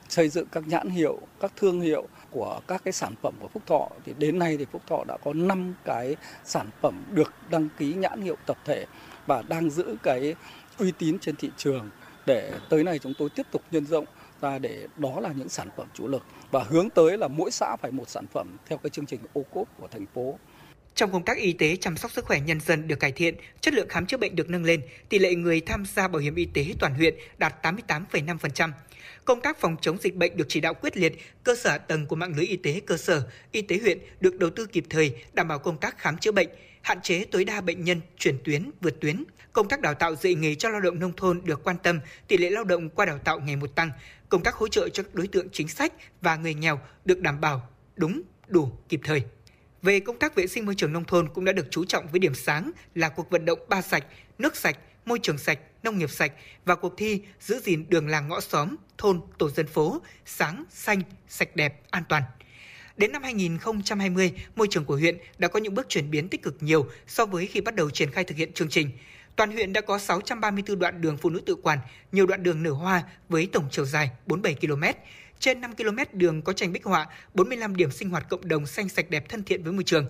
xây dựng các nhãn hiệu các thương hiệu của các cái sản phẩm của Phúc Thọ thì đến nay thì Phúc Thọ đã có 5 cái sản phẩm được đăng ký nhãn hiệu tập thể và đang giữ cái uy tín trên thị trường để tới này chúng tôi tiếp tục nhân rộng ra để đó là những sản phẩm chủ lực và hướng tới là mỗi xã phải một sản phẩm theo cái chương trình ô cốp của thành phố. Trong công tác y tế chăm sóc sức khỏe nhân dân được cải thiện, chất lượng khám chữa bệnh được nâng lên, tỷ lệ người tham gia bảo hiểm y tế toàn huyện đạt 88,5%. Công tác phòng chống dịch bệnh được chỉ đạo quyết liệt, cơ sở hạ tầng của mạng lưới y tế cơ sở, y tế huyện được đầu tư kịp thời, đảm bảo công tác khám chữa bệnh, hạn chế tối đa bệnh nhân chuyển tuyến, vượt tuyến. Công tác đào tạo dạy nghề cho lao động nông thôn được quan tâm, tỷ lệ lao động qua đào tạo ngày một tăng, công tác hỗ trợ cho các đối tượng chính sách và người nghèo được đảm bảo đúng, đủ, kịp thời. Về công tác vệ sinh môi trường nông thôn cũng đã được chú trọng với điểm sáng là cuộc vận động ba sạch, nước sạch, môi trường sạch, nông nghiệp sạch và cuộc thi giữ gìn đường làng ngõ xóm, thôn, tổ dân phố, sáng, xanh, sạch đẹp, an toàn. Đến năm 2020, môi trường của huyện đã có những bước chuyển biến tích cực nhiều so với khi bắt đầu triển khai thực hiện chương trình. Toàn huyện đã có 634 đoạn đường phụ nữ tự quản, nhiều đoạn đường nở hoa với tổng chiều dài 47 km, trên 5 km đường có tranh bích họa, 45 điểm sinh hoạt cộng đồng xanh sạch đẹp thân thiện với môi trường.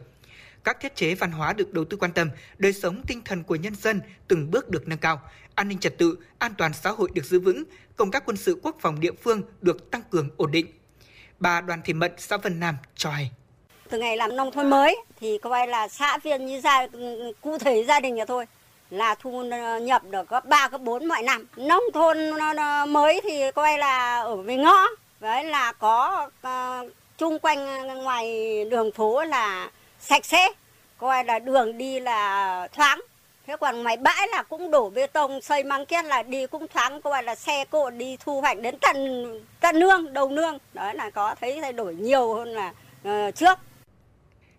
Các thiết chế văn hóa được đầu tư quan tâm, đời sống tinh thần của nhân dân từng bước được nâng cao, an ninh trật tự, an toàn xã hội được giữ vững, công tác quân sự quốc phòng địa phương được tăng cường ổn định. Bà Đoàn Thị Mận, xã Vân Nam cho hay. Từ ngày làm nông thôn mới thì coi là xã viên như gia cụ thể gia đình nhà thôi là thu nhập được gấp 3 cấp 4 mọi năm. Nông thôn mới thì coi là ở về ngõ, đấy là có uh, chung quanh ngoài đường phố là sạch sẽ, coi là đường đi là thoáng. Thế còn ngoài bãi là cũng đổ bê tông xây măng két là đi cũng thoáng, coi là xe cộ đi thu hoạch đến tận tận nương, đầu nương. Đó là có thấy thay đổi nhiều hơn là uh, trước.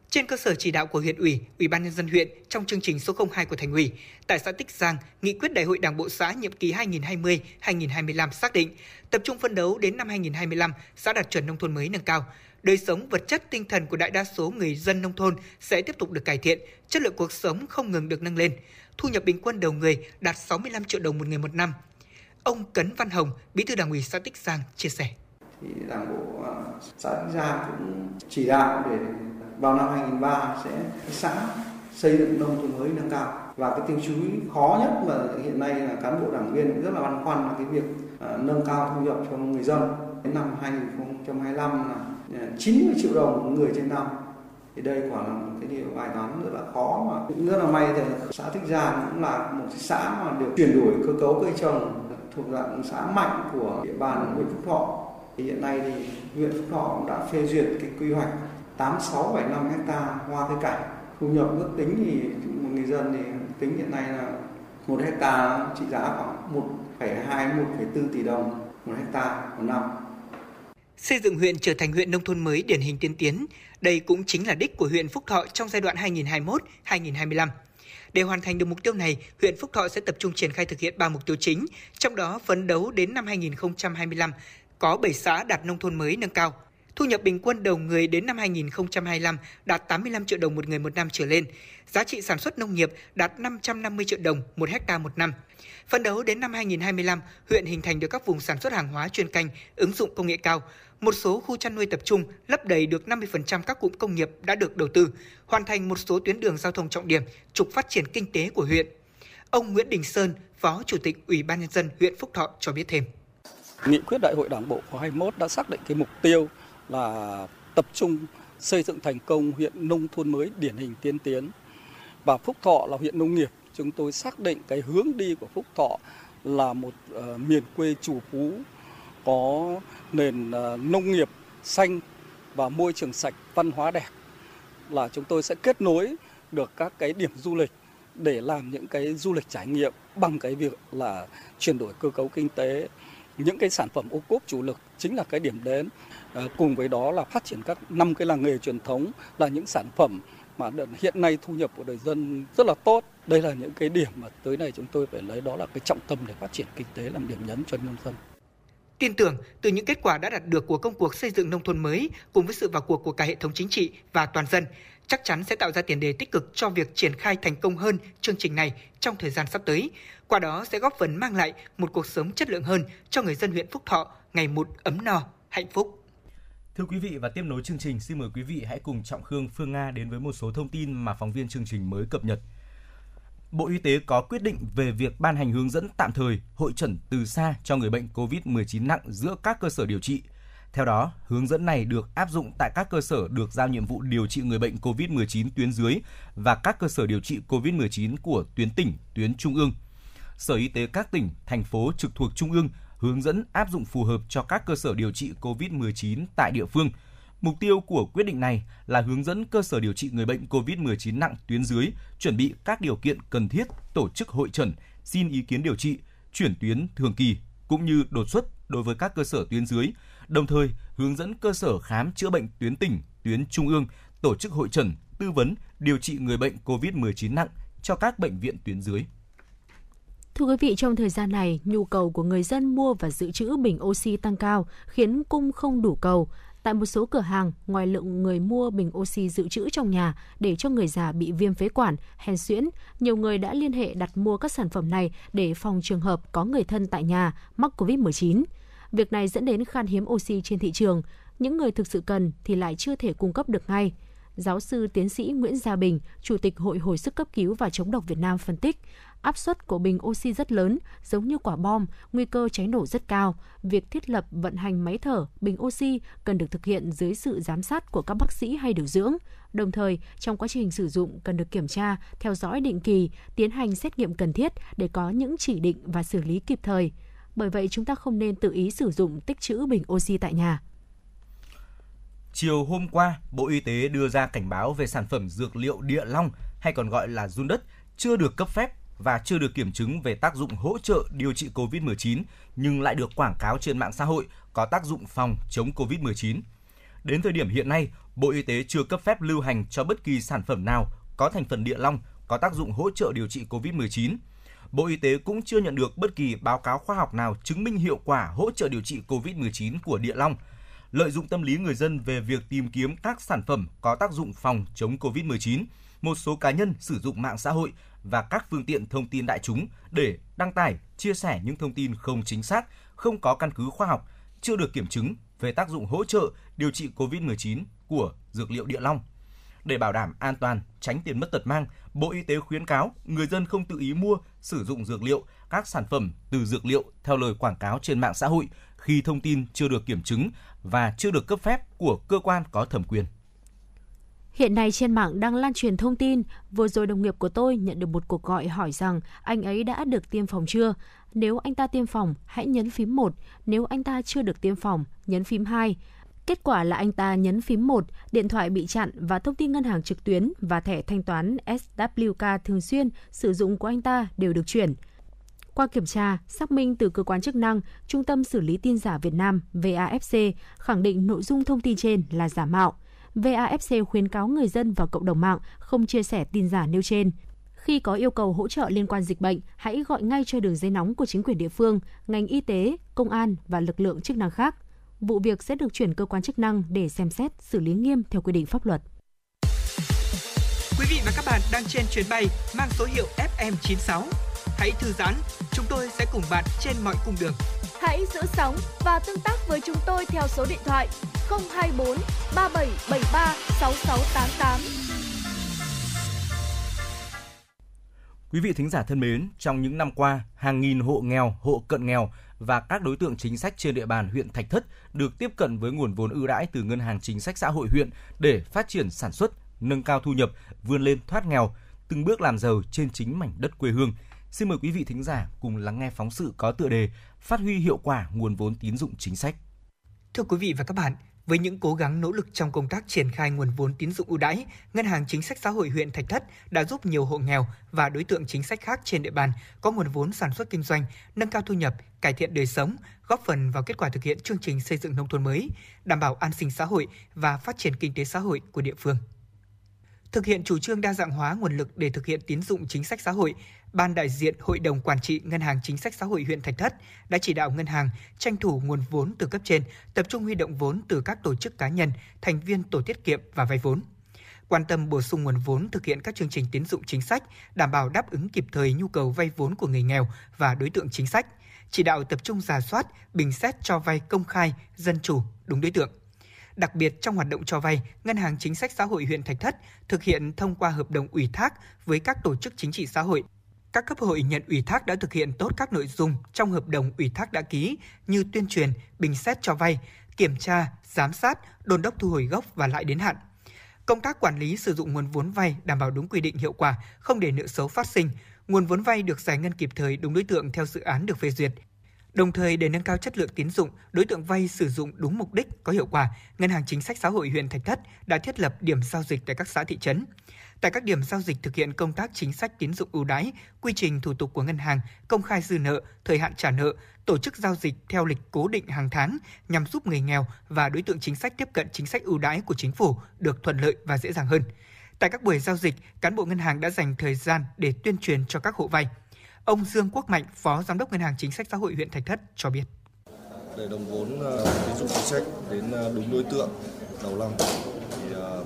Trên cơ sở chỉ đạo của huyện ủy, ủy ban nhân dân huyện trong chương trình số 02 của thành ủy, tại xã Tích Giang, nghị quyết đại hội Đảng bộ xã nhiệm kỳ 2020-2025 xác định tập trung phân đấu đến năm 2025 xã đạt chuẩn nông thôn mới nâng cao. Đời sống vật chất tinh thần của đại đa số người dân nông thôn sẽ tiếp tục được cải thiện, chất lượng cuộc sống không ngừng được nâng lên. Thu nhập bình quân đầu người đạt 65 triệu đồng một người một năm. Ông Cấn Văn Hồng, Bí thư Đảng ủy xã Tích Giang chia sẻ. Thì Đảng bộ à, xã Tích Giang cũng chỉ đạo để vào năm 2003 sẽ xã xây dựng nông thôn mới nâng cao và cái tiêu chí khó nhất mà hiện nay là cán bộ đảng viên rất là băn khoăn là cái việc à, nâng cao thu nhập cho người dân đến năm 2025 là Dạ, 90 triệu đồng một người trên năm. Thì đây quả là một cái điều bài toán rất là khó mà. Cũng rất là may thì xã Thích Giang cũng là một cái xã mà được chuyển đổi cơ cấu cây trồng thuộc dạng xã mạnh của địa bàn huyện Phúc Thọ. Thì hiện nay thì huyện Phúc Thọ cũng đã phê duyệt cái quy hoạch 8675 hecta hoa cây cảnh. Thu nhập ước tính thì một người dân thì tính hiện nay là một hecta trị giá khoảng 1,2 1,4 tỷ đồng một hecta một năm. Xây dựng huyện trở thành huyện nông thôn mới điển hình tiên tiến, đây cũng chính là đích của huyện Phúc Thọ trong giai đoạn 2021-2025. Để hoàn thành được mục tiêu này, huyện Phúc Thọ sẽ tập trung triển khai thực hiện 3 mục tiêu chính, trong đó phấn đấu đến năm 2025 có 7 xã đạt nông thôn mới nâng cao, Thu nhập bình quân đầu người đến năm 2025 đạt 85 triệu đồng một người một năm trở lên. Giá trị sản xuất nông nghiệp đạt 550 triệu đồng một hecta một năm. Phấn đấu đến năm 2025, huyện hình thành được các vùng sản xuất hàng hóa chuyên canh, ứng dụng công nghệ cao. Một số khu chăn nuôi tập trung lấp đầy được 50% các cụm công nghiệp đã được đầu tư, hoàn thành một số tuyến đường giao thông trọng điểm, trục phát triển kinh tế của huyện. Ông Nguyễn Đình Sơn, Phó Chủ tịch Ủy ban nhân dân huyện Phúc Thọ cho biết thêm. Nghị quyết Đại hội Đảng bộ khóa 21 đã xác định cái mục tiêu là tập trung xây dựng thành công huyện nông thôn mới điển hình tiên tiến. Và Phúc Thọ là huyện nông nghiệp, chúng tôi xác định cái hướng đi của Phúc Thọ là một uh, miền quê chủ phú có nền ờ, nông nghiệp xanh và môi trường sạch, văn hóa đẹp là chúng tôi sẽ kết nối được các cái điểm du lịch để làm những cái du lịch trải nghiệm bằng cái việc là chuyển đổi cơ cấu kinh tế. Những cái sản phẩm ô cốp chủ lực chính là cái điểm đến à, cùng với đó là phát triển các năm cái làng nghề truyền thống là những sản phẩm mà hiện nay thu nhập của đời dân rất là tốt. Đây là những cái điểm mà tới này chúng tôi phải lấy đó là cái trọng tâm để phát triển kinh tế làm điểm nhấn cho nhân dân. Tin tưởng từ những kết quả đã đạt được của công cuộc xây dựng nông thôn mới cùng với sự vào cuộc của cả hệ thống chính trị và toàn dân, chắc chắn sẽ tạo ra tiền đề tích cực cho việc triển khai thành công hơn chương trình này trong thời gian sắp tới. Qua đó sẽ góp phần mang lại một cuộc sống chất lượng hơn cho người dân huyện Phúc Thọ ngày một ấm no, hạnh phúc. Thưa quý vị và tiếp nối chương trình, xin mời quý vị hãy cùng Trọng Khương Phương Nga đến với một số thông tin mà phóng viên chương trình mới cập nhật. Bộ Y tế có quyết định về việc ban hành hướng dẫn tạm thời hội chẩn từ xa cho người bệnh COVID-19 nặng giữa các cơ sở điều trị. Theo đó, hướng dẫn này được áp dụng tại các cơ sở được giao nhiệm vụ điều trị người bệnh COVID-19 tuyến dưới và các cơ sở điều trị COVID-19 của tuyến tỉnh, tuyến trung ương. Sở Y tế các tỉnh, thành phố trực thuộc trung ương hướng dẫn áp dụng phù hợp cho các cơ sở điều trị COVID-19 tại địa phương – Mục tiêu của quyết định này là hướng dẫn cơ sở điều trị người bệnh COVID-19 nặng tuyến dưới chuẩn bị các điều kiện cần thiết tổ chức hội trần, xin ý kiến điều trị, chuyển tuyến thường kỳ cũng như đột xuất đối với các cơ sở tuyến dưới, đồng thời hướng dẫn cơ sở khám chữa bệnh tuyến tỉnh, tuyến trung ương tổ chức hội trần, tư vấn, điều trị người bệnh COVID-19 nặng cho các bệnh viện tuyến dưới. Thưa quý vị, trong thời gian này, nhu cầu của người dân mua và dự trữ bình oxy tăng cao, khiến cung không đủ cầu. Tại một số cửa hàng, ngoài lượng người mua bình oxy dự trữ trong nhà để cho người già bị viêm phế quản, hèn suyễn nhiều người đã liên hệ đặt mua các sản phẩm này để phòng trường hợp có người thân tại nhà mắc COVID-19. Việc này dẫn đến khan hiếm oxy trên thị trường. Những người thực sự cần thì lại chưa thể cung cấp được ngay. Giáo sư tiến sĩ Nguyễn Gia Bình, Chủ tịch Hội Hồi sức cấp cứu và chống độc Việt Nam phân tích, áp suất của bình oxy rất lớn, giống như quả bom, nguy cơ cháy nổ rất cao. Việc thiết lập vận hành máy thở, bình oxy cần được thực hiện dưới sự giám sát của các bác sĩ hay điều dưỡng. Đồng thời, trong quá trình sử dụng cần được kiểm tra, theo dõi định kỳ, tiến hành xét nghiệm cần thiết để có những chỉ định và xử lý kịp thời. Bởi vậy, chúng ta không nên tự ý sử dụng tích trữ bình oxy tại nhà. Chiều hôm qua, Bộ Y tế đưa ra cảnh báo về sản phẩm dược liệu địa long hay còn gọi là run đất chưa được cấp phép và chưa được kiểm chứng về tác dụng hỗ trợ điều trị COVID-19 nhưng lại được quảng cáo trên mạng xã hội có tác dụng phòng chống COVID-19. Đến thời điểm hiện nay, Bộ Y tế chưa cấp phép lưu hành cho bất kỳ sản phẩm nào có thành phần địa long có tác dụng hỗ trợ điều trị COVID-19. Bộ Y tế cũng chưa nhận được bất kỳ báo cáo khoa học nào chứng minh hiệu quả hỗ trợ điều trị COVID-19 của địa long. Lợi dụng tâm lý người dân về việc tìm kiếm các sản phẩm có tác dụng phòng chống COVID-19, một số cá nhân sử dụng mạng xã hội và các phương tiện thông tin đại chúng để đăng tải, chia sẻ những thông tin không chính xác, không có căn cứ khoa học, chưa được kiểm chứng về tác dụng hỗ trợ điều trị COVID-19 của dược liệu địa long. Để bảo đảm an toàn, tránh tiền mất tật mang, Bộ Y tế khuyến cáo người dân không tự ý mua, sử dụng dược liệu, các sản phẩm từ dược liệu theo lời quảng cáo trên mạng xã hội khi thông tin chưa được kiểm chứng và chưa được cấp phép của cơ quan có thẩm quyền. Hiện nay trên mạng đang lan truyền thông tin, vừa rồi đồng nghiệp của tôi nhận được một cuộc gọi hỏi rằng anh ấy đã được tiêm phòng chưa. Nếu anh ta tiêm phòng, hãy nhấn phím 1, nếu anh ta chưa được tiêm phòng, nhấn phím 2. Kết quả là anh ta nhấn phím 1, điện thoại bị chặn và thông tin ngân hàng trực tuyến và thẻ thanh toán SWK thường xuyên sử dụng của anh ta đều được chuyển. Qua kiểm tra, xác minh từ cơ quan chức năng, Trung tâm xử lý tin giả Việt Nam VAFC khẳng định nội dung thông tin trên là giả mạo. VAFC khuyến cáo người dân và cộng đồng mạng không chia sẻ tin giả nêu trên. Khi có yêu cầu hỗ trợ liên quan dịch bệnh, hãy gọi ngay cho đường dây nóng của chính quyền địa phương, ngành y tế, công an và lực lượng chức năng khác. vụ việc sẽ được chuyển cơ quan chức năng để xem xét xử lý nghiêm theo quy định pháp luật. Quý vị và các bạn đang trên chuyến bay mang số hiệu FM96. Hãy thư giãn, chúng tôi sẽ cùng bạn trên mọi cung đường. Hãy giữ sóng và tương tác với chúng tôi theo số điện thoại 024 3773 6688. Quý vị thính giả thân mến, trong những năm qua, hàng nghìn hộ nghèo, hộ cận nghèo và các đối tượng chính sách trên địa bàn huyện Thạch Thất được tiếp cận với nguồn vốn ưu đãi từ Ngân hàng Chính sách Xã hội huyện để phát triển sản xuất, nâng cao thu nhập, vươn lên thoát nghèo, từng bước làm giàu trên chính mảnh đất quê hương. Xin mời quý vị thính giả cùng lắng nghe phóng sự có tựa đề Phát huy hiệu quả nguồn vốn tín dụng chính sách. Thưa quý vị và các bạn, với những cố gắng nỗ lực trong công tác triển khai nguồn vốn tín dụng ưu đãi, Ngân hàng Chính sách Xã hội huyện Thạch Thất đã giúp nhiều hộ nghèo và đối tượng chính sách khác trên địa bàn có nguồn vốn sản xuất kinh doanh, nâng cao thu nhập, cải thiện đời sống, góp phần vào kết quả thực hiện chương trình xây dựng nông thôn mới, đảm bảo an sinh xã hội và phát triển kinh tế xã hội của địa phương. Thực hiện chủ trương đa dạng hóa nguồn lực để thực hiện tín dụng chính sách xã hội, Ban đại diện Hội đồng Quản trị Ngân hàng Chính sách Xã hội huyện Thạch Thất đã chỉ đạo ngân hàng tranh thủ nguồn vốn từ cấp trên, tập trung huy động vốn từ các tổ chức cá nhân, thành viên tổ tiết kiệm và vay vốn. Quan tâm bổ sung nguồn vốn thực hiện các chương trình tín dụng chính sách, đảm bảo đáp ứng kịp thời nhu cầu vay vốn của người nghèo và đối tượng chính sách. Chỉ đạo tập trung giả soát, bình xét cho vay công khai, dân chủ, đúng đối tượng. Đặc biệt trong hoạt động cho vay, Ngân hàng Chính sách Xã hội huyện Thạch Thất thực hiện thông qua hợp đồng ủy thác với các tổ chức chính trị xã hội. Các cấp hội nhận ủy thác đã thực hiện tốt các nội dung trong hợp đồng ủy thác đã ký như tuyên truyền, bình xét cho vay, kiểm tra, giám sát, đôn đốc thu hồi gốc và lãi đến hạn. Công tác quản lý sử dụng nguồn vốn vay đảm bảo đúng quy định hiệu quả, không để nợ xấu phát sinh. Nguồn vốn vay được giải ngân kịp thời đúng đối tượng theo dự án được phê duyệt. Đồng thời để nâng cao chất lượng tín dụng, đối tượng vay sử dụng đúng mục đích có hiệu quả, Ngân hàng Chính sách Xã hội huyện Thạch Thất đã thiết lập điểm giao dịch tại các xã thị trấn. Tại các điểm giao dịch thực hiện công tác chính sách tín dụng ưu đãi, quy trình thủ tục của ngân hàng, công khai dư nợ, thời hạn trả nợ, tổ chức giao dịch theo lịch cố định hàng tháng nhằm giúp người nghèo và đối tượng chính sách tiếp cận chính sách ưu đãi của chính phủ được thuận lợi và dễ dàng hơn. Tại các buổi giao dịch, cán bộ ngân hàng đã dành thời gian để tuyên truyền cho các hộ vay. Ông Dương Quốc Mạnh, Phó Giám đốc Ngân hàng Chính sách Xã hội huyện Thạch Thất cho biết. để đồng vốn ờ, tín dụng chính sách đến ờ, đúng đối tượng đầu năm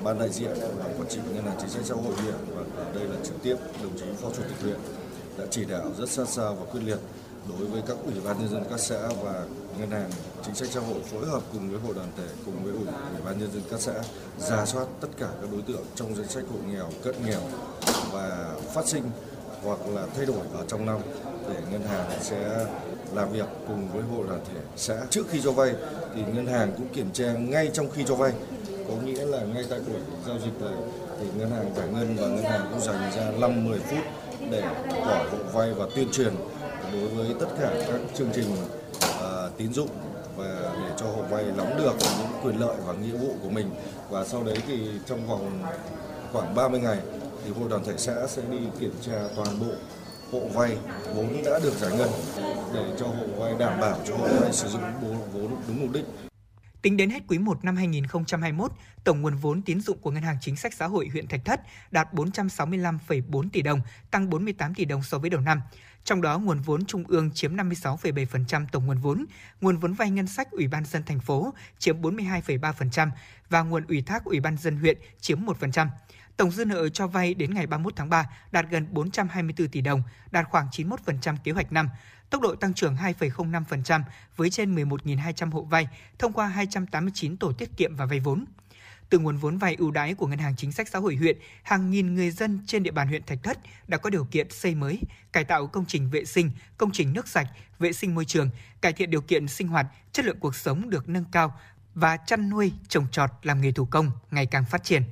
ban đại diện và quản trị ngân hàng chính sách xã hội huyện và ở đây là trực tiếp đồng chí phó chủ tịch huyện đã chỉ đạo rất sát sao và quyết liệt đối với các ủy ban nhân dân các xã và ngân hàng, chính sách xã hội phối hợp cùng với hội đoàn thể, cùng với ủy ủy ban nhân dân các xã ra soát tất cả các đối tượng trong danh sách hộ nghèo, cận nghèo và phát sinh hoặc là thay đổi ở trong năm để ngân hàng sẽ làm việc cùng với hội đoàn thể xã. Trước khi cho vay thì ngân hàng cũng kiểm tra ngay trong khi cho vay có nghĩa là ngay tại buổi giao dịch này thì ngân hàng giải ngân và ngân hàng cũng dành ra 5 10 phút để hỏi hộ vay và tuyên truyền đối với tất cả các chương trình à, tín dụng và để cho hộ vay nắm được những quyền lợi và nghĩa vụ của mình. Và sau đấy thì trong vòng khoảng 30 ngày thì hội đoàn thể xã sẽ đi kiểm tra toàn bộ hộ vay vốn đã được giải ngân để cho hộ vay đảm bảo cho hộ vay sử dụng vốn đúng mục đích. Tính đến hết quý 1 năm 2021, tổng nguồn vốn tín dụng của Ngân hàng Chính sách Xã hội huyện Thạch Thất đạt 465,4 tỷ đồng, tăng 48 tỷ đồng so với đầu năm. Trong đó, nguồn vốn trung ương chiếm 56,7% tổng nguồn vốn, nguồn vốn vay ngân sách Ủy ban dân thành phố chiếm 42,3% và nguồn ủy thác Ủy ban dân huyện chiếm 1%. Tổng dư nợ cho vay đến ngày 31 tháng 3 đạt gần 424 tỷ đồng, đạt khoảng 91% kế hoạch năm. Tốc độ tăng trưởng 2,05% với trên 11.200 hộ vay thông qua 289 tổ tiết kiệm và vay vốn. Từ nguồn vốn vay ưu đãi của Ngân hàng Chính sách Xã hội huyện, hàng nghìn người dân trên địa bàn huyện Thạch Thất đã có điều kiện xây mới, cải tạo công trình vệ sinh, công trình nước sạch, vệ sinh môi trường, cải thiện điều kiện sinh hoạt, chất lượng cuộc sống được nâng cao và chăn nuôi, trồng trọt làm nghề thủ công ngày càng phát triển.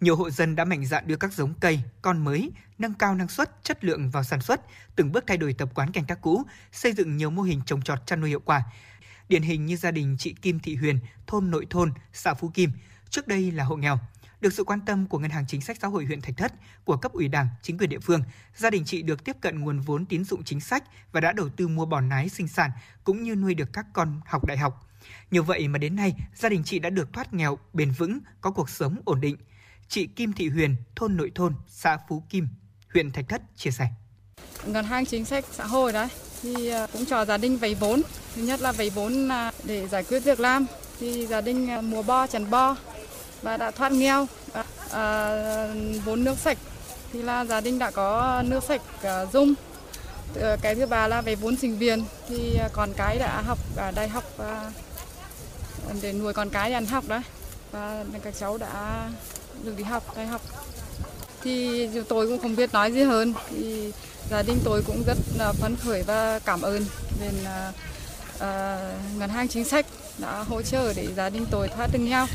Nhiều hộ dân đã mạnh dạn đưa các giống cây, con mới, nâng cao năng suất, chất lượng vào sản xuất, từng bước thay đổi tập quán canh tác cũ, xây dựng nhiều mô hình trồng trọt chăn nuôi hiệu quả. Điển hình như gia đình chị Kim Thị Huyền, thôn Nội Thôn, xã Phú Kim, trước đây là hộ nghèo. Được sự quan tâm của Ngân hàng Chính sách Xã hội huyện Thạch Thất, của cấp ủy Đảng, chính quyền địa phương, gia đình chị được tiếp cận nguồn vốn tín dụng chính sách và đã đầu tư mua bò nái sinh sản cũng như nuôi được các con học đại học. Nhờ vậy mà đến nay, gia đình chị đã được thoát nghèo bền vững, có cuộc sống ổn định. Chị Kim Thị Huyền, thôn Nội Thôn, xã Phú Kim, huyện Thạch Thất chia sẻ. Ngân hàng chính sách xã hội đấy thì ờ, cũng cho gia đình vay vốn. Thứ nhất là vay vốn là để giải quyết việc làm. thì gia đình ờ, mua bo chăn bo và đã thoát nghèo à, vốn nước sạch thì là gia đình đã có nước sạch à, dùng cái thứ ba là về vốn sinh viên thì con cái đã học đại học à, để nuôi con cái ăn học đấy và các cháu đã được đi học đại học thì dù tôi cũng không biết nói gì hơn thì gia đình tôi cũng rất là phấn khởi và cảm ơn bên uh, uh, ngân hàng chính sách đã hỗ trợ để gia đình tôi thoát được nghèo.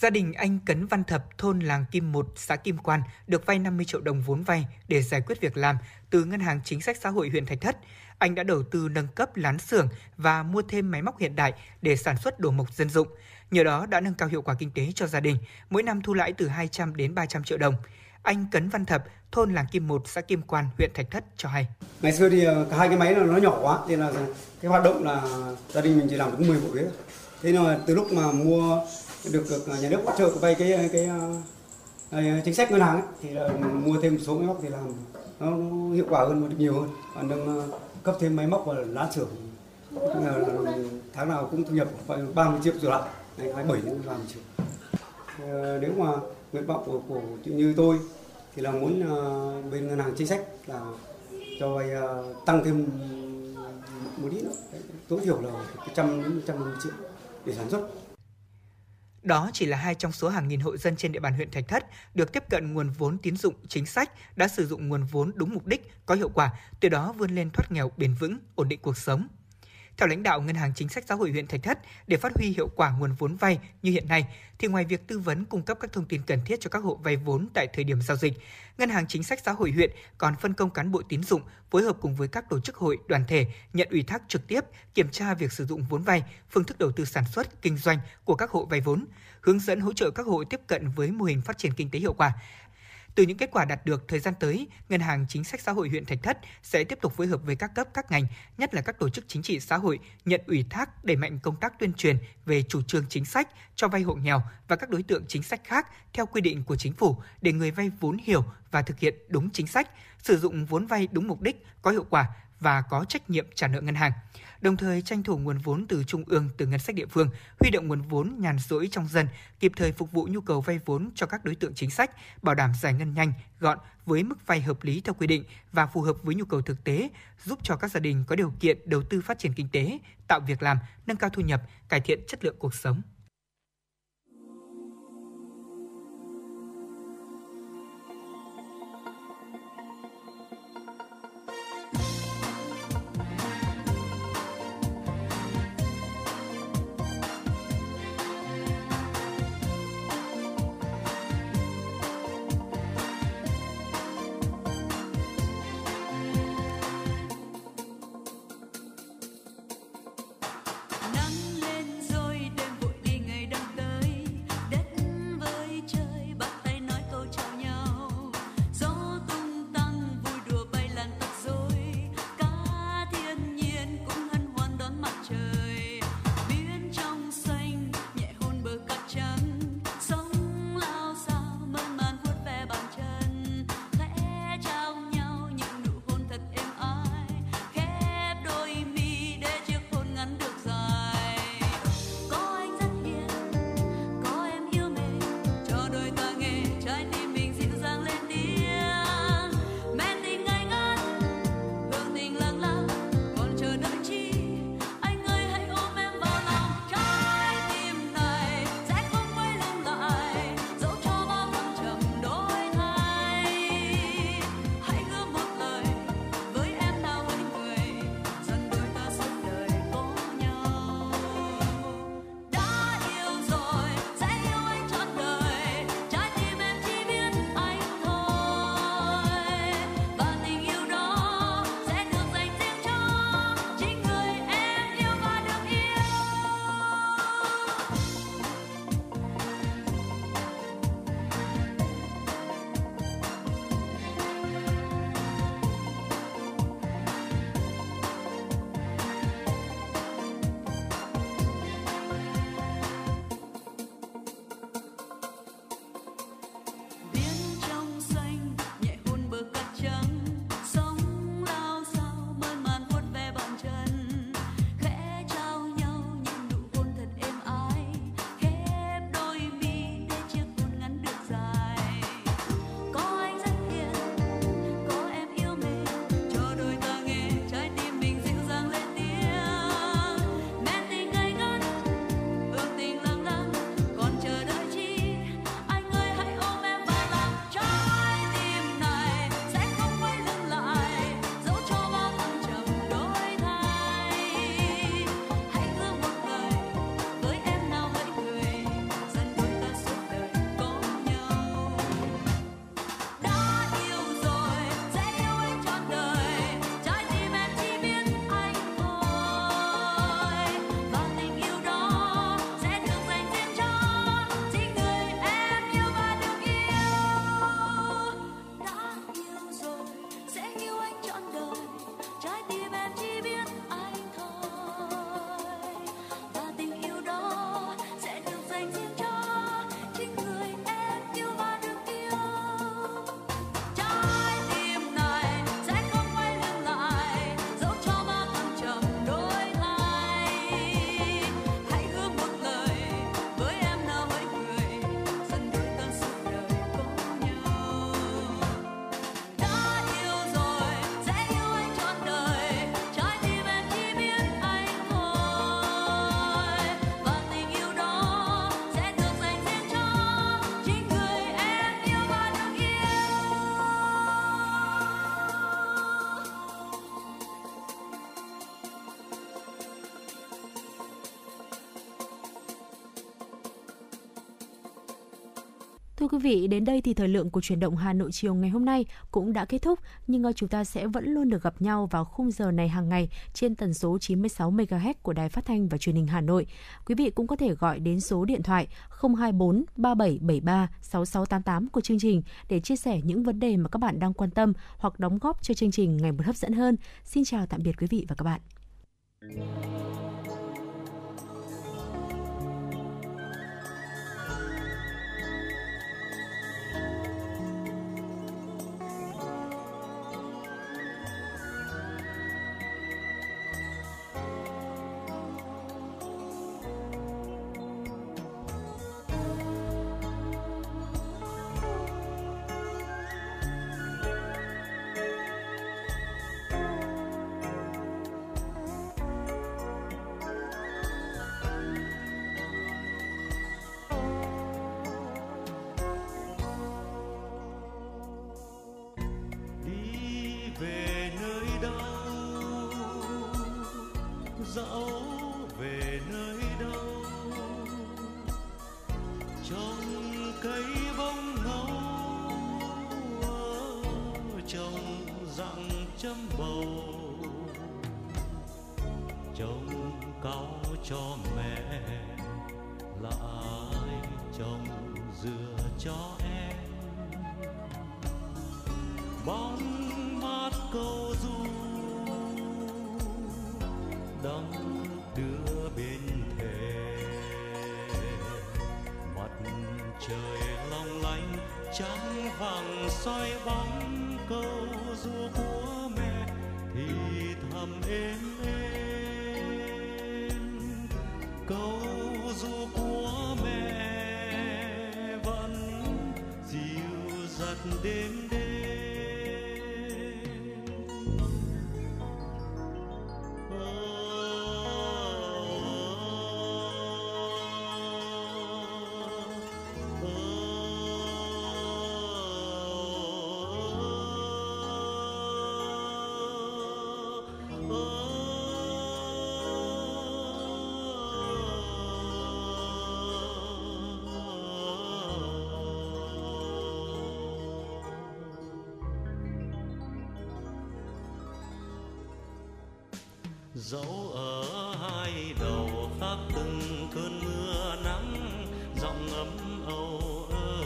Gia đình anh Cấn Văn Thập, thôn Làng Kim 1, xã Kim Quan được vay 50 triệu đồng vốn vay để giải quyết việc làm từ Ngân hàng Chính sách Xã hội huyện Thạch Thất. Anh đã đầu tư nâng cấp lán xưởng và mua thêm máy móc hiện đại để sản xuất đồ mộc dân dụng. Nhờ đó đã nâng cao hiệu quả kinh tế cho gia đình, mỗi năm thu lãi từ 200 đến 300 triệu đồng. Anh Cấn Văn Thập, thôn Làng Kim 1, xã Kim Quan, huyện Thạch Thất cho hay. ngày xưa thì ờ, hai cái máy là nó nhỏ quá nên là cái hoạt động là gia đình mình chỉ làm được 10 bộ ghế thế nên là từ lúc mà mua được được nhà nước hỗ trợ vay cái ờ, cái, cái, chính sách ngân hàng ấy, thì là mua thêm một số máy móc thì làm nó hiệu quả hơn một nhiều hơn và nâng cấp thêm máy móc và lá xưởng tháng nào cũng thu nhập khoảng 30 triệu trở lại này 27 đến 30 triệu. Ờ, nếu mà nguyện vọng của, của như tôi thì là muốn ờ, bên ngân hàng chính sách là cho vay ờ, tăng thêm một ít nữa. Đấy, tối thiểu là 100 đến 150 triệu để sản xuất. Đó chỉ là hai trong số hàng nghìn hộ dân trên địa bàn huyện Thạch Thất được tiếp cận nguồn vốn tín dụng chính sách, đã sử dụng nguồn vốn đúng mục đích, có hiệu quả, từ đó vươn lên thoát nghèo bền vững, ổn định cuộc sống. Theo lãnh đạo Ngân hàng Chính sách Xã hội huyện Thạch Thất, để phát huy hiệu quả nguồn vốn vay như hiện nay, thì ngoài việc tư vấn cung cấp các thông tin cần thiết cho các hộ vay vốn tại thời điểm giao dịch, Ngân hàng Chính sách Xã hội huyện còn phân công cán bộ tín dụng phối hợp cùng với các tổ chức hội, đoàn thể nhận ủy thác trực tiếp, kiểm tra việc sử dụng vốn vay, phương thức đầu tư sản xuất, kinh doanh của các hộ vay vốn, hướng dẫn hỗ trợ các hộ tiếp cận với mô hình phát triển kinh tế hiệu quả. Từ những kết quả đạt được thời gian tới, Ngân hàng Chính sách Xã hội huyện Thạch Thất sẽ tiếp tục phối hợp với các cấp các ngành, nhất là các tổ chức chính trị xã hội nhận ủy thác đẩy mạnh công tác tuyên truyền về chủ trương chính sách cho vay hộ nghèo và các đối tượng chính sách khác theo quy định của chính phủ để người vay vốn hiểu và thực hiện đúng chính sách, sử dụng vốn vay đúng mục đích, có hiệu quả và có trách nhiệm trả nợ ngân hàng. Đồng thời tranh thủ nguồn vốn từ trung ương từ ngân sách địa phương, huy động nguồn vốn nhàn rỗi trong dân, kịp thời phục vụ nhu cầu vay vốn cho các đối tượng chính sách, bảo đảm giải ngân nhanh, gọn với mức vay hợp lý theo quy định và phù hợp với nhu cầu thực tế, giúp cho các gia đình có điều kiện đầu tư phát triển kinh tế, tạo việc làm, nâng cao thu nhập, cải thiện chất lượng cuộc sống. Thưa quý vị, đến đây thì thời lượng của chuyển động Hà Nội chiều ngày hôm nay cũng đã kết thúc, nhưng ờ, chúng ta sẽ vẫn luôn được gặp nhau vào khung giờ này hàng ngày trên tần số 96 MHz của Đài Phát thanh và Truyền hình Hà Nội. Quý vị cũng có thể gọi đến số điện thoại 024 3773 6688 của chương trình để chia sẻ những vấn đề mà các bạn đang quan tâm hoặc đóng góp cho chương trình ngày một hấp dẫn hơn. Xin chào tạm biệt quý vị và các bạn. Dẫu ở hai đầu khắp từng cơn mưa nắng. Giọng ấm âu ơ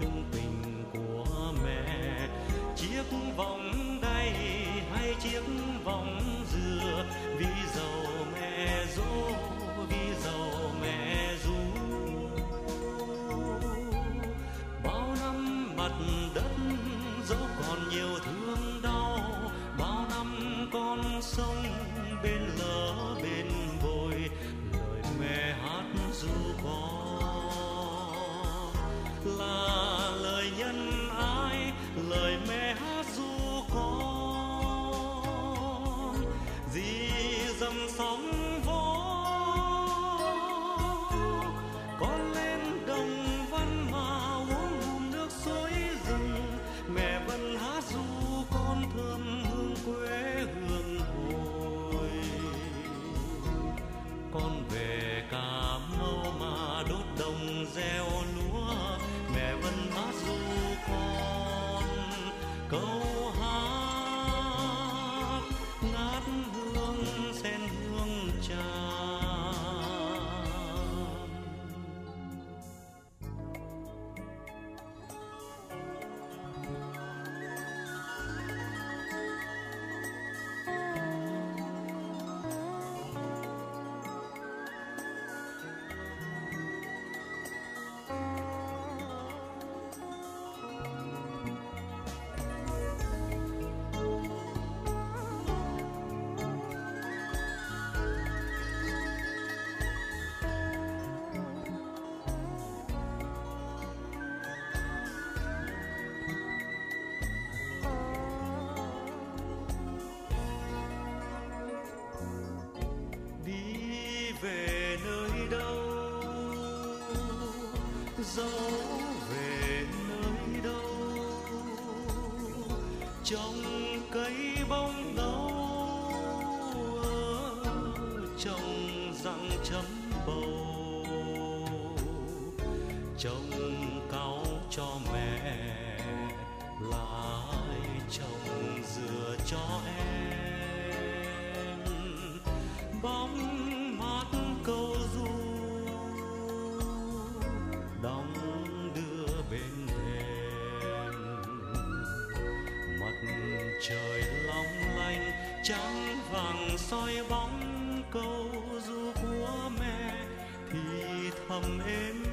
trung tình của mẹ. Chiếc vòng tay hay chiếc vòng dấu về nơi đâu trong cây bông đâu trong răng chấm bầu trồng cao cho mẹ lại trồng dừa cho em hàng soi bóng câu ru của mẹ thì thầm êm